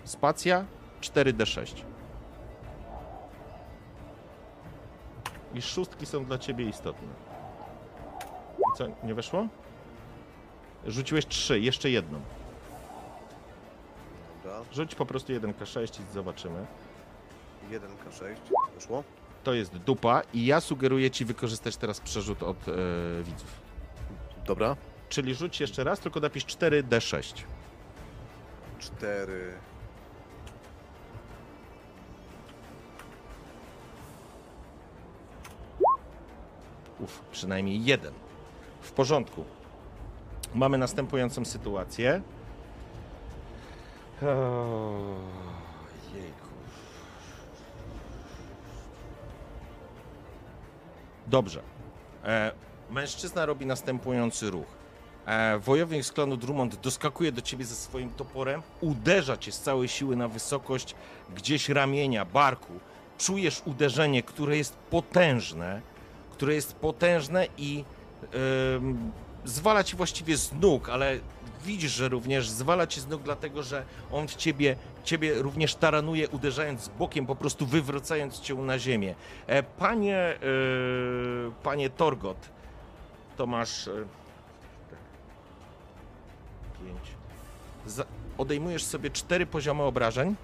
spacja 4D6. I szóstki są dla ciebie istotne. I Co, nie weszło? Rzuciłeś trzy, jeszcze jedną. Dobra, Rzuć po prostu 1K6 i zobaczymy. 1K6, wyszło. To jest dupa i ja sugeruję ci wykorzystać teraz przerzut od e, widzów. Dobra, Czyli rzuć jeszcze raz, tylko napisz 4D6. 4. Uf, przynajmniej jeden. W porządku. Mamy następującą sytuację. O, jejku. Dobrze. E, mężczyzna robi następujący ruch. E, wojownik z klanu Drummond doskakuje do ciebie ze swoim toporem, uderza cię z całej siły na wysokość gdzieś ramienia, barku. Czujesz uderzenie, które jest potężne, które jest potężne i zwala ci właściwie z nóg, ale widzisz, że również zwala ci z nóg, dlatego że on w ciebie, ciebie również taranuje, uderzając bokiem, po prostu wywracając cię na ziemię. E, panie, e, panie Torgot, to masz pięć. Za, odejmujesz sobie cztery poziomy obrażeń.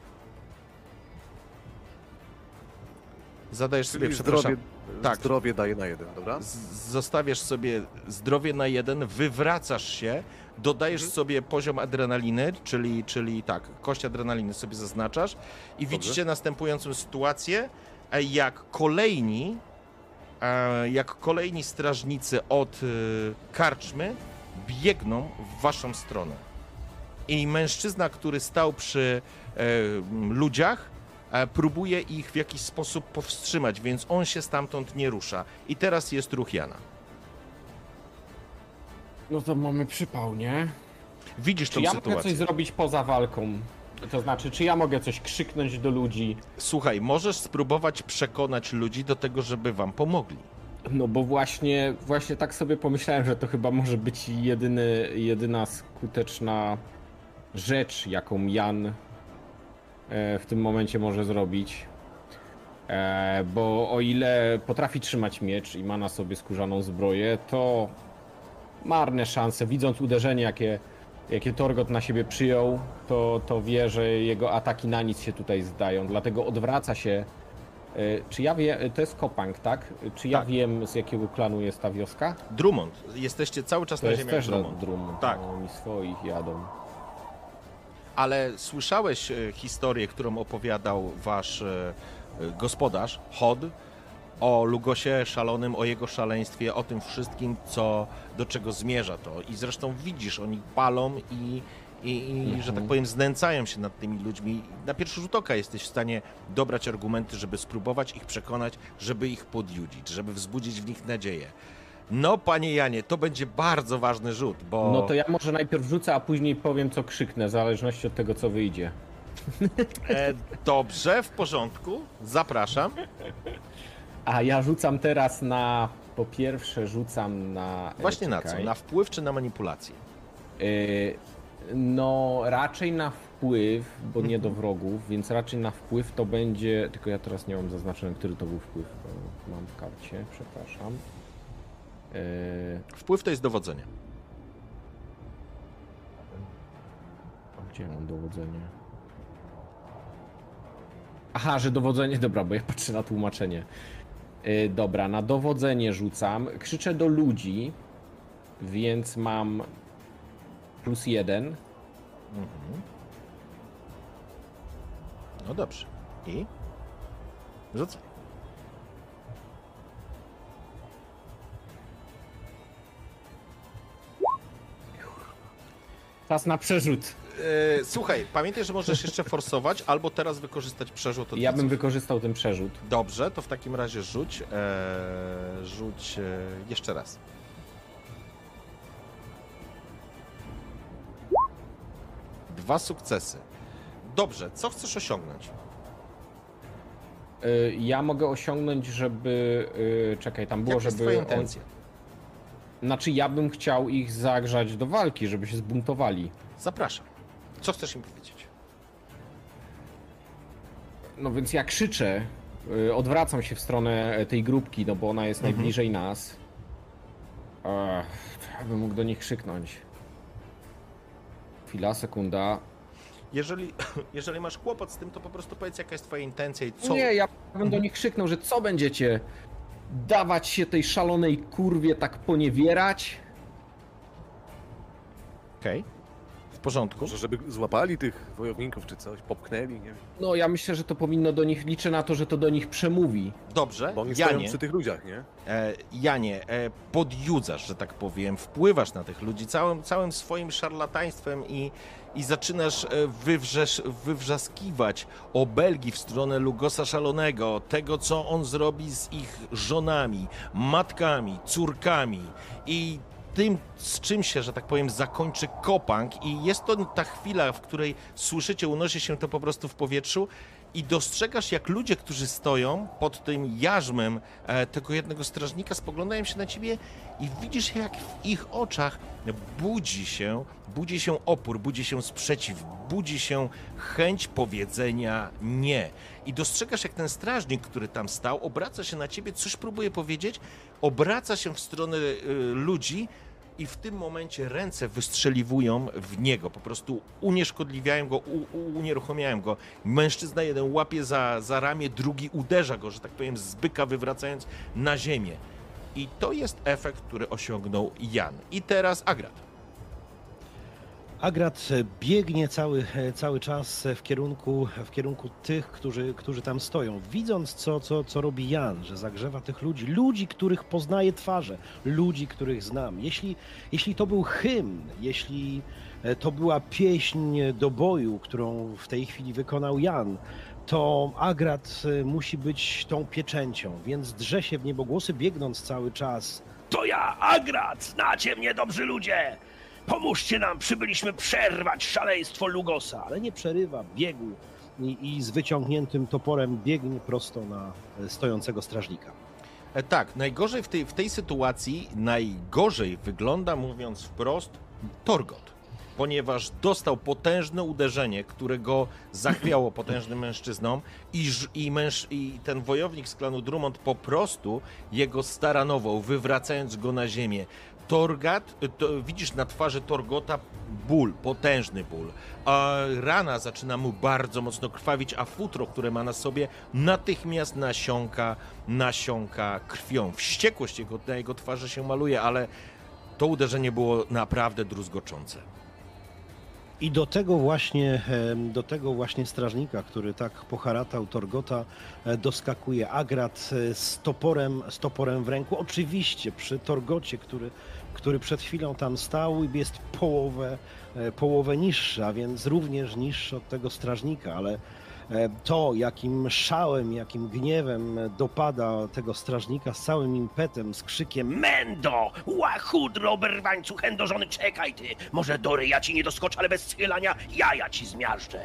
Zadajesz sobie, Czyli przepraszam, zdrowie, tak. zdrowie daje na jeden, dobra? z- zostawiasz sobie zdrowie na jeden, wywracasz się, dodajesz Mhm. sobie poziom adrenaliny, czyli, czyli tak, kość adrenaliny sobie zaznaczasz i widzicie następującą sytuację, e, jak kolejni, e, jak kolejni strażnicy od e, karczmy biegną w waszą stronę. I mężczyzna, który stał przy ludziach, próbuje ich w jakiś sposób powstrzymać, więc on się stamtąd nie rusza. I teraz jest ruch Jana. No to mamy przypał, nie? Widzisz Czy tą ja mogę sytuację. coś zrobić poza walką? To znaczy, czy ja mogę coś krzyknąć do ludzi? Słuchaj, możesz spróbować przekonać ludzi do tego, żeby wam pomogli. No bo właśnie, właśnie tak sobie pomyślałem, że to chyba może być jedyny, jedyna skuteczna rzecz, jaką Jan e, w tym momencie może zrobić. E, Bo o ile potrafi trzymać miecz i ma na sobie skórzaną zbroję, to marne szanse. Widząc uderzenie, jakie, jakie Torgot na siebie przyjął, to, to wie, że jego ataki na nic się tutaj zdają. Dlatego odwraca się. E, Czy ja wiem, to jest Kopang, tak? Czy ja Tak. wiem, z jakiego klanu jest ta wioska? Drummond, jesteście cały czas To na ziemiach Drummond. Drummond. Tak. No, oni swoich jadą. Ale słyszałeś e, historię, którą opowiadał wasz e, e, gospodarz, Hod, o Lugosie szalonym, o jego szaleństwie, o tym wszystkim, co, do czego zmierza to. I zresztą widzisz, oni palą i, i, i że tak powiem, znęcają się nad tymi ludźmi. Na pierwszy rzut oka jesteś w stanie dobrać argumenty, żeby spróbować ich przekonać, żeby ich podjudzić, żeby wzbudzić w nich nadzieję. No, panie Janie, to będzie bardzo ważny rzut, bo... No to ja może najpierw rzucę, a później powiem, co krzyknę, w zależności od tego, co wyjdzie. E, dobrze, w porządku. Zapraszam. A ja rzucam teraz na po pierwsze rzucam na. e, Właśnie na co? czekaj. Na wpływ czy na manipulację? Y, No, raczej na wpływ, bo nie Mhm. do wrogów, więc raczej na wpływ to będzie. Tylko ja teraz nie mam zaznaczone, który to był wpływ. bo Mam w karcie, przepraszam. Y, Wpływ to jest dowodzenie. a Gdzie mam dowodzenie? Aha, że dowodzenie. Dobra, bo ja patrzę na tłumaczenie. Y, Dobra, na dowodzenie rzucam. Krzyczę do ludzi, więc mam plus jeden. Mhm. No dobrze. I? Rzucaj. Czas na przerzut. E, słuchaj, pamiętaj, że możesz jeszcze forsować, albo teraz wykorzystać przerzut od Ja bym widzów. wykorzystał ten przerzut. Dobrze, to w takim razie rzuć. E, rzuć e, jeszcze raz. Dwa sukcesy. Dobrze, co chcesz osiągnąć? Y, Ja mogę osiągnąć, żeby. y, Czekaj, tam było, Jakie jest żeby. twoja On... intencja? Znaczy, ja bym chciał ich zagrzać do walki, żeby się zbuntowali. Zapraszam. Co chcesz im powiedzieć? No więc ja krzyczę, y, odwracam się w stronę e, tej grupki, no bo ona jest Mhm. najbliżej nas. Ech, ja bym mógł do nich krzyknąć. Chwila, sekunda. Jeżeli, jeżeli masz kłopot z tym, to po prostu powiedz, jaka jest twoja intencja i co. Nie, ja bym do nich krzyknął, że co będziecie dawać się tej szalonej kurwie tak poniewierać? Okej. W porządku. Może żeby złapali tych wojowników czy coś, popchnęli, nie wiem. No ja myślę, że to powinno do nich, liczę na to, że to do nich przemówi. Dobrze. Bo oni stoją Janie, przy tych ludziach, nie? e, Janie, e, podjudzasz, że tak powiem, wpływasz na tych ludzi całym, całym swoim szarlataństwem i, i zaczynasz e, wywrzesz, wywrzaskiwać obelgi w stronę Lugosa Szalonego, tego, co on zrobi z ich żonami, matkami, córkami i tym, z czym się, że tak powiem, zakończy kopang i jest to ta chwila, w której słyszycie, unosi się to po prostu w powietrzu i dostrzegasz, jak ludzie, którzy stoją pod tym jarzmem e, tego jednego strażnika, spoglądają się na ciebie i widzisz, jak w ich oczach budzi się, budzi się opór, budzi się sprzeciw, budzi się chęć powiedzenia nie. I dostrzegasz, jak ten strażnik, który tam stał, obraca się na ciebie, coś próbuje powiedzieć, obraca się w stronę y, ludzi i w tym momencie ręce wystrzeliwują w niego, po prostu unieszkodliwiają go, u, u, unieruchamiają go. Mężczyzna jeden łapie za, za ramię, drugi uderza go, że tak powiem, z byka wywracając na ziemię. I to jest efekt, który osiągnął Jan. I teraz Agrat. Agrat biegnie cały, cały czas w kierunku, w kierunku tych, którzy, którzy tam stoją. Widząc, co, co, co robi Jan, że zagrzewa tych ludzi, ludzi, których poznaje twarze, ludzi, których znam. Jeśli, jeśli to był hymn, jeśli e, to była pieśń do boju, którą w tej chwili wykonał Jan, to Agrat e, musi być tą pieczęcią, więc drze się w niebogłosy, biegnąc cały czas. To ja, Agrat, znacie mnie, dobrzy ludzie! Pomóżcie nam, przybyliśmy przerwać szaleństwo Lugosa. ale nie przerywa biegu i, i z wyciągniętym toporem biegnie prosto na e, stojącego strażnika. E, tak, najgorzej w tej, w tej sytuacji, najgorzej wygląda, mówiąc wprost, Torgot. Ponieważ dostał potężne uderzenie, które go zachwiało potężnym mężczyzną i, i, męż, i ten wojownik z klanu Drummond po prostu jego staranował, wywracając go na ziemię. Torgat, to, widzisz na twarzy Torgota ból, potężny ból. A rana zaczyna mu bardzo mocno krwawić, a futro, które ma na sobie, natychmiast nasiąka, nasiąka krwią. Wściekłość jego, na jego twarzy się maluje, ale to uderzenie było naprawdę druzgoczące. I do tego właśnie, do tego właśnie strażnika, który tak poharatał Torgota, e, doskakuje Agrat e, z toporem, z toporem w ręku. Oczywiście przy Torgocie, który, który przed chwilą tam stał i jest połowę, e, połowę niższy, a więc również niższy od tego strażnika, ale e, to, jakim szałem, jakim gniewem dopada tego strażnika z całym impetem, z krzykiem Mendo! Łachudro, oberwańcu, chędożony, czekaj ty! Może do ryja ci nie doskoczę, ale bez schylania jaja ci zmiażdżę.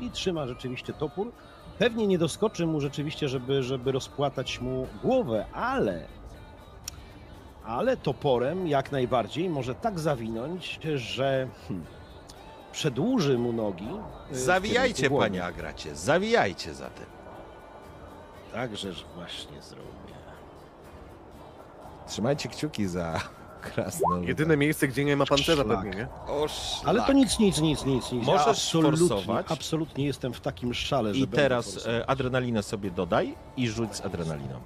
i trzyma rzeczywiście topór. Pewnie nie doskoczy mu rzeczywiście, żeby, żeby rozpłatać mu głowę, ale ale toporem jak najbardziej może tak zawinąć, że hmm, przedłuży mu nogi. w Zawijajcie, panie Agracie, zawijajcie zatem. Tak, żeż właśnie zrobię. Trzymajcie kciuki za krasnoluda. Jedyne miejsce, gdzie nie ma pancerza Szlak. pewnie, nie? O, Ale szlak. to nic, nic, nic, nic, nic. Możesz absolutnie, sforsować. absolutnie jestem w takim szale, że I teraz forsować. e, adrenalinę sobie dodaj i rzuć z adrenaliną.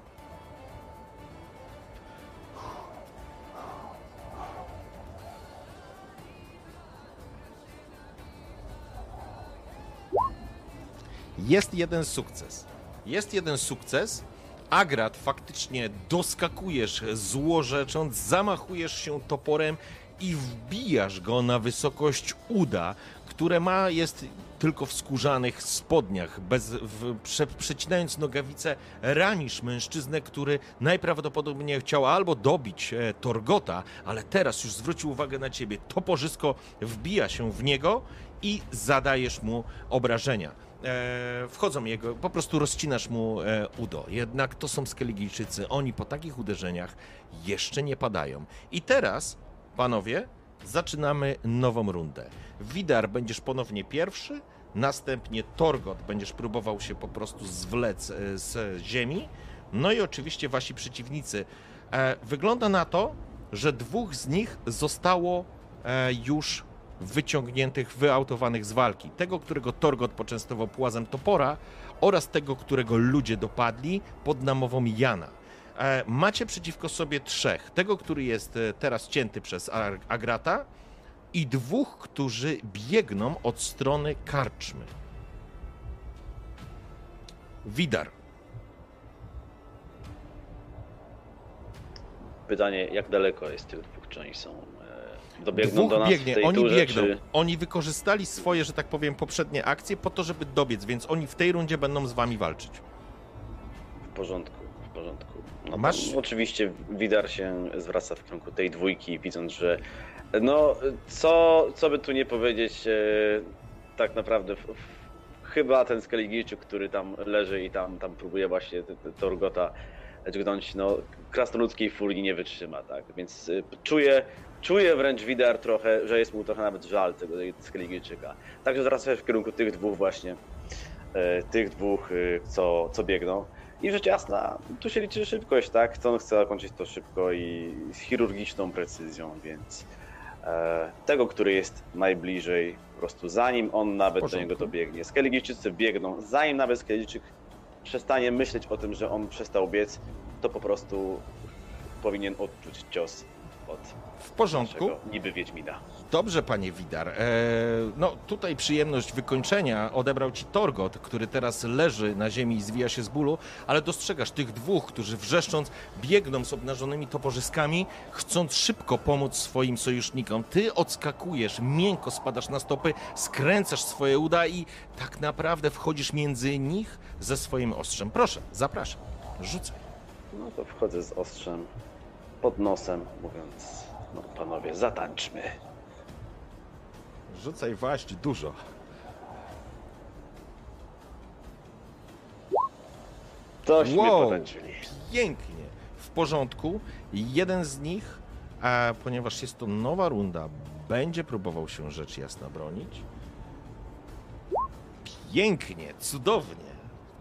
Jest jeden sukces. Jest jeden sukces. Agrat faktycznie doskakujesz złorzecząc, zamachujesz się toporem i wbijasz go na wysokość uda, które ma jest tylko w skórzanych spodniach. Bez, w, prze, przecinając nogawicę, ranisz mężczyznę, który najprawdopodobniej chciał albo dobić e, Torgota, ale teraz już zwrócił uwagę na ciebie. Toporzysko wbija się w niego i zadajesz mu obrażenia. E, wchodzą jego, po prostu rozcinasz mu e, udo. Jednak to są Skeligijczycy. Oni po takich uderzeniach jeszcze nie padają. I teraz, panowie, zaczynamy nową rundę. Widar będziesz ponownie pierwszy, następnie Torgot będziesz próbował się po prostu zwlec e, z ziemi. No i oczywiście wasi przeciwnicy. Wygląda na to, że dwóch z nich zostało już wyciągniętych, wyautowanych z walki. Tego, którego Torgot poczęstował płazem topora oraz tego, którego ludzie dopadli pod namową Jana. E, macie przeciwko sobie trzech. Tego, który jest e, teraz cięty przez Agrata i dwóch, którzy biegną od strony karczmy. Widar. Pytanie, jak daleko jest tych dwóch, czy oni są? Dobiegną Dwóch do nas w biegnie, tej oni turze, biegną. Czy... Oni wykorzystali swoje, że tak powiem, poprzednie akcje po to, żeby dobiec, więc oni w tej rundzie będą z wami walczyć. W porządku, w porządku. No Masz-. Oczywiście Widar się zwraca w kierunku tej dwójki, widząc, że no, co, co by tu nie powiedzieć, e, tak naprawdę w, w, chyba ten Skeligijczyk, który tam leży i tam, tam próbuje właśnie Torgota dźgnąć, no, krasnoludzkiej furii nie wytrzyma, tak, więc e, czuję, czuję wręcz Widar trochę, że jest mu trochę nawet żal tego Skeligijczyka. Także zwraca się w kierunku tych dwóch właśnie, e, tych dwóch, e, co, co biegną. I rzecz jasna, tu się liczy szybkość, tak? To on chce zakończyć to szybko i z chirurgiczną precyzją, więc e, tego, który jest najbliżej, po prostu zanim on nawet do niego dobiegnie. Skeligijczycy biegną, zanim nawet Skeligijczyk przestanie myśleć o tym, że on przestał biec, to po prostu powinien odczuć cios od W porządku. naszego niby Wiedźmina. Dobrze, panie Widar. E, no tutaj przyjemność wykończenia odebrał ci Torgot, który teraz leży na ziemi i zwija się z bólu, ale dostrzegasz tych dwóch, którzy wrzeszcząc biegną z obnażonymi toporzyskami, chcąc szybko pomóc swoim sojusznikom. Ty odskakujesz, miękko spadasz na stopy, skręcasz swoje uda i tak naprawdę wchodzisz między nich ze swoim ostrzem. Proszę, zapraszam. Rzucaj. No to wchodzę z ostrzem pod nosem, mówiąc, panowie, zatańczmy. Rzucaj waść dużo. Tośmy Wow. potańczyli. pięknie. W porządku. Jeden z nich, a ponieważ jest to nowa runda, będzie próbował się rzecz jasna bronić. Pięknie, cudownie.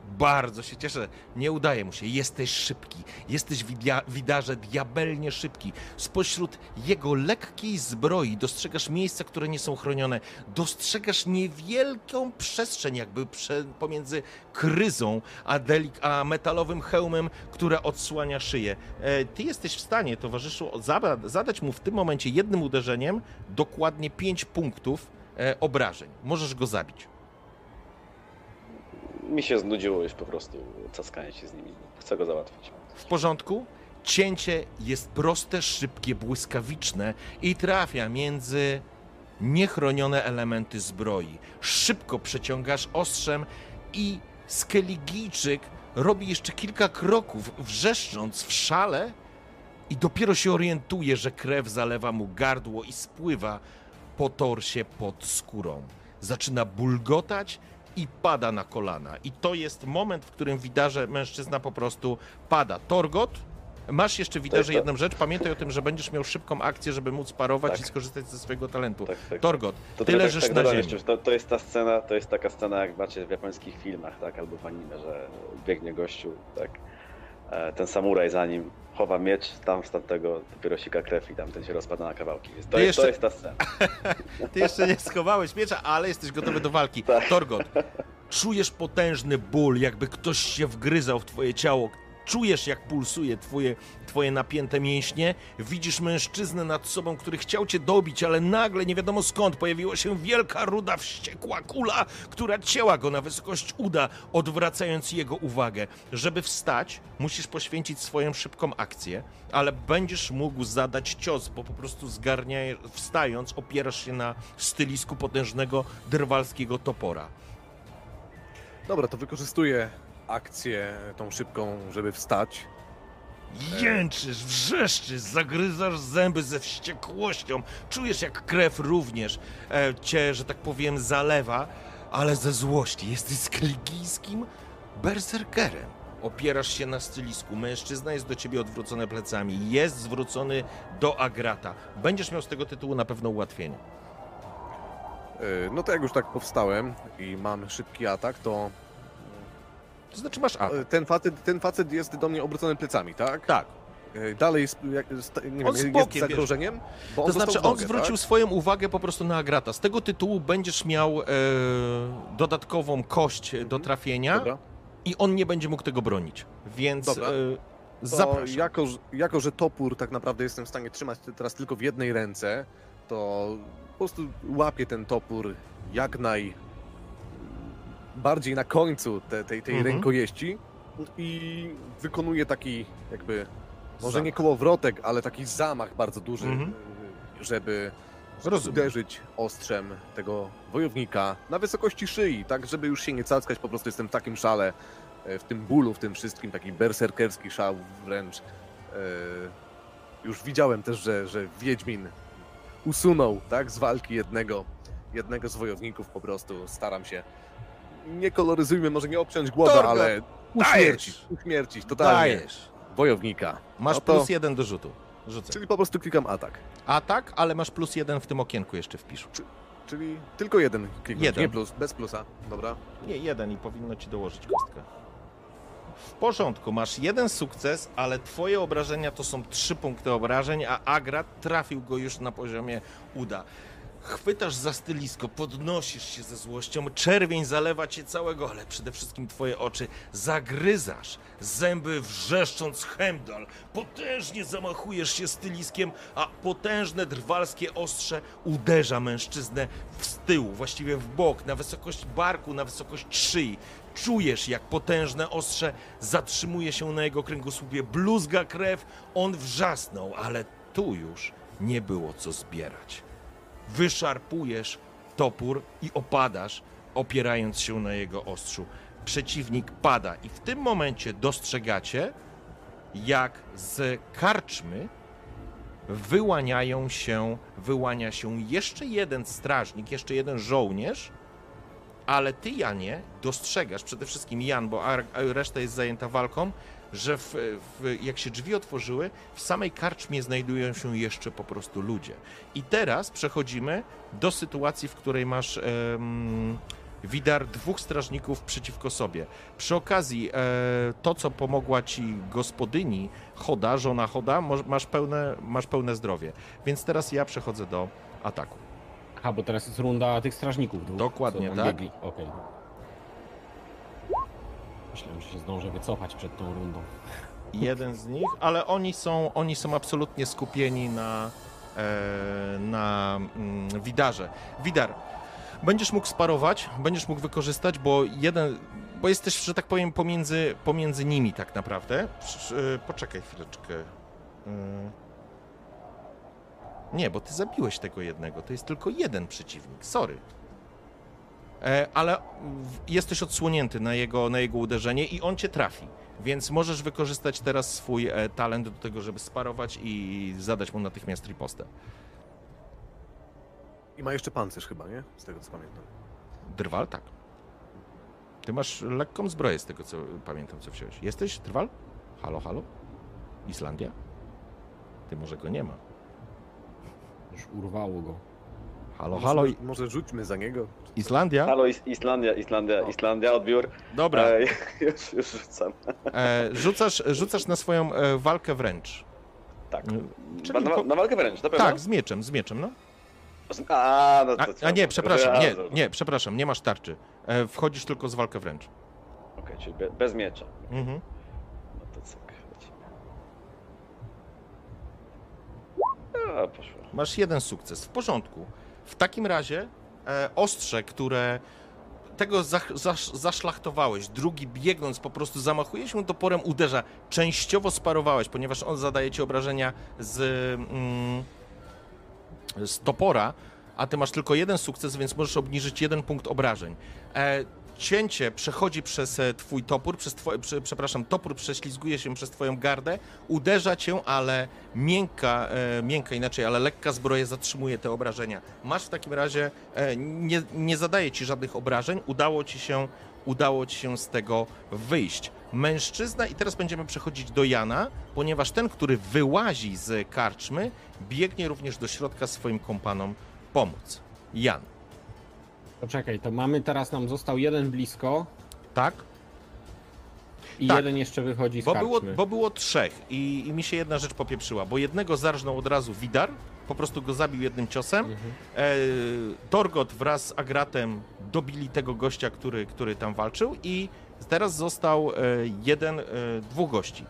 Bardzo się cieszę. Nie udaje mu się. Jesteś szybki. Jesteś widia- widarze diabelnie szybki. Spośród jego lekkiej zbroi dostrzegasz miejsca, które nie są chronione. Dostrzegasz niewielką przestrzeń, jakby prze- pomiędzy kryzą a, delik- a metalowym hełmem, która odsłania szyję. E, ty jesteś w stanie, towarzyszu, zaba- zadać mu w tym momencie jednym uderzeniem dokładnie 5 punktów e, obrażeń. Możesz go zabić. Mi się znudziło już po prostu caskanie się z nimi. Chcę go załatwić. W porządku? Cięcie jest proste, szybkie, błyskawiczne i trafia między niechronione elementy zbroi. Szybko przeciągasz ostrzem i Skeligijczyk robi jeszcze kilka kroków, wrzeszcząc w szale i dopiero się orientuje, że krew zalewa mu gardło i spływa po torsie pod skórą. Zaczyna bulgotać i pada na kolana. I to jest moment, w którym widarze mężczyzna po prostu pada. Torgot, Masz jeszcze, widzę, że to- jedną rzecz. Pamiętaj o tym, że będziesz miał szybką akcję, żeby móc parować Tak. i skorzystać ze swojego talentu. Tak, tak. Torgot, To ty tak- leżysz tak na ziemi. jeszcze, To, to jest ta scena, to jest taka scena, jak macie w japońskich filmach, tak, albo w anime, że biegnie gościu, tak, e, ten samuraj za nim chowa miecz, tam z tamtego dopiero sika krew i tamten się rozpada na kawałki. Więc to, Ty jest, to jeszcze- jest ta scena. Ty jeszcze nie schowałeś miecza, ale jesteś gotowy do walki. Tak. Torgot, czujesz potężny ból, jakby ktoś się wgryzał w twoje ciało. Czujesz, jak pulsuje twoje, twoje napięte mięśnie. Widzisz mężczyznę nad sobą, który chciał cię dobić, ale nagle, nie wiadomo skąd, pojawiła się wielka, ruda, wściekła kula, która cięła go na wysokość uda, odwracając jego uwagę. Żeby wstać, musisz poświęcić swoją szybką akcję, ale będziesz mógł zadać cios, bo po prostu zgarniaj, wstając, opierasz się na stylisku potężnego drwalskiego topora. Dobra, to wykorzystuję akcję tą szybką, żeby wstać. Jęczysz, wrzeszczysz, zagryzasz zęby ze wściekłością. Czujesz, jak krew również e, cię, że tak powiem, zalewa, ale ze złości. Jesteś skligijskim berserkerem. Opierasz się na stylisku. Mężczyzna jest do ciebie odwrócony plecami. Jest zwrócony do Agrata. Będziesz miał z tego tytułu na pewno ułatwienie. Yy, No to jak już tak powstałem i mam szybki atak, to To znaczy masz atak. yy, ten facet, ten facet jest do mnie obrócony plecami, tak? Tak. Yy, Dalej jest, jak, nie On wiem, z jest bokiem, zagrożeniem, bo on To znaczy, w on nogę, zwrócił tak? swoją uwagę po prostu na Agrata. Z tego tytułu będziesz miał e, dodatkową kość do Mhm. trafienia Dobra. i on nie będzie mógł tego bronić. Więc Dobra. e, jako, że- jako, że topór tak naprawdę jestem w stanie trzymać teraz tylko w jednej ręce, to po prostu łapię ten topór jak naj bardziej na końcu te, tej, tej Mhm. rękojeści i wykonuję taki jakby, może nie Zamach. kołowrotek, ale taki zamach bardzo duży, Mhm. żeby Rozumiem. uderzyć ostrzem tego wojownika na wysokości szyi, tak żeby już się nie cackać, po prostu jestem w takim szale, e, w tym bólu, w tym wszystkim, taki berserkerski szał wręcz. E, Już widziałem też, że, że Wiedźmin usunął tak, z walki jednego, jednego z wojowników po prostu, staram się. Nie koloryzujmy, może nie obciąć głowy, Torgo, ale uśmiercić, uśmiercić totalnie Dajesz. wojownika. Masz No to- plus jeden do rzutu. Rzucę. Czyli po prostu klikam atak. Atak, ale masz plus jeden w tym okienku jeszcze wpisz. Czyli tylko jeden kliknąć, Jeden. nie plus, bez plusa. Dobra. Nie, jeden i powinno ci dołożyć kostkę. W porządku, masz jeden sukces, ale twoje obrażenia to są trzy punkty obrażeń, a Agrat trafił go już na poziomie uda. Chwytasz za stylisko, podnosisz się ze złością, czerwień zalewa cię całego, ale przede wszystkim twoje oczy zagryzasz, zęby wrzeszcząc chemdal, potężnie zamachujesz się styliskiem, a potężne drwalskie ostrze uderza mężczyznę w tył, właściwie w bok, na wysokość barku, na wysokość szyi. Czujesz, jak potężne ostrze zatrzymuje się na jego kręgosłupie, bluzga krew, on wrzasnął, ale tu już nie było co zbierać wyszarpujesz topór i opadasz, opierając się na jego ostrzu. Przeciwnik pada i w tym momencie dostrzegacie, jak z karczmy wyłaniają się, wyłania się jeszcze jeden strażnik, jeszcze jeden żołnierz, ale ty, Janie, dostrzegasz, przede wszystkim Jan, bo reszta jest zajęta walką, że w, w, jak się drzwi otworzyły, w samej karczmie znajdują się jeszcze po prostu ludzie. I teraz przechodzimy do sytuacji, w której masz em, Widar dwóch strażników przeciwko sobie. Przy okazji, e, to co pomogła ci gospodyni Choda, żona Choda, masz pełne, masz pełne zdrowie. Więc teraz ja przechodzę do ataku. Aha, bo teraz jest runda tych strażników. Dwóch, Dokładnie, tak. Biegli. Okej. Myślałem, że się zdążę wycofać przed tą rundą. jeden z nich, ale oni są, oni są absolutnie skupieni na, e, na mm, Widarze. Widar, będziesz mógł sparować, będziesz mógł wykorzystać, bo jeden, bo jesteś, że tak powiem, pomiędzy, pomiędzy nimi tak naprawdę. E, Poczekaj chwileczkę. E, Nie, bo ty zabiłeś tego jednego, to jest tylko jeden przeciwnik, sorry. E, Ale jesteś odsłonięty na jego, na jego uderzenie i on cię trafi. Więc możesz wykorzystać teraz swój e, talent do tego, żeby sparować i zadać mu natychmiast ripostę. I ma jeszcze pancerz chyba, nie? Z tego co pamiętam. Drwal? Tak. Ty masz lekką zbroję z tego, co pamiętam, co wziąłeś. Jesteś, Drwal? Halo, halo? Islandia? Ty może go nie ma. Już urwało go. Halo, Może- halo, Może rzućmy za niego? Islandia? Halo, Is- Islandia, Islandia, Islandia, odbiór. Dobra, E, już, już rzucam. e, rzucasz, rzucasz na swoją e, walkę wręcz. Tak. Czyli na, na walkę wręcz, na pewno? Tak, z mieczem, z mieczem, no. A, no to A, a nie, przepraszam, nie, nie, przepraszam, nie masz tarczy. E, wchodzisz tylko z walkę wręcz. Okej, czyli be, bez miecza. Mhm. No to cyk, lecimy. A, poszło. Masz jeden sukces. W porządku. W takim razie ostrze, które tego zaszlachtowałeś, drugi biegnąc po prostu zamachuje się toporem, uderza. Częściowo sparowałeś, ponieważ on zadaje ci obrażenia z, mm, z topora, a ty masz tylko jeden sukces, więc możesz obniżyć jeden punkt obrażeń. E, cięcie przechodzi przez e, twój topór, przez twoje, prze, przepraszam, topór prześlizguje się przez twoją gardę, uderza cię, ale miękka, e, miękka inaczej, ale lekka zbroja zatrzymuje te obrażenia. Masz w takim razie, e, nie, nie zadaje ci żadnych obrażeń, udało ci się, udało ci się z tego wyjść. Mężczyzna, i teraz będziemy przechodzić do Jana, ponieważ ten, który wyłazi z karczmy, biegnie również do środka swoim kompanom pomóc. Jan, Poczekaj, to mamy teraz, nam został jeden blisko tak? i Tak. jeden jeszcze wychodzi z Bo było, karczmy. bo było trzech i, i mi się jedna rzecz popieprzyła, bo jednego zarżnął od razu Widar, po prostu go zabił jednym ciosem. Mhm. E, Torgot wraz z Agratem dobili tego gościa, który, który tam walczył i teraz został e, jeden, e, dwóch gości.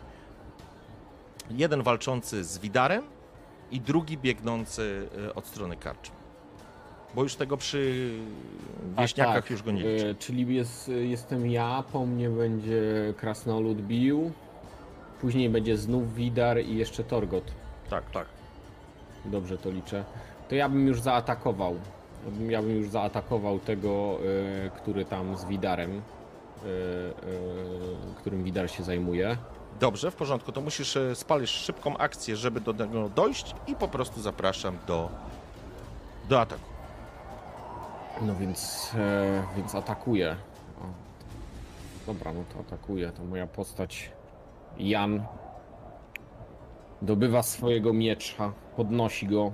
Jeden walczący z Widarem i drugi biegnący e, od strony karczmy. Bo już tego przy wieśniakach tak. już go nie liczy. E, czyli jest, jestem ja, po mnie będzie Krasnolud bił, później będzie znów Widar i jeszcze Torgot. Tak, tak. Dobrze to liczę. To ja bym już zaatakował. Ja bym- już zaatakował tego, e, który tam z Widarem, e, którym Widar się zajmuje. Dobrze, w porządku, to musisz spalić szybką akcję, żeby do tego dojść i po prostu zapraszam do, do ataku. No więc, e, więc atakuję. O. Dobra, no to atakuję. To moja postać Jan dobywa swojego miecza, podnosi go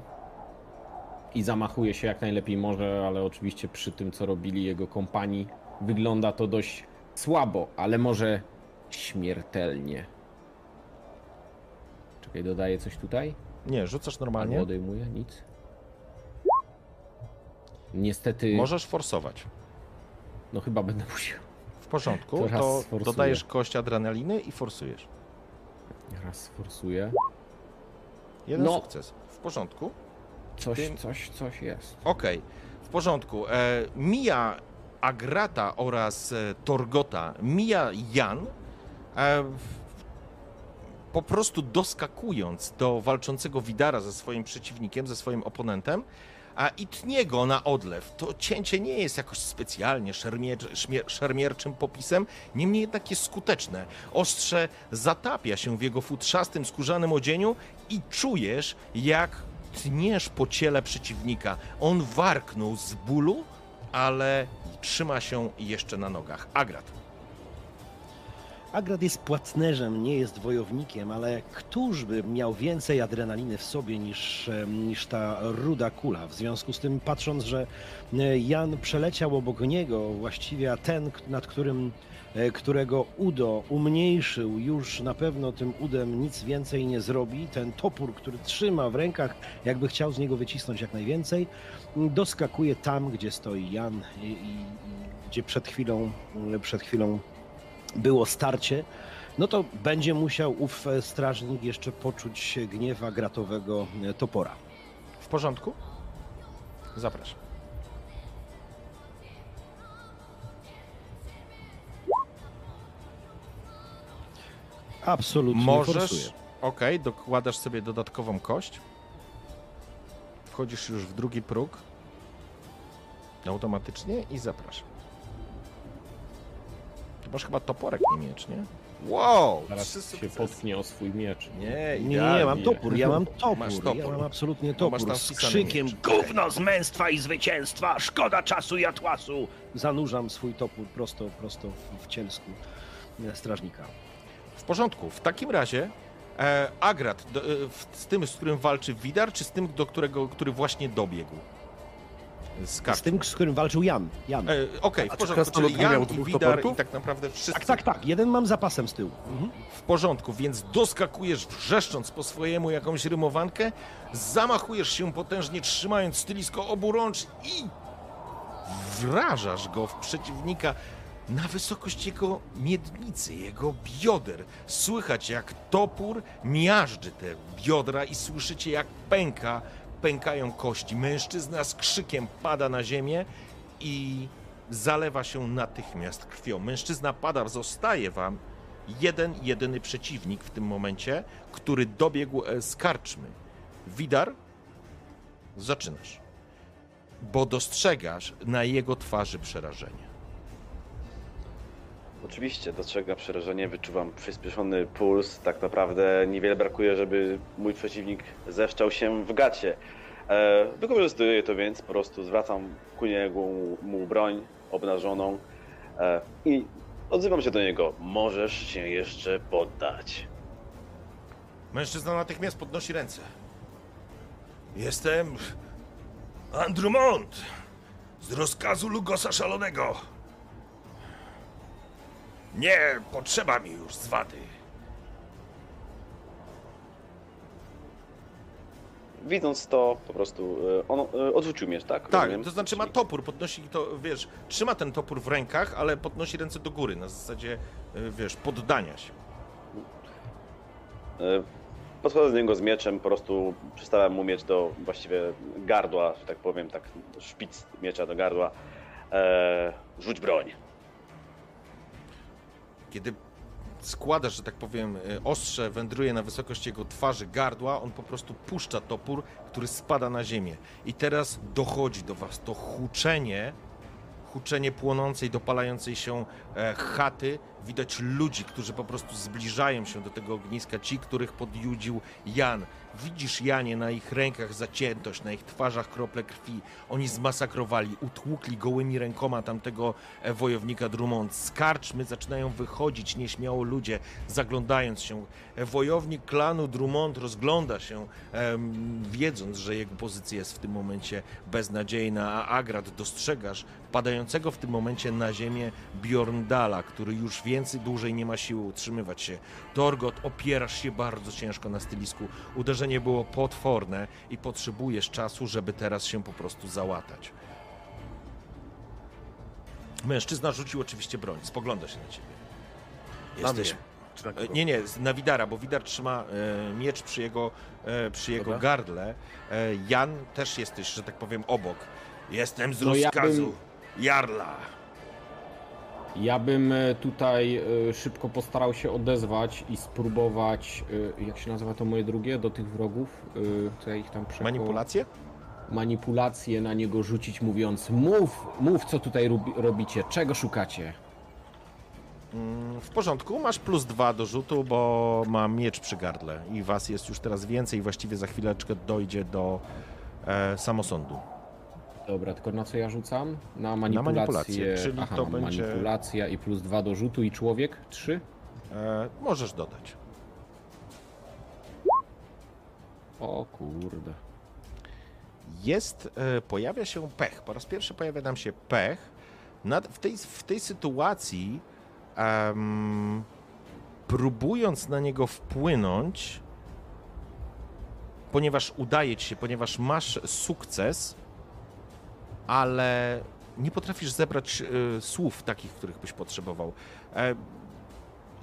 i zamachuje się jak najlepiej może, ale oczywiście przy tym, co robili jego kompanii, wygląda to dość słabo, ale może śmiertelnie. Czekaj, dodaję coś tutaj? Nie, rzucasz Albo normalnie. odejmuję? Nic. Niestety, Możesz forsować. no chyba będę musiał. W porządku, To to dodajesz kość adrenaliny i forsujesz. Raz forsuję. Jeden No. sukces. W porządku. Coś, Tym- coś, coś jest. Okej, w porządku. E, mija Agrata oraz e, Torgota, mija Jan, e, po prostu doskakując do walczącego Widara ze swoim przeciwnikiem, ze swoim oponentem, a i tnie go na odlew. To cięcie nie jest jakoś specjalnie szermier, szmier, szermierczym popisem, niemniej jednak jest skuteczne. Ostrze zatapia się w jego futrzastym, skórzanym odzieniu i czujesz, jak tniesz po ciele przeciwnika. On warknął z bólu, ale trzyma się jeszcze na nogach. Agrat. Agrad jest płatnerzem, nie jest wojownikiem, ale któż by miał więcej adrenaliny w sobie niż, em, niż ta ruda kula? W związku z tym, patrząc, że e, Jan przeleciał obok niego, właściwie a ten, nad którym, e, którego udo umniejszył, już na pewno tym udem nic więcej nie zrobi. Ten topór, który trzyma w rękach, jakby chciał z niego wycisnąć jak najwięcej, doskakuje tam, gdzie stoi Jan i, i gdzie przed chwilą, przed chwilą było starcie, no to będzie musiał ów e, strażnik jeszcze poczuć gniewa gratowego e, topora. W porządku? Zapraszam. Absolutnie Możesz. Okej, dokładasz sobie dodatkową kość. Wchodzisz już w drugi próg. Automatycznie i zapraszam. Masz chyba toporek, nie miecz, nie? Wow! Zaraz trzy się potknie o swój miecz. Nie, Nie, nie, mam topór, ja mam topór, Masz ja topór. mam absolutnie No, masz topór. tam Z krzykiem miecz. Gówno z męstwa i zwycięstwa, szkoda czasu i atłasu. zanurzam swój topór prosto, prosto w cielsku e, strażnika. W porządku. W takim razie E, Agrat, do, e, w- z tym, z którym walczy Widar, czy z tym, do którego, który właśnie dobiegł? Z Z tym, z którym walczył Jan. Jan. E, Okej, A w porządku, czyli Jan miał i Widar i tak naprawdę wszyscy Tak, tak, tak. Jeden mam zapasem z tyłu. Mhm. w porządku, więc doskakujesz wrzeszcząc po swojemu jakąś rymowankę, zamachujesz się potężnie trzymając stylisko obu rącz i wrażasz go w przeciwnika na wysokość jego miednicy, jego bioder. Słychać jak topór miażdży te biodra i słyszycie jak pęka, pękają kości. Mężczyzna z krzykiem pada na ziemię i zalewa się natychmiast krwią. Mężczyzna pada, zostaje wam jeden, jedyny przeciwnik w tym momencie, który dobiegł e, z karczmy. Widar, zaczynasz, bo dostrzegasz na jego twarzy przerażenie. Oczywiście dostrzegam przerażenie, wyczuwam przyspieszony puls. Tak naprawdę niewiele brakuje, żeby mój przeciwnik zeszczał się w gacie. E, wykorzystuję to więc, po prostu zwracam ku niego mu broń obnażoną e, i odzywam się do niego. Możesz się jeszcze poddać. Mężczyzna natychmiast podnosi ręce. Jestem Andrumont z rozkazu Lugosa Szalonego. Nie potrzeba mi już zwady. Widząc to, po prostu e, on e, odrzucił miecz, tak? Tak, Rozumiem? to znaczy ma topór, podnosi to, wiesz, trzyma ten topór w rękach, ale podnosi ręce do góry, na zasadzie, y, wiesz, poddania się. E, Podchodzę do niego z mieczem, po prostu przystawiam mu miecz do właściwie gardła, że tak powiem, tak szpic miecza do gardła. E, rzuć broń. Kiedy składasz, że tak powiem, y, ostrze wędruje na wysokość jego twarzy, gardła, on po prostu puszcza topór, który spada na ziemię. I teraz dochodzi do was to huczenie, huczenie płonącej, dopalającej się e, chaty. Widać ludzi, którzy po prostu zbliżają się do tego ogniska, ci, których podjudził Jan. Widzisz, Janie, na ich rękach zaciętość, na ich twarzach krople krwi. Oni zmasakrowali, utłukli gołymi rękoma tamtego e, wojownika Drummond. Z karczmy zaczynają wychodzić nieśmiało ludzie, zaglądając się. E, Wojownik klanu Drummond rozgląda się, wiedząc, że jego pozycja jest w tym momencie beznadziejna, a Agrat dostrzegasz padającego w tym momencie na ziemię Bjorndala, który już więcej, dłużej nie ma siły utrzymywać się. Torgot, opierasz się bardzo ciężko na stylisku. Uderzenie było potworne i potrzebujesz czasu, żeby teraz się po prostu załatać. Mężczyzna rzucił oczywiście broń, spogląda się na ciebie. Jesteś... na E? Nie, nie, na Widara, bo Widar trzyma e, miecz przy jego, e, przy jego Dobra. gardle. E, Jan też jesteś, że tak powiem, obok. Jestem z No ja rozkazu Jarla. Ja bym e, tutaj e, szybko postarał się odezwać i spróbować, e, jak się nazywa to moje drugie, do tych wrogów, co ja ich tam przeko... Manipulacje? manipulację na niego rzucić, mówiąc mów, mów co tutaj robi, robicie, czego szukacie. W porządku, masz plus dwa do rzutu, bo mam miecz przy gardle i was jest już teraz więcej. Właściwie za chwileczkę dojdzie do e, samosądu. Dobra, tylko na co ja rzucam? Na manipulację. manipulację, czyli Aha, to będzie- manipulacja i plus dwa do rzutu i człowiek? Trzy? E, możesz dodać. O kurde. jest, e, pojawia się pech. Po raz pierwszy pojawia nam się pech. Nad, w, tej, w tej sytuacji, em, próbując na niego wpłynąć, ponieważ udaje ci się, ponieważ masz sukces, ale nie potrafisz zebrać e, słów takich, których byś potrzebował. E,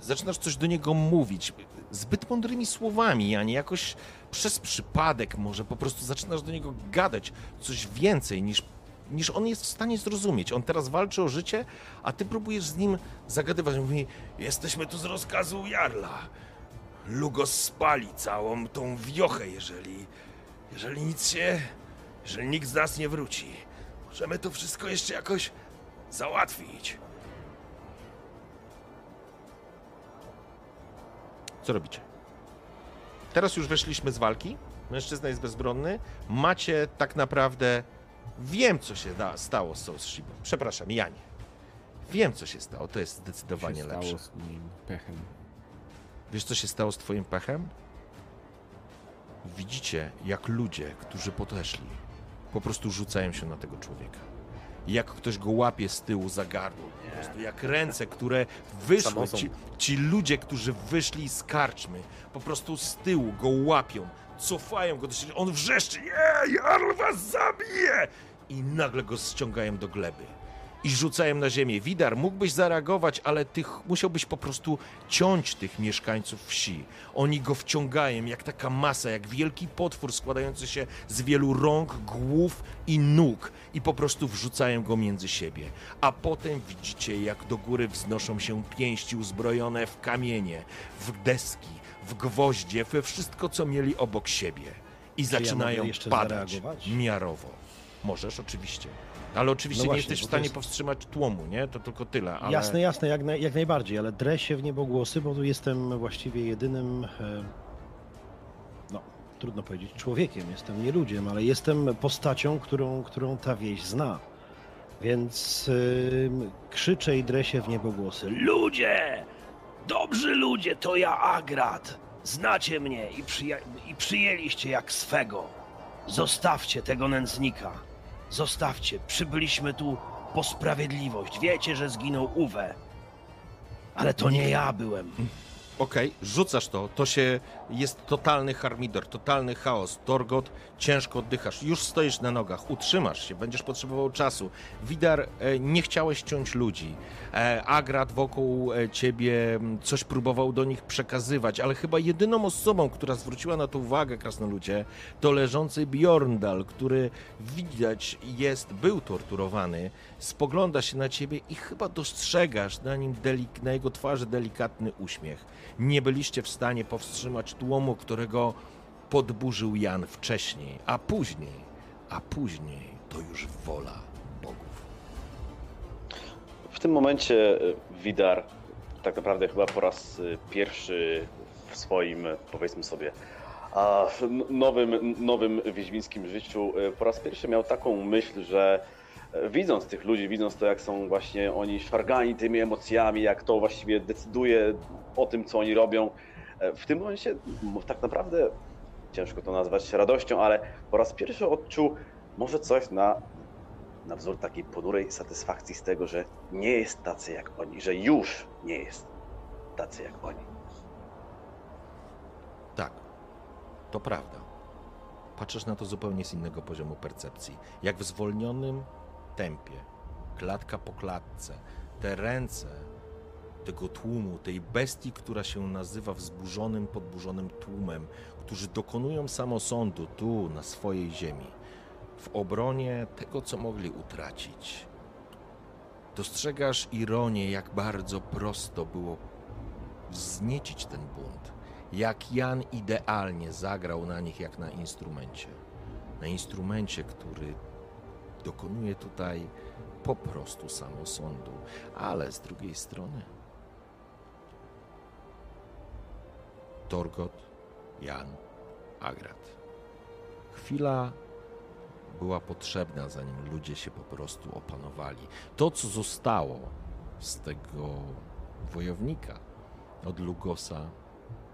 zaczynasz coś do niego mówić zbyt mądrymi słowami, a nie jakoś przez przypadek może po prostu zaczynasz do niego gadać coś więcej niż, niż on jest w stanie zrozumieć. On teraz walczy o życie, a ty próbujesz z nim zagadywać. Mówi, jesteśmy tu z rozkazu Jarla. Lugos spali całą tą wiochę, jeżeli, jeżeli nic się, jeżeli nikt z nas nie wróci. Możemy to wszystko jeszcze jakoś załatwić. Co robicie? Teraz już weszliśmy z walki. Mężczyzna jest bezbronny. Macie tak naprawdę. Wiem, co się da, stało z Soul Shibą. Przepraszam, Janie. Wiem, co się stało. To jest Co zdecydowanie się lepsze. stało z moim pechem? Wiesz, co się stało z Twoim pechem? widzicie, jak ludzie, którzy podeszli, po prostu rzucają się na tego człowieka. Jak ktoś go łapie z tyłu za gardło. Po prostu jak ręce, które wyszły, ci, ci ludzie, którzy wyszli z karczmy, po prostu z tyłu go łapią, cofają go do siebie. On wrzeszczy, nie, Jarl was zabije! I nagle go ściągają do gleby. I rzucają na ziemię. Widar, mógłbyś zareagować, ale tych, musiałbyś po prostu ciąć tych mieszkańców wsi. Oni go wciągają jak taka masa, jak wielki potwór składający się z wielu rąk, głów i nóg i po prostu wrzucają go między siebie. A potem widzicie, jak do góry wznoszą się pięści uzbrojone w kamienie, w deski, w gwoździe, we wszystko, co mieli obok siebie. I ja zaczynają jeszcze padać zareagować? miarowo. Możesz, oczywiście. Ale oczywiście No nie właśnie, jesteś w stanie jest- powstrzymać tłumu, nie? To tylko tyle. Ale... Jasne, jasne, jak, naj, jak najbardziej, ale drę się w niebogłosy, bo tu jestem właściwie jedynym, e, no trudno powiedzieć człowiekiem, jestem nie ludziem, ale jestem postacią, którą, którą ta wieś zna. Więc e, krzyczę i drę się w niebogłosy. Ludzie! Dobrzy ludzie, to ja Agrat. Znacie mnie i, przyja- i przyjęliście jak swego. Zostawcie tego nędznika. Zostawcie, przybyliśmy tu po sprawiedliwość. Wiecie, że zginął Uwe. Ale to nie ja byłem. Okej, rzucasz to, to się jest totalny harmidor, totalny chaos. Torgot, ciężko oddychasz, już stoisz na nogach, utrzymasz się, będziesz potrzebował czasu. Widar, e, nie chciałeś ciąć ludzi. E, Agrat wokół e, ciebie coś próbował do nich przekazywać, ale chyba jedyną osobą, która zwróciła na to uwagę, krasnoludzie, to leżący Bjorndal, który widać jest, był torturowany, spogląda się na ciebie i chyba dostrzegasz na nim, delik- na jego twarzy delikatny uśmiech. Nie byliście w stanie powstrzymać tłumu, którego podburzył Jan wcześniej, a później, a później to już wola bogów. W tym momencie e, Widar tak naprawdę chyba po raz e, pierwszy w swoim, e, powiedzmy sobie, nowym, nowym wiedźmińskim życiu po raz pierwszy miał taką myśl, że widząc tych ludzi, widząc to, jak są właśnie oni szwargani tymi emocjami, jak to właściwie decyduje o tym, co oni robią, w tym momencie tak naprawdę ciężko to nazwać radością, ale po raz pierwszy odczuł może coś na na wzór takiej ponurej satysfakcji z tego, że nie jest tacy jak oni, że już nie jest tacy jak oni. Tak, to prawda. Patrzysz na to zupełnie z innego poziomu percepcji. Jak w zwolnionym tempie, klatka po klatce, te ręce tego tłumu, tej bestii, która się nazywa wzburzonym, podburzonym tłumem, którzy dokonują samosądu tu, na swojej ziemi, w obronie tego, co mogli utracić. Dostrzegasz ironię, jak bardzo prosto było wzniecić ten bunt. Jak Jan idealnie zagrał na nich jak na instrumencie. Na instrumencie, który dokonuje tutaj po prostu samosądu, ale z drugiej strony Torgot, Jan, Agrat. Chwila była potrzebna, zanim ludzie się po prostu opanowali. To, co zostało z tego wojownika od Lugosa,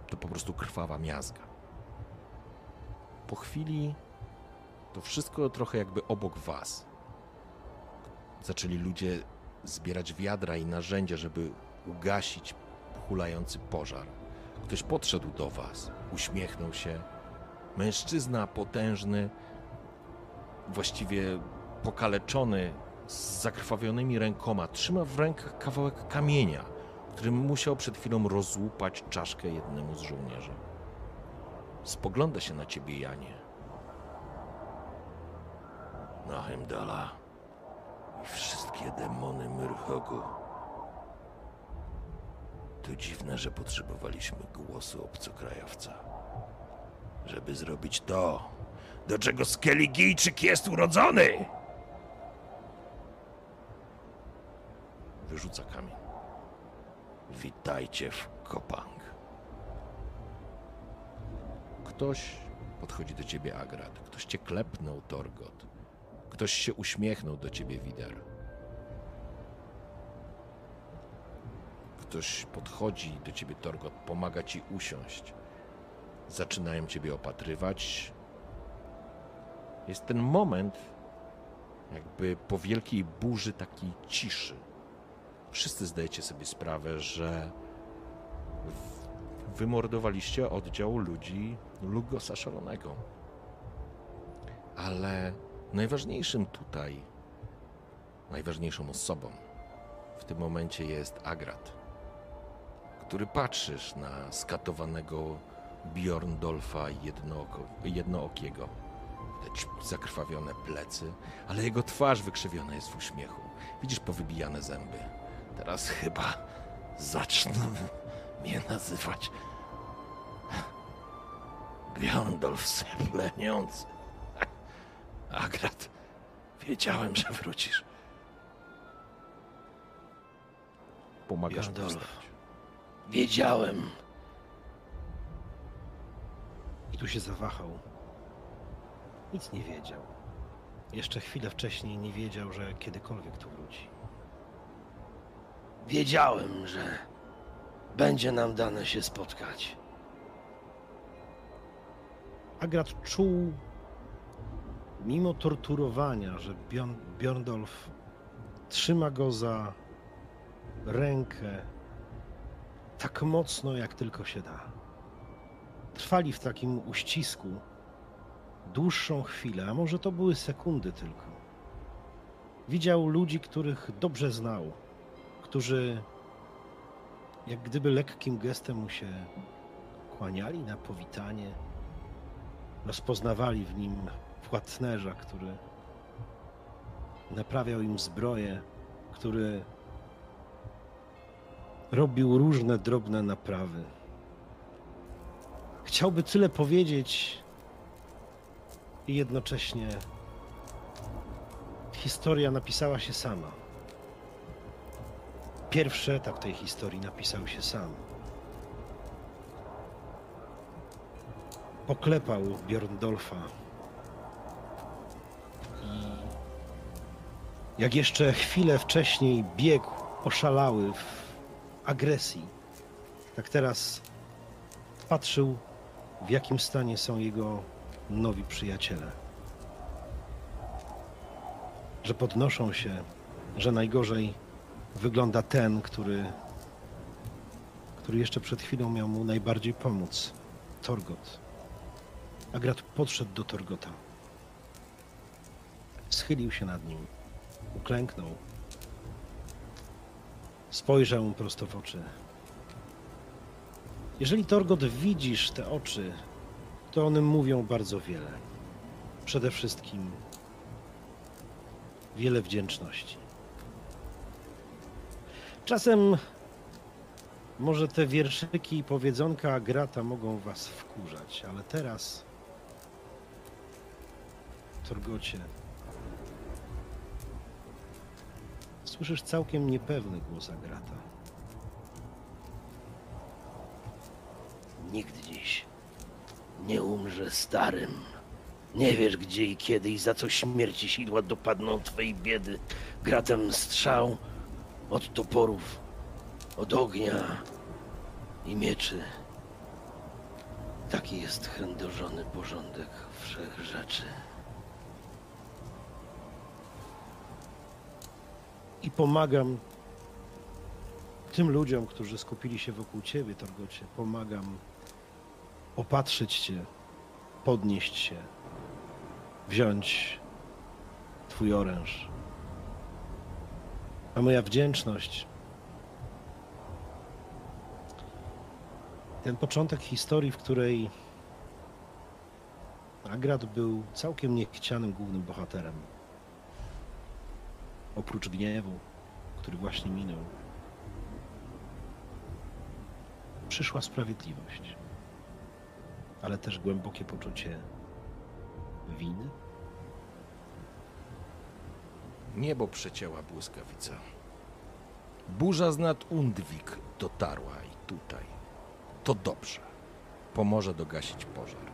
to po prostu krwawa miazga. Po chwili to wszystko trochę jakby obok was. Zaczęli ludzie zbierać wiadra i narzędzia, żeby ugasić hulający pożar. Ktoś podszedł do was, uśmiechnął się. Mężczyzna potężny, właściwie pokaleczony, z zakrwawionymi rękoma, trzyma w rękach kawałek kamienia, którym musiał przed chwilą rozłupać czaszkę jednemu z żołnierzy. Spogląda się na ciebie, Janie. Na Heimdala i wszystkie demony Myrhogu. To dziwne, że potrzebowaliśmy głosu obcokrajowca, żeby zrobić to, do czego Skelligijczyk jest urodzony! Wyrzuca kamień. Witajcie w Kopang. Ktoś podchodzi do ciebie, Agrat. Ktoś cię klepnął, Torgot. Ktoś się uśmiechnął do ciebie, Wider. Ktoś podchodzi do ciebie, Torgot, pomaga ci usiąść. zaczynają ciebie opatrywać. Jest ten moment, jakby po wielkiej burzy takiej ciszy. Wszyscy zdajecie sobie sprawę, że wymordowaliście oddział ludzi Lugosa Szalonego. Ale najważniejszym tutaj, najważniejszą osobą w tym momencie jest Agrat, który patrzysz na skatowanego Bjorndolfa jednooko, jednookiego. Widać zakrwawione plecy, ale jego twarz wykrzywiona jest w uśmiechu. Widzisz powybijane zęby. Teraz chyba zaczną mnie nazywać Bjorndolf Sepleniący. Agrat, wiedziałem, że wrócisz. Pomagasz Bjorndolf. Wiedziałem. I tu się zawahał. Nic nie wiedział. Jeszcze chwilę wcześniej nie wiedział, że kiedykolwiek tu wróci. Wiedziałem, że będzie nam dane się spotkać. Agrat czuł, mimo torturowania, że Bjorn, Bjorndolf trzyma go za rękę tak mocno, jak tylko się da. Trwali w takim uścisku dłuższą chwilę, a może to były sekundy tylko. Widział ludzi, których dobrze znał, którzy jak gdyby lekkim gestem mu się kłaniali na powitanie rozpoznawali w nim płatnerza, który naprawiał im zbroję, który robił różne drobne naprawy. Chciałby tyle powiedzieć i jednocześnie historia napisała się sama. Pierwszy etap tej historii napisał się sam. poklepał Bjorndolfa. I jak jeszcze chwilę wcześniej biegł oszalały w agresji, tak teraz patrzył, w jakim stanie są jego nowi przyjaciele. Że podnoszą się, że najgorzej wygląda ten, który, który jeszcze przed chwilą miał mu najbardziej pomóc. Torgot. Agrat podszedł do Torgota. Schylił się nad nim. Uklęknął. Spojrzał mu prosto w oczy. Jeżeli Torgot widzisz te oczy, to one mówią bardzo wiele. Przede wszystkim wiele wdzięczności. Czasem może te wierszyki i powiedzonka Agrata mogą was wkurzać, ale teraz Torgocie. Słyszysz całkiem niepewny głos Agrata. Nikt dziś nie umrze starym. Nie wiesz gdzie i kiedy i za co śmierci sidła dopadną twej biedy. Gratem strzał od toporów, od ognia i mieczy. Taki jest chędożony porządek wszech rzeczy. I pomagam tym ludziom, którzy skupili się wokół ciebie, Torgocie. Pomagam opatrzyć cię, podnieść się, wziąć twój oręż. A moja wdzięczność ten początek historii, w której Agrat był całkiem niechcianym głównym bohaterem. Oprócz gniewu, który właśnie minął, przyszła sprawiedliwość, ale też głębokie poczucie winy. Niebo przecięła błyskawica. Burza z nad Undwik dotarła i tutaj. To dobrze. Pomoże dogasić pożar.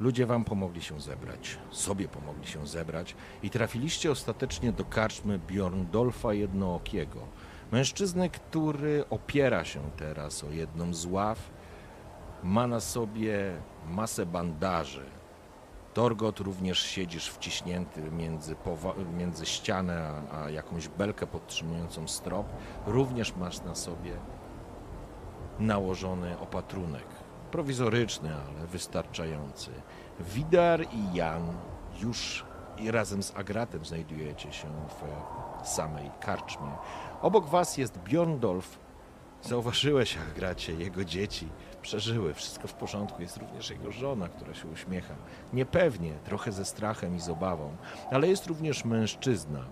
Ludzie wam pomogli się zebrać, sobie pomogli się zebrać i trafiliście ostatecznie do karczmy Bjorndolfa Jednookiego. Mężczyznę, który opiera się teraz o jedną z ław ma na sobie masę bandaży. Torgot również siedzisz wciśnięty między, między ścianę a, a jakąś belkę podtrzymującą strop. Również masz na sobie nałożony opatrunek. Prowizoryczny, ale wystarczający. Widar i Jan już razem z Agratem znajdujecie się w samej karczmie. Obok was jest Bjorndolf. Zauważyłeś, Agracie, jego dzieci przeżyły, wszystko w porządku. Jest również jego żona, która się uśmiecha. Niepewnie, trochę ze strachem i z obawą, ale jest również mężczyzna,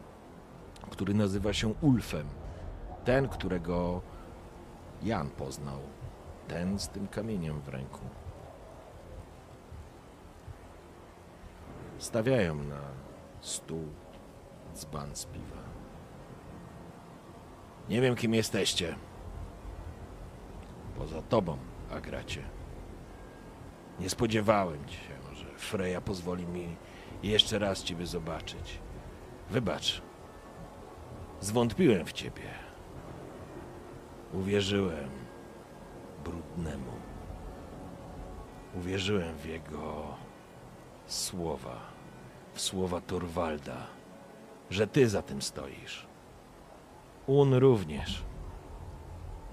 który nazywa się Ulfem. Ten, którego Jan poznał. Ten z tym kamieniem w ręku. Stawiają na stół dzban z piwa. Nie wiem, kim jesteście. Poza tobą, Agracie. Nie spodziewałem się, że Freja pozwoli mi jeszcze raz ciebie zobaczyć. Wybacz. Zwątpiłem w ciebie. Uwierzyłem brudnemu. Uwierzyłem w jego słowa, w słowa Torwalda, że ty za tym stoisz. Un również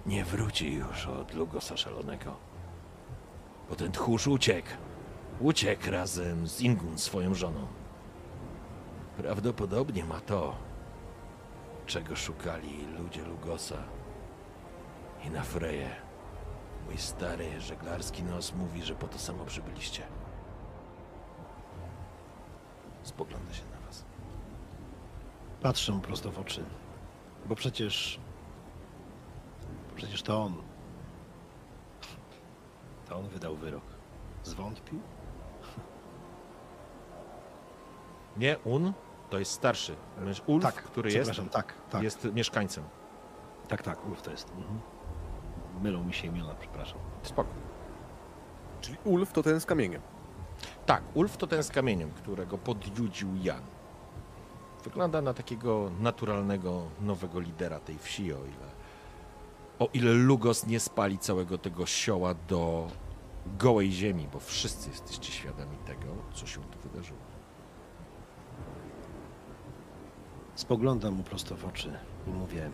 nie wróci już od Lugosa Szalonego. Bo ten tchórz uciekł. Uciekł razem z Ingun, swoją żoną. Prawdopodobnie ma to, czego szukali ludzie Lugosa. I na Freję. Mój stary żeglarski nos mówi, że po to samo przybyliście. Spogląda się na was. Patrzę mu prosto w oczy. Bo przecież. Przecież to on. To on wydał wyrok. Zwątpił? Nie, Un to jest starszy. Ulf, tak, który jest, tak, tak. jest mieszkańcem. Tak, tak, Ulf to jest. Mhm. Mylą mi się imiona, przepraszam. Spoko. Czyli Ulf to ten z kamieniem. Tak, Ulf to ten z kamieniem, którego podjudził Jan. Wygląda na takiego naturalnego, nowego lidera tej wsi, o ile, o ile Lugos nie spali całego tego sioła do gołej ziemi, bo wszyscy jesteście świadomi tego, co się tu wydarzyło. Spoglądam mu prosto w oczy i mówię: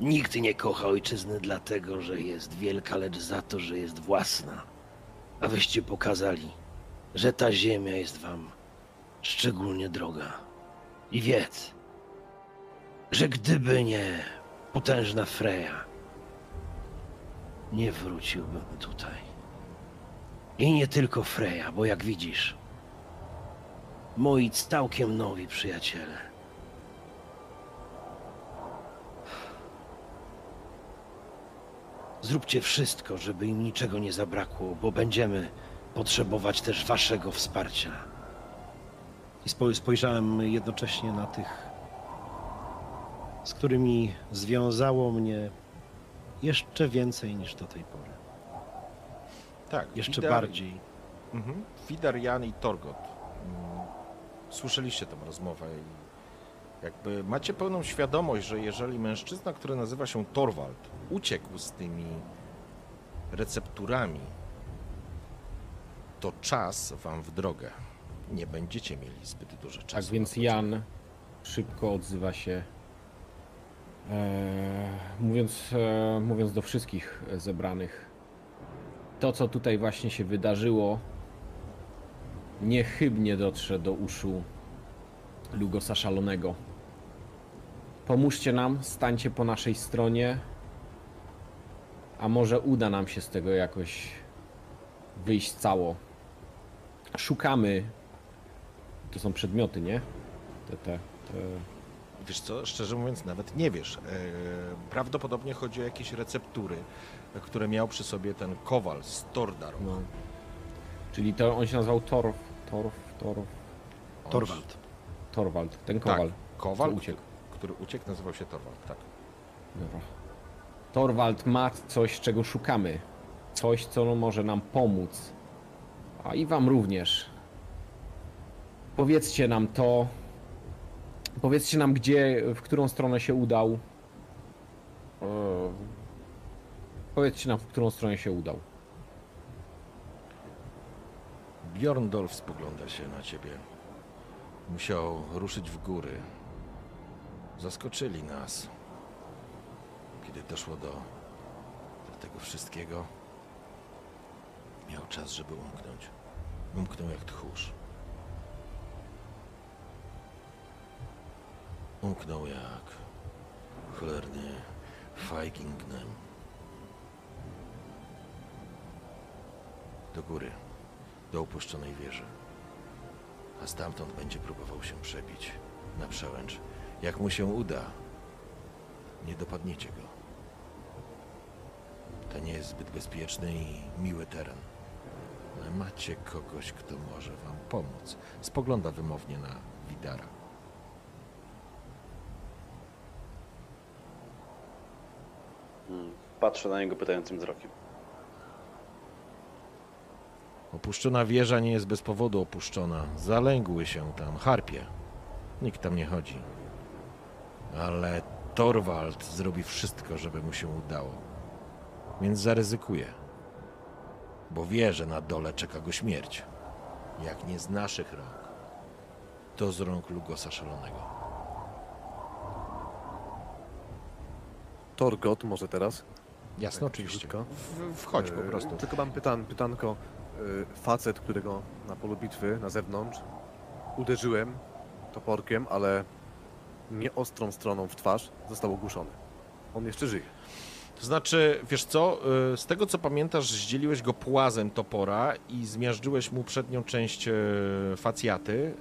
Nikt nie kocha ojczyzny dlatego, że jest wielka, lecz za to, że jest własna. A wyście pokazali, że ta ziemia jest wam szczególnie droga. I wiedz, że gdyby nie potężna Freja, nie wróciłbym tutaj. I nie tylko Freja, bo jak widzisz, moi całkiem nowi przyjaciele Zróbcie wszystko, żeby im niczego nie zabrakło, bo będziemy potrzebować też waszego wsparcia. I spo- spojrzałem jednocześnie na tych, z którymi związało mnie jeszcze więcej niż do tej pory. Tak, Jeszcze Widar- bardziej. Mhm. Widar, Jan i Torgot. Mm, Słyszeliście tę rozmowę i jakby macie pełną świadomość, że jeżeli mężczyzna, który nazywa się Torwald, uciekł z tymi recepturami, to czas wam w drogę. Nie będziecie mieli zbyt dużo czasu. Tak więc Jan szybko odzywa się, e, mówiąc, e, mówiąc do wszystkich zebranych. To, co tutaj właśnie się wydarzyło, niechybnie dotrze do uszu Lugosa Szalonego. Pomóżcie nam, stańcie po naszej stronie, a może uda nam się z tego jakoś wyjść cało. Szukamy to są przedmioty, nie? Te, te, te... Wiesz co, szczerze mówiąc, nawet nie wiesz. E, Prawdopodobnie chodzi o jakieś receptury, które miał przy sobie ten kowal z Tordaru. No. Czyli to on się nazywał Torf, Torf, Torf, Torwald. Torwald, ten Tak, kowal. kowal, co uciekł. Który uciekł, nazywał się Torwald, tak. Dobra. Torwald ma coś, czego szukamy. Coś, co może nam pomóc. A i wam również. Powiedzcie nam to. Powiedzcie nam, gdzie, w którą stronę się udał. E, Powiedzcie nam, w którą stronę się udał. Bjorndorf spogląda się na ciebie. Musiał ruszyć w góry. Zaskoczyli nas. Kiedy doszło do, do tego wszystkiego, miał czas, żeby umknąć. Umknął jak tchórz. Umknął jak cholerny Feigingnem. Do góry do opuszczonej wieży. A stamtąd będzie próbował się przebić na przełęcz. Jak mu się uda, nie dopadniecie go. To nie jest zbyt bezpieczny i miły teren. Ale macie kogoś, kto może wam pomóc. Spogląda wymownie na Widara. Mm, Patrzę na niego pytającym wzrokiem. Opuszczona wieża nie jest bez powodu opuszczona. Zalęgły się tam harpie. Nikt tam nie chodzi. Ale Torwald zrobi wszystko, żeby mu się udało. Więc zaryzykuje. Bo wie, że na dole czeka go śmierć. Jak nie z naszych rąk, to z rąk Lugosa Szalonego. Torgot może teraz? Jasne, Tak, oczywiście. wchodź po E, prostu. Tylko mam pytan, pytanko. E, Facet, którego na polu bitwy, na zewnątrz, uderzyłem toporkiem, ale nie ostrą stroną w twarz, został ogłuszony. On jeszcze żyje. To znaczy, wiesz co, y, z tego co pamiętasz, zdzieliłeś go płazem topora i zmiażdżyłeś mu przednią część y, facjaty.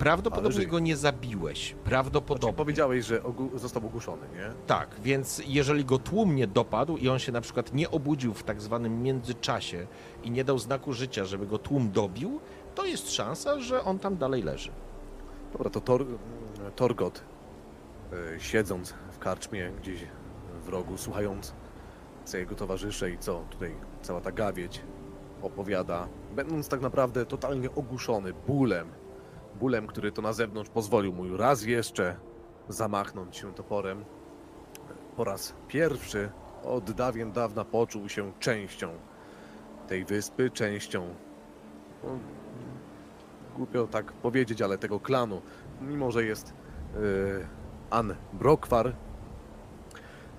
Prawdopodobnie go nie zabiłeś. Znaczy, Prawdopodobnie. powiedziałeś, że został ogłuszony, nie? Tak, więc jeżeli go tłum nie dopadł i on się na przykład nie obudził w tak zwanym międzyczasie i nie dał znaku życia, żeby go tłum dobił, to jest szansa, że on tam dalej leży. Dobra, to Tor, Torgot, e, siedząc w karczmie gdzieś w rogu, słuchając co jego towarzysze i co tutaj cała ta gawieć opowiada, będąc tak naprawdę totalnie ogłuszony bólem, bólem, który to na zewnątrz pozwolił mu raz jeszcze zamachnąć się toporem, po raz pierwszy od dawien dawna poczuł się częścią tej wyspy, częścią no, głupio tak powiedzieć, ale tego klanu, mimo że jest yy, An Brokwar,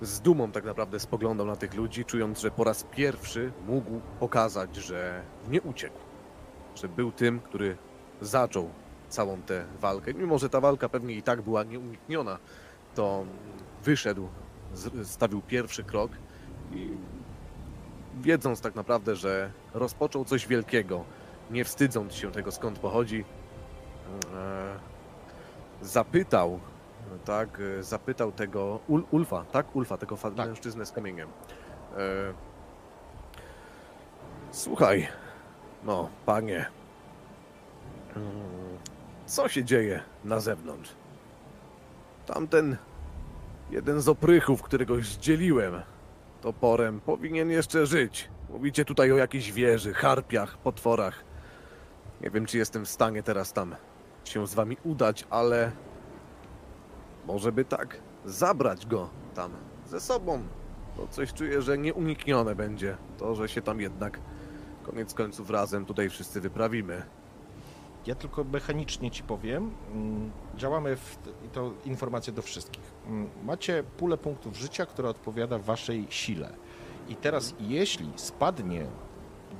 z dumą tak naprawdę spoglądał na tych ludzi, czując, że po raz pierwszy mógł pokazać, że nie uciekł, że był tym, który zaczął całą tę walkę. Mimo, że ta walka pewnie i tak była nieunikniona, to wyszedł, stawił pierwszy krok i wiedząc tak naprawdę, że rozpoczął coś wielkiego, nie wstydząc się tego skąd pochodzi, e, zapytał, tak, zapytał tego Ul, Ulfa, tak, Ulfa, tego Tak. mężczyznę z kamieniem. E, słuchaj, no, panie, mm, co się dzieje na zewnątrz? Tamten jeden z oprychów, którego zdzieliłem toporem, powinien jeszcze żyć. Mówicie tutaj o jakiejś wieży, harpiach, potworach. Nie wiem, czy jestem w stanie teraz tam się z wami udać, ale może by tak zabrać go tam ze sobą. Bo coś czuję, że nieuniknione będzie to, że się tam jednak koniec końców razem tutaj wszyscy wyprawimy. Ja tylko mechanicznie ci powiem, mm, działamy w, i to informacja do wszystkich. Mm, Macie pulę punktów życia, która odpowiada waszej sile. I teraz jeśli spadnie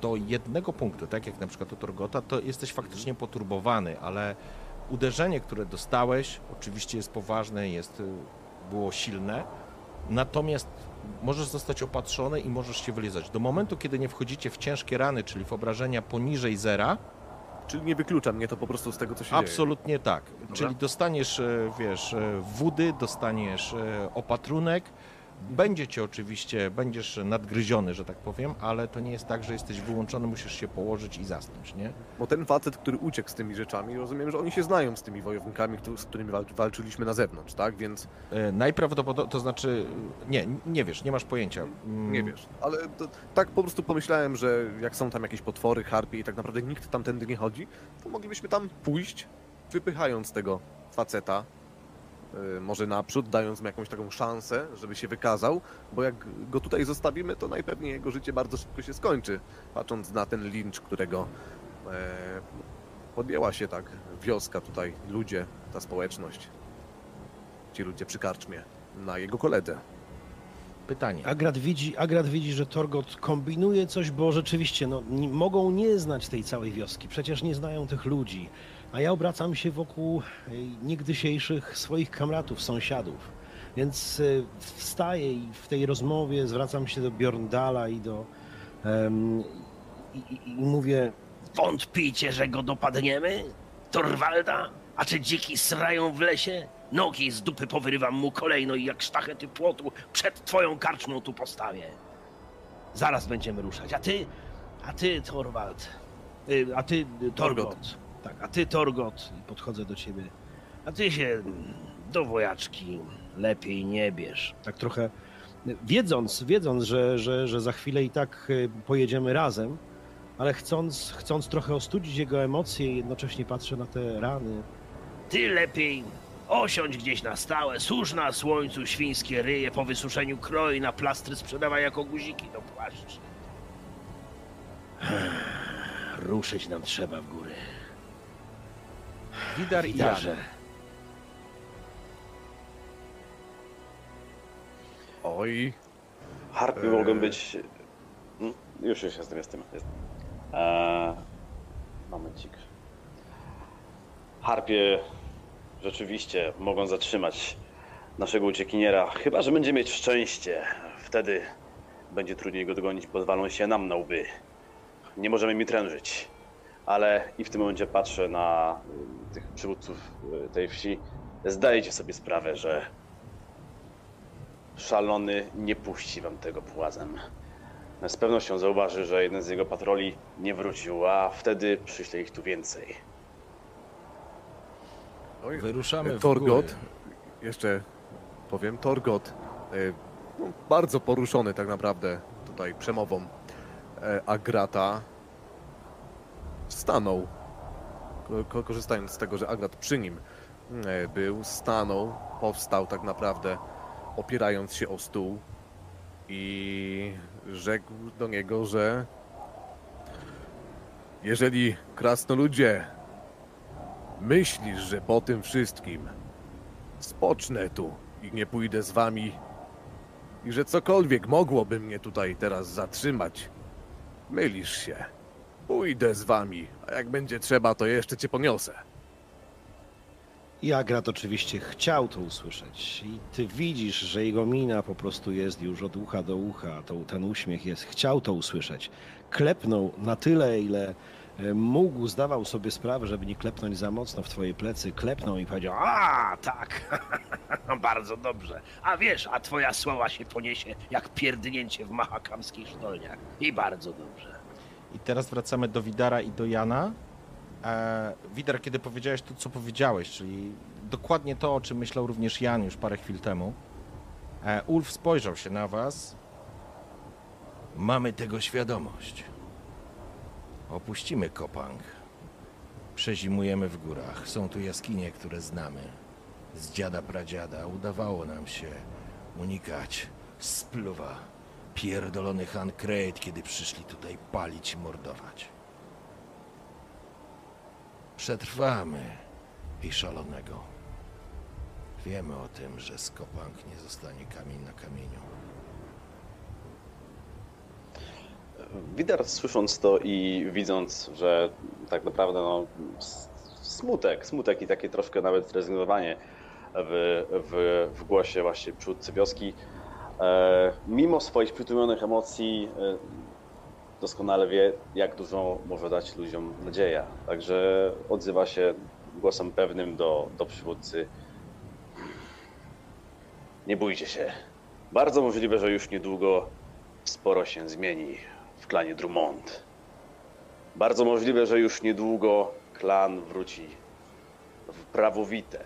do jednego punktu, tak jak na przykład u Torgota, to jesteś faktycznie poturbowany, ale uderzenie, które dostałeś, oczywiście jest poważne, jest, y, było silne, natomiast możesz zostać opatrzony i możesz się wylizać. Do momentu, kiedy nie wchodzicie w ciężkie rany, czyli w obrażenia poniżej zera, Czyli nie wyklucza mnie to po prostu z tego, co się dzieje. Absolutnie tak. Czyli dostaniesz, e, wiesz, e, wody, dostaniesz e, opatrunek. Będzie cię oczywiście, będziesz nadgryziony, że tak powiem, ale to nie jest tak, że jesteś wyłączony, musisz się położyć i zasnąć, nie? Bo ten facet, który uciekł z tymi rzeczami, rozumiem, że oni się znają z tymi wojownikami, z którymi walczy- walczyliśmy na zewnątrz, tak? Więc E, Najprawdopodobniej, to znaczy, nie, nie wiesz, nie masz pojęcia. Mm, nie wiesz. Ale to, tak po prostu pomyślałem, że jak są tam jakieś potwory, harpie i tak naprawdę nikt tamtędy nie chodzi, to moglibyśmy tam pójść, wypychając tego faceta może naprzód, dając mu jakąś taką szansę, żeby się wykazał, bo jak go tutaj zostawimy, to najpewniej jego życie bardzo szybko się skończy, patrząc na ten lincz, którego e, podjęła się tak wioska tutaj, ludzie, ta społeczność, ci ludzie przy karczmie, na jego koledze. Pytanie. Agrat widzi, Agrat widzi, że Torgot kombinuje coś, bo rzeczywiście no, nie, mogą nie znać tej całej wioski. Przecież nie znają tych ludzi. A ja obracam się wokół y, niegdysiejszych swoich kamratów, sąsiadów. Więc y, wstaję i w tej rozmowie zwracam się do Bjorndala i do. em, i, i, mówię: Wątpicie, że go dopadniemy? Torwalda? A czy dziki srają w lesie? Nogi z dupy powyrywam mu kolejno i jak sztachety płotu przed twoją karczmą tu postawię. Zaraz będziemy ruszać. A ty, a ty, Torwald, y, a ty, Torgot. Tak, a ty, Torgot, i podchodzę do ciebie. A ty się do wojaczki lepiej nie bierz. tak trochę wiedząc, wiedząc że, że, że za chwilę i tak y, pojedziemy razem, ale chcąc, chcąc trochę ostudzić jego emocje, jednocześnie patrzę na te rany. Ty lepiej osiądź gdzieś na stałe, służ na słońcu świńskie ryje, po wysuszeniu kroi na plastry sprzedawaj jako guziki do płaszczy. Ruszyć nam trzeba w góry. Widar i Jan. Widarze. Oj, Harpy Eee. mogą być. Mm, Już, już jestem, jestem. jestem. Eee, momencik. Harpie rzeczywiście mogą zatrzymać naszego uciekiniera, chyba że będzie mieć szczęście. Wtedy będzie trudniej go dogonić, pozwalą się nam na łby. Nie możemy mi trężyć. Ale i w tym momencie patrzę na y, tych przywódców y, tej wsi. Zdajecie sobie sprawę, że Szalony nie puści wam tego płazem. Z pewnością zauważy, że jeden z jego patroli nie wrócił, a wtedy przyśle ich tu więcej. oj. Wyruszamy w Torgot, góry. jeszcze powiem, Torgot, e, no, bardzo poruszony tak naprawdę tutaj przemową e, Agrata, stanął, ko- ko- korzystając z tego, że Agrat przy nim e, był, stanął, powstał tak naprawdę, opierając się o stół i rzekł do niego, że jeżeli krasnoludzie Myślisz, że po tym wszystkim spocznę tu i nie pójdę z wami i że cokolwiek mogłoby mnie tutaj teraz zatrzymać? Mylisz się. Pójdę z wami, a jak będzie trzeba, to jeszcze cię poniosę. I Agrat oczywiście chciał to usłyszeć. I ty widzisz, że jego mina po prostu jest już od ucha do ucha. To, ten uśmiech jest. Chciał to usłyszeć. Klepnął na tyle, ile e, mógł, zdawał sobie sprawę, żeby nie klepnąć za mocno w twoje plecy. Klepnął i powiedział, A, tak. Bardzo dobrze. A wiesz, a twoja sława się poniesie jak pierdnięcie w mahakamskich sztolniach. I bardzo dobrze. I teraz wracamy do Widara i do Jana. E, Widar, kiedy powiedziałeś to, co powiedziałeś, czyli dokładnie to, o czym myślał również Jan już parę chwil temu. E, Ulf spojrzał się na was. Mamy tego świadomość. Opuścimy Kopang. Przezimujemy w górach. Są tu jaskinie, które znamy. Z dziada pradziada udawało nam się unikać spluwa pierdolony Han kiedy przyszli tutaj palić i mordować. Przetrwamy i szalonego. Wiemy o tym, że z Kopang nie zostanie kamień na kamieniu. Widar słysząc to i widząc, że tak naprawdę no, smutek, smutek i takie troszkę nawet zrezygnowanie w, w, w głosie właśnie przywódcy wioski, mimo swoich przytłumionych emocji e, doskonale wie, jak dużo może dać ludziom nadzieja. Także odzywa się głosem pewnym do, do przywódcy. Nie bójcie się. Bardzo możliwe, że już niedługo sporo się zmieni w klanie Drummond. Bardzo możliwe, że już niedługo klan wróci w prawowite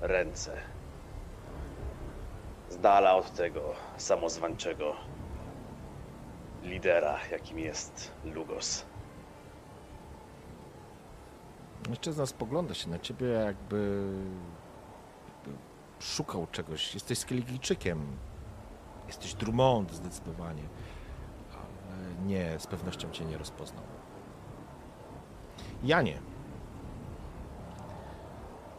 ręce. Dala od tego samozwańczego lidera, jakim jest Lugos. Mężczyzna spogląda się na ciebie, jakby, jakby szukał czegoś. Jesteś Skeligijczykiem. Jesteś Drummond zdecydowanie. Ale nie, z pewnością cię nie rozpoznał. Janie,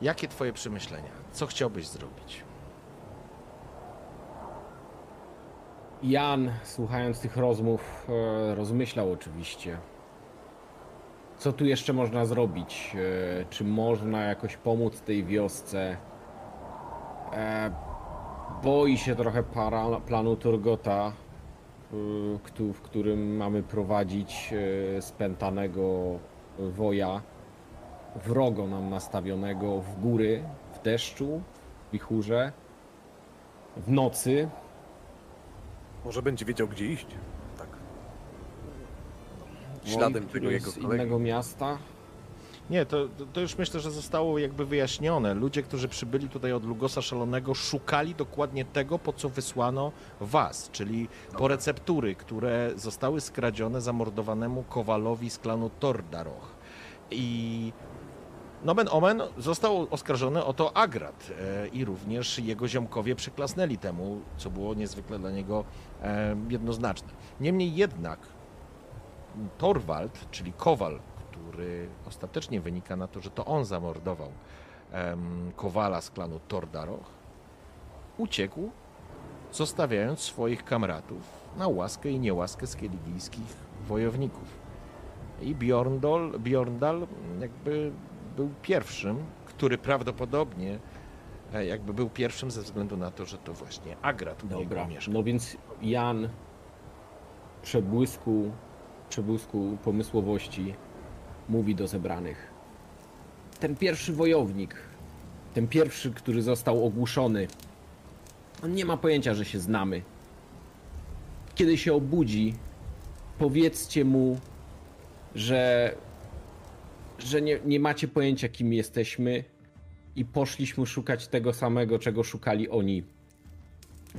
jakie twoje przemyślenia? Co chciałbyś zrobić? Jan, słuchając tych rozmów, e, rozmyślał oczywiście. Co tu jeszcze można zrobić? E, Czy można jakoś pomóc tej wiosce? E, Boi się trochę para, planu Turgota, w którym mamy prowadzić spętanego woja, wrogo nam nastawionego w góry, w deszczu, w wichurze, w nocy. Może będzie wiedział, gdzie iść. Tak. Śladem tego jego z kolegi. innego miasta. Nie, to, to już myślę, że zostało jakby wyjaśnione. Ludzie, którzy przybyli tutaj od Lugosa Szalonego, szukali dokładnie tego, po co wysłano was, czyli po receptury, które zostały skradzione zamordowanemu Kowalowi z klanu Tordaroch. I nomen omen został oskarżony o to Agrat e, i również jego ziomkowie przyklasnęli temu, co było niezwykle dla niego e, jednoznaczne. Niemniej jednak Torwald, czyli Kowal, który ostatecznie wynika na to, że to on zamordował Kowala z klanu Tordaroch, uciekł, zostawiając swoich kamratów na łaskę i niełaskę skeligijskich wojowników. I Bjorndal, Bjorndal jakby był pierwszym, który prawdopodobnie e, jakby był pierwszym ze względu na to, że to właśnie Agrat u Dobra, niego mieszkał. no więc Jan przebłysku, przebłysku pomysłowości mówi do zebranych. Ten pierwszy wojownik, ten pierwszy, który został ogłuszony, on nie ma pojęcia, że się znamy. Kiedy się obudzi, powiedzcie mu, że, że nie, nie macie pojęcia, kim jesteśmy i poszliśmy szukać tego samego, czego szukali oni.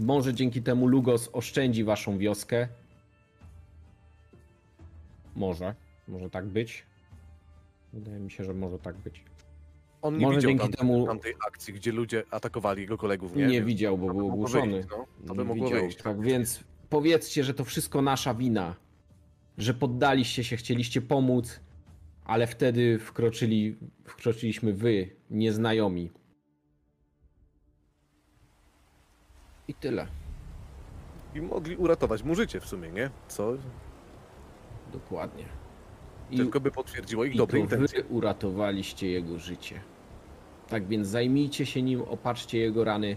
Może dzięki temu Lugos oszczędzi waszą wioskę. Może. Może tak być. Wydaje mi się, że może tak być. On nie Może widział dzięki tam, temu- tamtej akcji, gdzie ludzie atakowali jego kolegów, nie? Nie, widział, bo to by był ogłuszony. wyjść, no. To by mogło widział. wyjść. Tak więc powiedzcie, że to wszystko nasza wina. Że poddaliście się, chcieliście pomóc, ale wtedy wkroczyli, wkroczyliśmy wy, nieznajomi. I tyle. I mogli uratować mu życie w sumie, nie? Co? Dokładnie. I Tylko by potwierdziło ich I dobre to intencje. wy uratowaliście jego życie. Tak więc zajmijcie się nim, opatrzcie jego rany,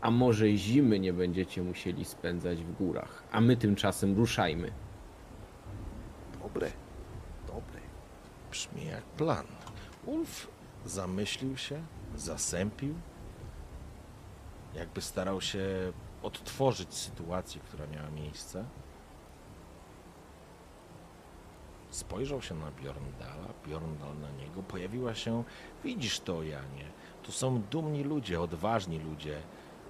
a może zimy nie będziecie musieli spędzać w górach. A my tymczasem ruszajmy. Dobre. Dobre. Brzmi jak plan. Ulf zamyślił się, zasępił, jakby starał się odtworzyć sytuację, która miała miejsce. Spojrzał się na Bjorndala, Bjorndal na niego. Pojawiła się, widzisz to, Janie, to są dumni ludzie, odważni ludzie.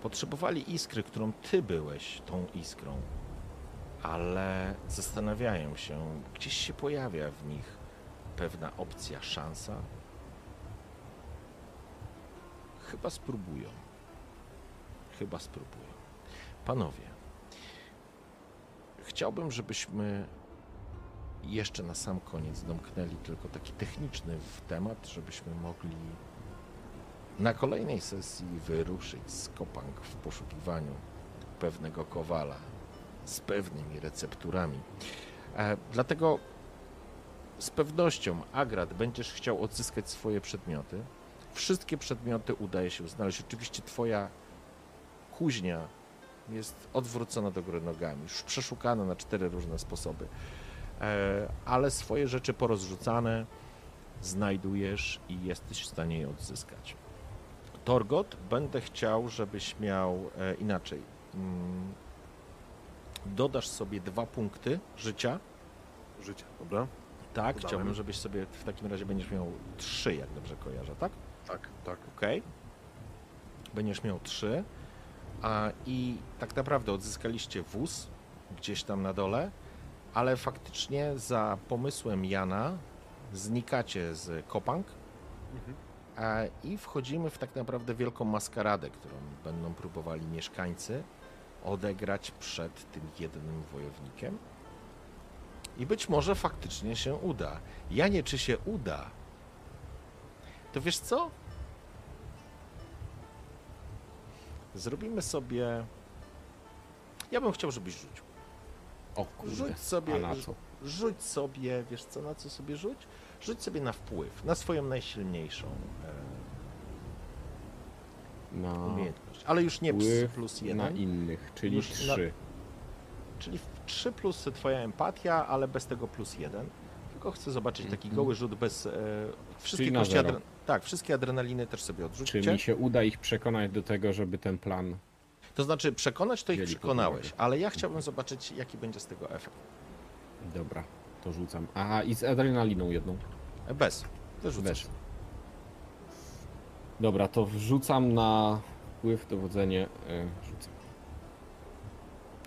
Potrzebowali iskry, którą ty byłeś tą iskrą. Ale zastanawiają się, gdzieś się pojawia w nich pewna opcja, szansa. Chyba spróbują. Chyba spróbują. Panowie, chciałbym, żebyśmy jeszcze na sam koniec domknęli tylko taki techniczny temat, żebyśmy mogli na kolejnej sesji wyruszyć z Kopang w poszukiwaniu pewnego kowala z pewnymi recepturami. E, dlatego z pewnością, Agrat, będziesz chciał odzyskać swoje przedmioty. Wszystkie przedmioty udaje się znaleźć. Oczywiście twoja kuźnia jest odwrócona do góry nogami, już przeszukana na cztery różne sposoby. E, ale swoje rzeczy porozrzucane znajdujesz i jesteś w stanie je odzyskać. Torgot, będę chciał, żebyś miał e, inaczej. Mm, dodasz sobie dwa punkty życia Życie, dobra? Tak, chciałbym, żebyś sobie w takim razie będziesz miał trzy, jak dobrze kojarzę, tak? Tak, tak. Okej. Będziesz miał trzy. A i tak naprawdę odzyskaliście wóz gdzieś tam na dole, ale faktycznie za pomysłem Jana znikacie z Kopang e, i wchodzimy w tak naprawdę wielką maskaradę, którą będą próbowali mieszkańcy odegrać przed tym jednym wojownikiem. I być może faktycznie się uda. Janie, czy się uda? To wiesz co? Zrobimy sobie. Ja bym chciał, żebyś rzucił. O kurde. Rzuć sobie. A na co? Rzuć sobie, wiesz co, na co sobie rzuć? Rzuć sobie na wpływ, na swoją najsilniejszą e, Na umiejętność. Ale już nie wpływ plus na jeden, innych, czyli Już na- 3. czyli 3 plus twoja empatia, ale bez tego plus jeden. Tylko chcę zobaczyć taki Mhm. goły rzut bez... E, wszystkie kości adre... Tak, wszystkie adrenaliny też sobie Czy odrzućcie. mi się uda ich przekonać do tego, żeby ten plan. To znaczy przekonać to ich przekonałeś, ale ja chciałbym zobaczyć jaki będzie z tego efekt. Dobra, to rzucam. Aha, i z adrenaliną jedną. E, Bez. Wyrzucasz. Bez. Dobra, to wrzucam na wpływ, dowodzenie.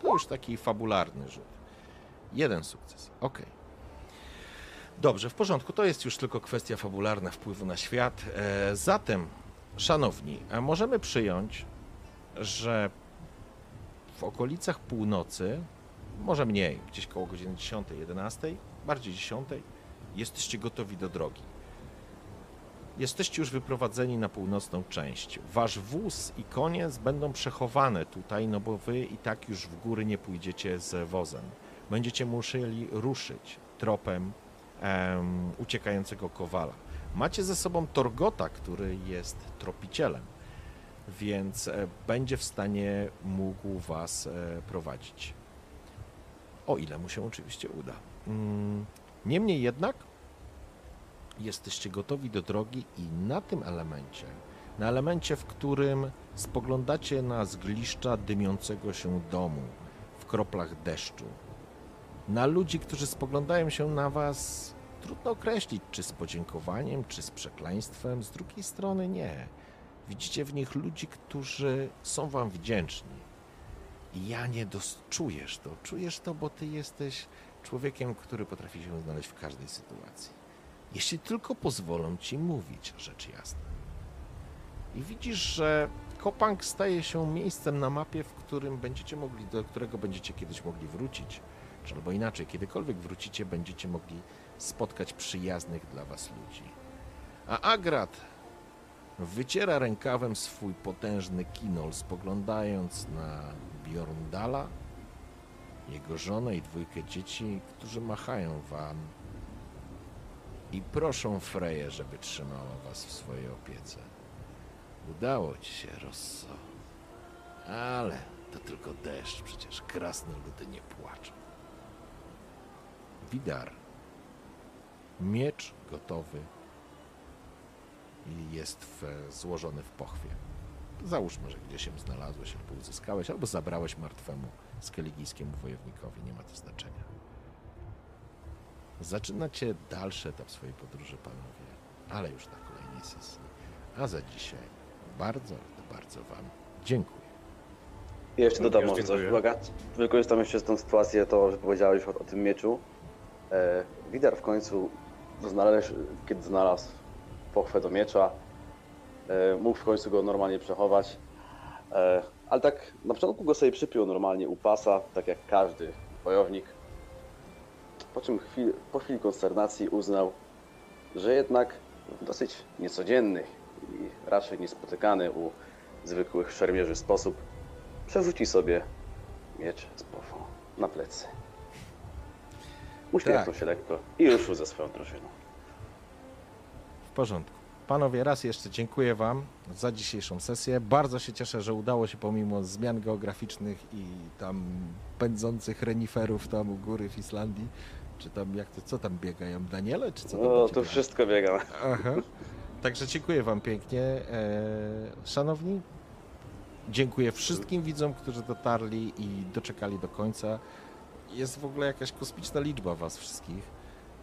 To już taki fabularny rzut. Jeden sukces. Ok. Dobrze, w porządku. To jest już tylko kwestia fabularna wpływu na świat. E, zatem, szanowni, e, możemy przyjąć, że w okolicach północy, może mniej, gdzieś koło godziny 10, 11, bardziej 10, jesteście gotowi do drogi. Jesteście już wyprowadzeni na północną część. Wasz wóz i koniec będą przechowane tutaj, no bo wy i tak już w góry nie pójdziecie z wozem. Będziecie musieli ruszyć tropem em, uciekającego kowala. Macie ze sobą Torgota, który jest tropicielem, więc e, będzie w stanie mógł was e, prowadzić. O ile mu się oczywiście uda. Mm, Niemniej jednak jesteście gotowi do drogi i na tym elemencie, na elemencie, w którym spoglądacie na zgliszcza dymiącego się domu w kroplach deszczu, na ludzi, którzy spoglądają się na was, trudno określić, czy z podziękowaniem, czy z przekleństwem, z drugiej strony nie. Widzicie w nich ludzi, którzy są wam wdzięczni. I ja nie czujesz to, czujesz to, bo ty jesteś człowiekiem, który potrafi się znaleźć w każdej sytuacji jeśli tylko pozwolą ci mówić rzecz jasna. I widzisz, że Kopang staje się miejscem na mapie, w którym będziecie mogli, do którego będziecie kiedyś mogli wrócić, czy albo inaczej, kiedykolwiek wrócicie, będziecie mogli spotkać przyjaznych dla was ludzi. A Agrat wyciera rękawem swój potężny kinol, spoglądając na Bjorndala, jego żonę i dwójkę dzieci, którzy machają wam i proszą Freję, żeby trzymała was w swojej opiece. Udało ci się, Rosso. Ale to tylko deszcz, przecież krasne ludy nie płaczą. Widar. Miecz gotowy jest w, złożony w pochwie. Załóżmy, że gdzieś się znalazłeś albo uzyskałeś, albo zabrałeś martwemu skeligijskiemu wojownikowi, nie ma to znaczenia. Zaczynacie dalszy etap swojej podróży, panowie, ale już na kolejnej sesji. A za dzisiaj bardzo, bardzo Wam dziękuję. I jeszcze dodam Również może coś, dziękuję. uwaga. Wykorzystam jeszcze tę sytuację, to, że powiedziałeś o, o tym mieczu. E, Widar w końcu znalazł, kiedy znalazł pochwę do miecza, e, mógł w końcu go normalnie przechować. E, ale tak na początku go sobie przypiął normalnie u pasa, tak jak każdy wojownik. Po czym chwil, po chwili konsternacji uznał, że jednak w dosyć niecodzienny i raczej niespotykany u zwykłych szermierzy sposób przerzuci sobie miecz z pofą na plecy. Uśmiechnął Tak. się lekko i ruszył ze swoją drużyną. W porządku. Panowie, raz jeszcze dziękuję Wam za dzisiejszą sesję. Bardzo się cieszę, że udało się pomimo zmian geograficznych i tam pędzących reniferów tam u góry w Islandii, czy tam jak to, co tam biegają, Daniele, czy co tam No, u to ciebie? wszystko biega. Aha. Także dziękuję Wam pięknie. E, szanowni, dziękuję wszystkim widzom, którzy dotarli i doczekali do końca. Jest w ogóle jakaś kosmiczna liczba Was wszystkich.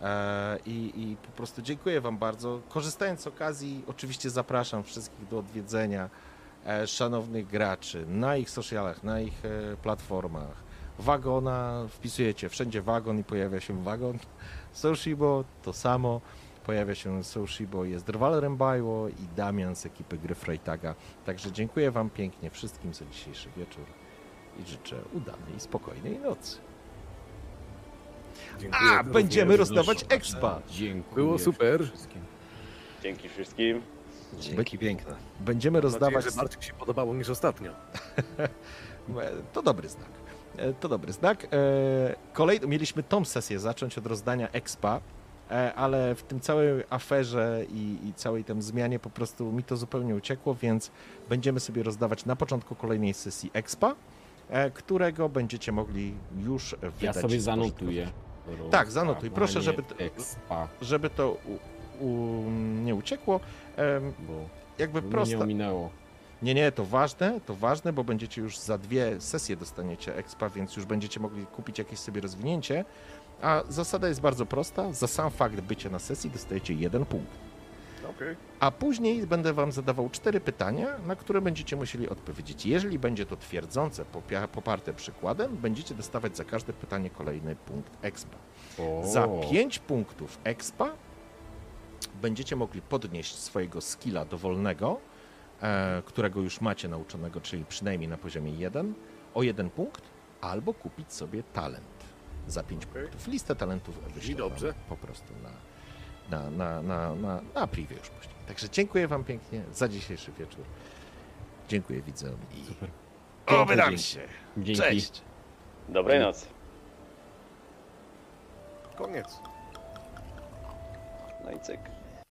E, i, I po prostu dziękuję Wam bardzo. Korzystając z okazji, oczywiście zapraszam wszystkich do odwiedzenia e, szanownych graczy na ich socialach, na ich e, platformach. Wagona, wpisujecie wszędzie wagon i pojawia się wagon. Soshibo to samo. pojawia się Soushibo, jest Drwal Bajło i Damian z ekipy gry Freitaga. Także dziękuję Wam pięknie wszystkim za dzisiejszy wieczór i życzę udanej i spokojnej nocy. Dziękuję A, będziemy rozdawać expa. Dziękuję. Było super. wszystkim. Dzięki wszystkim. Dzięki piękne. Będziemy Mam nadzieję, rozdawać. że bardziej się podobało niż ostatnio. To dobry znak. E, To dobry znak. E, Kolej... Mieliśmy tą sesję zacząć od rozdania expa, e, ale w tym całej aferze i, i całej tym zmianie po prostu mi to zupełnie uciekło, więc będziemy sobie rozdawać na początku kolejnej sesji expa, którego będziecie mogli już wydać. Ja sobie zanotuję. Tak, zanotuj. Proszę, żeby Expa, Żeby to u, u, nie uciekło. Bo Jakby mnie prosta, nie ominęło. Nie, nie, to ważne, to ważne, bo będziecie już za dwie sesje dostaniecie expa, więc już będziecie mogli kupić jakieś sobie rozwinięcie. A zasada jest bardzo prosta. Za sam fakt bycia na sesji dostajecie jeden punkt. Okej. A później będę wam zadawał cztery pytania, na które będziecie musieli odpowiedzieć. Jeżeli będzie to twierdzące, poparte przykładem, będziecie dostawać za każde pytanie kolejny punkt expa. Za 5 punktów expa będziecie mogli podnieść swojego skilla dowolnego, którego już macie nauczonego, czyli przynajmniej na poziomie 1, o jeden punkt, albo kupić sobie talent za 5 Okej. punktów. Listę talentów wyślę po prostu na, na, na, na, na, na privie już później. Także dziękuję wam pięknie za dzisiejszy wieczór. Dziękuję widzom i Super. oby nam dzięki. się. Dzięki. Cześć! Dobrej nocy. Koniec. No i cyk.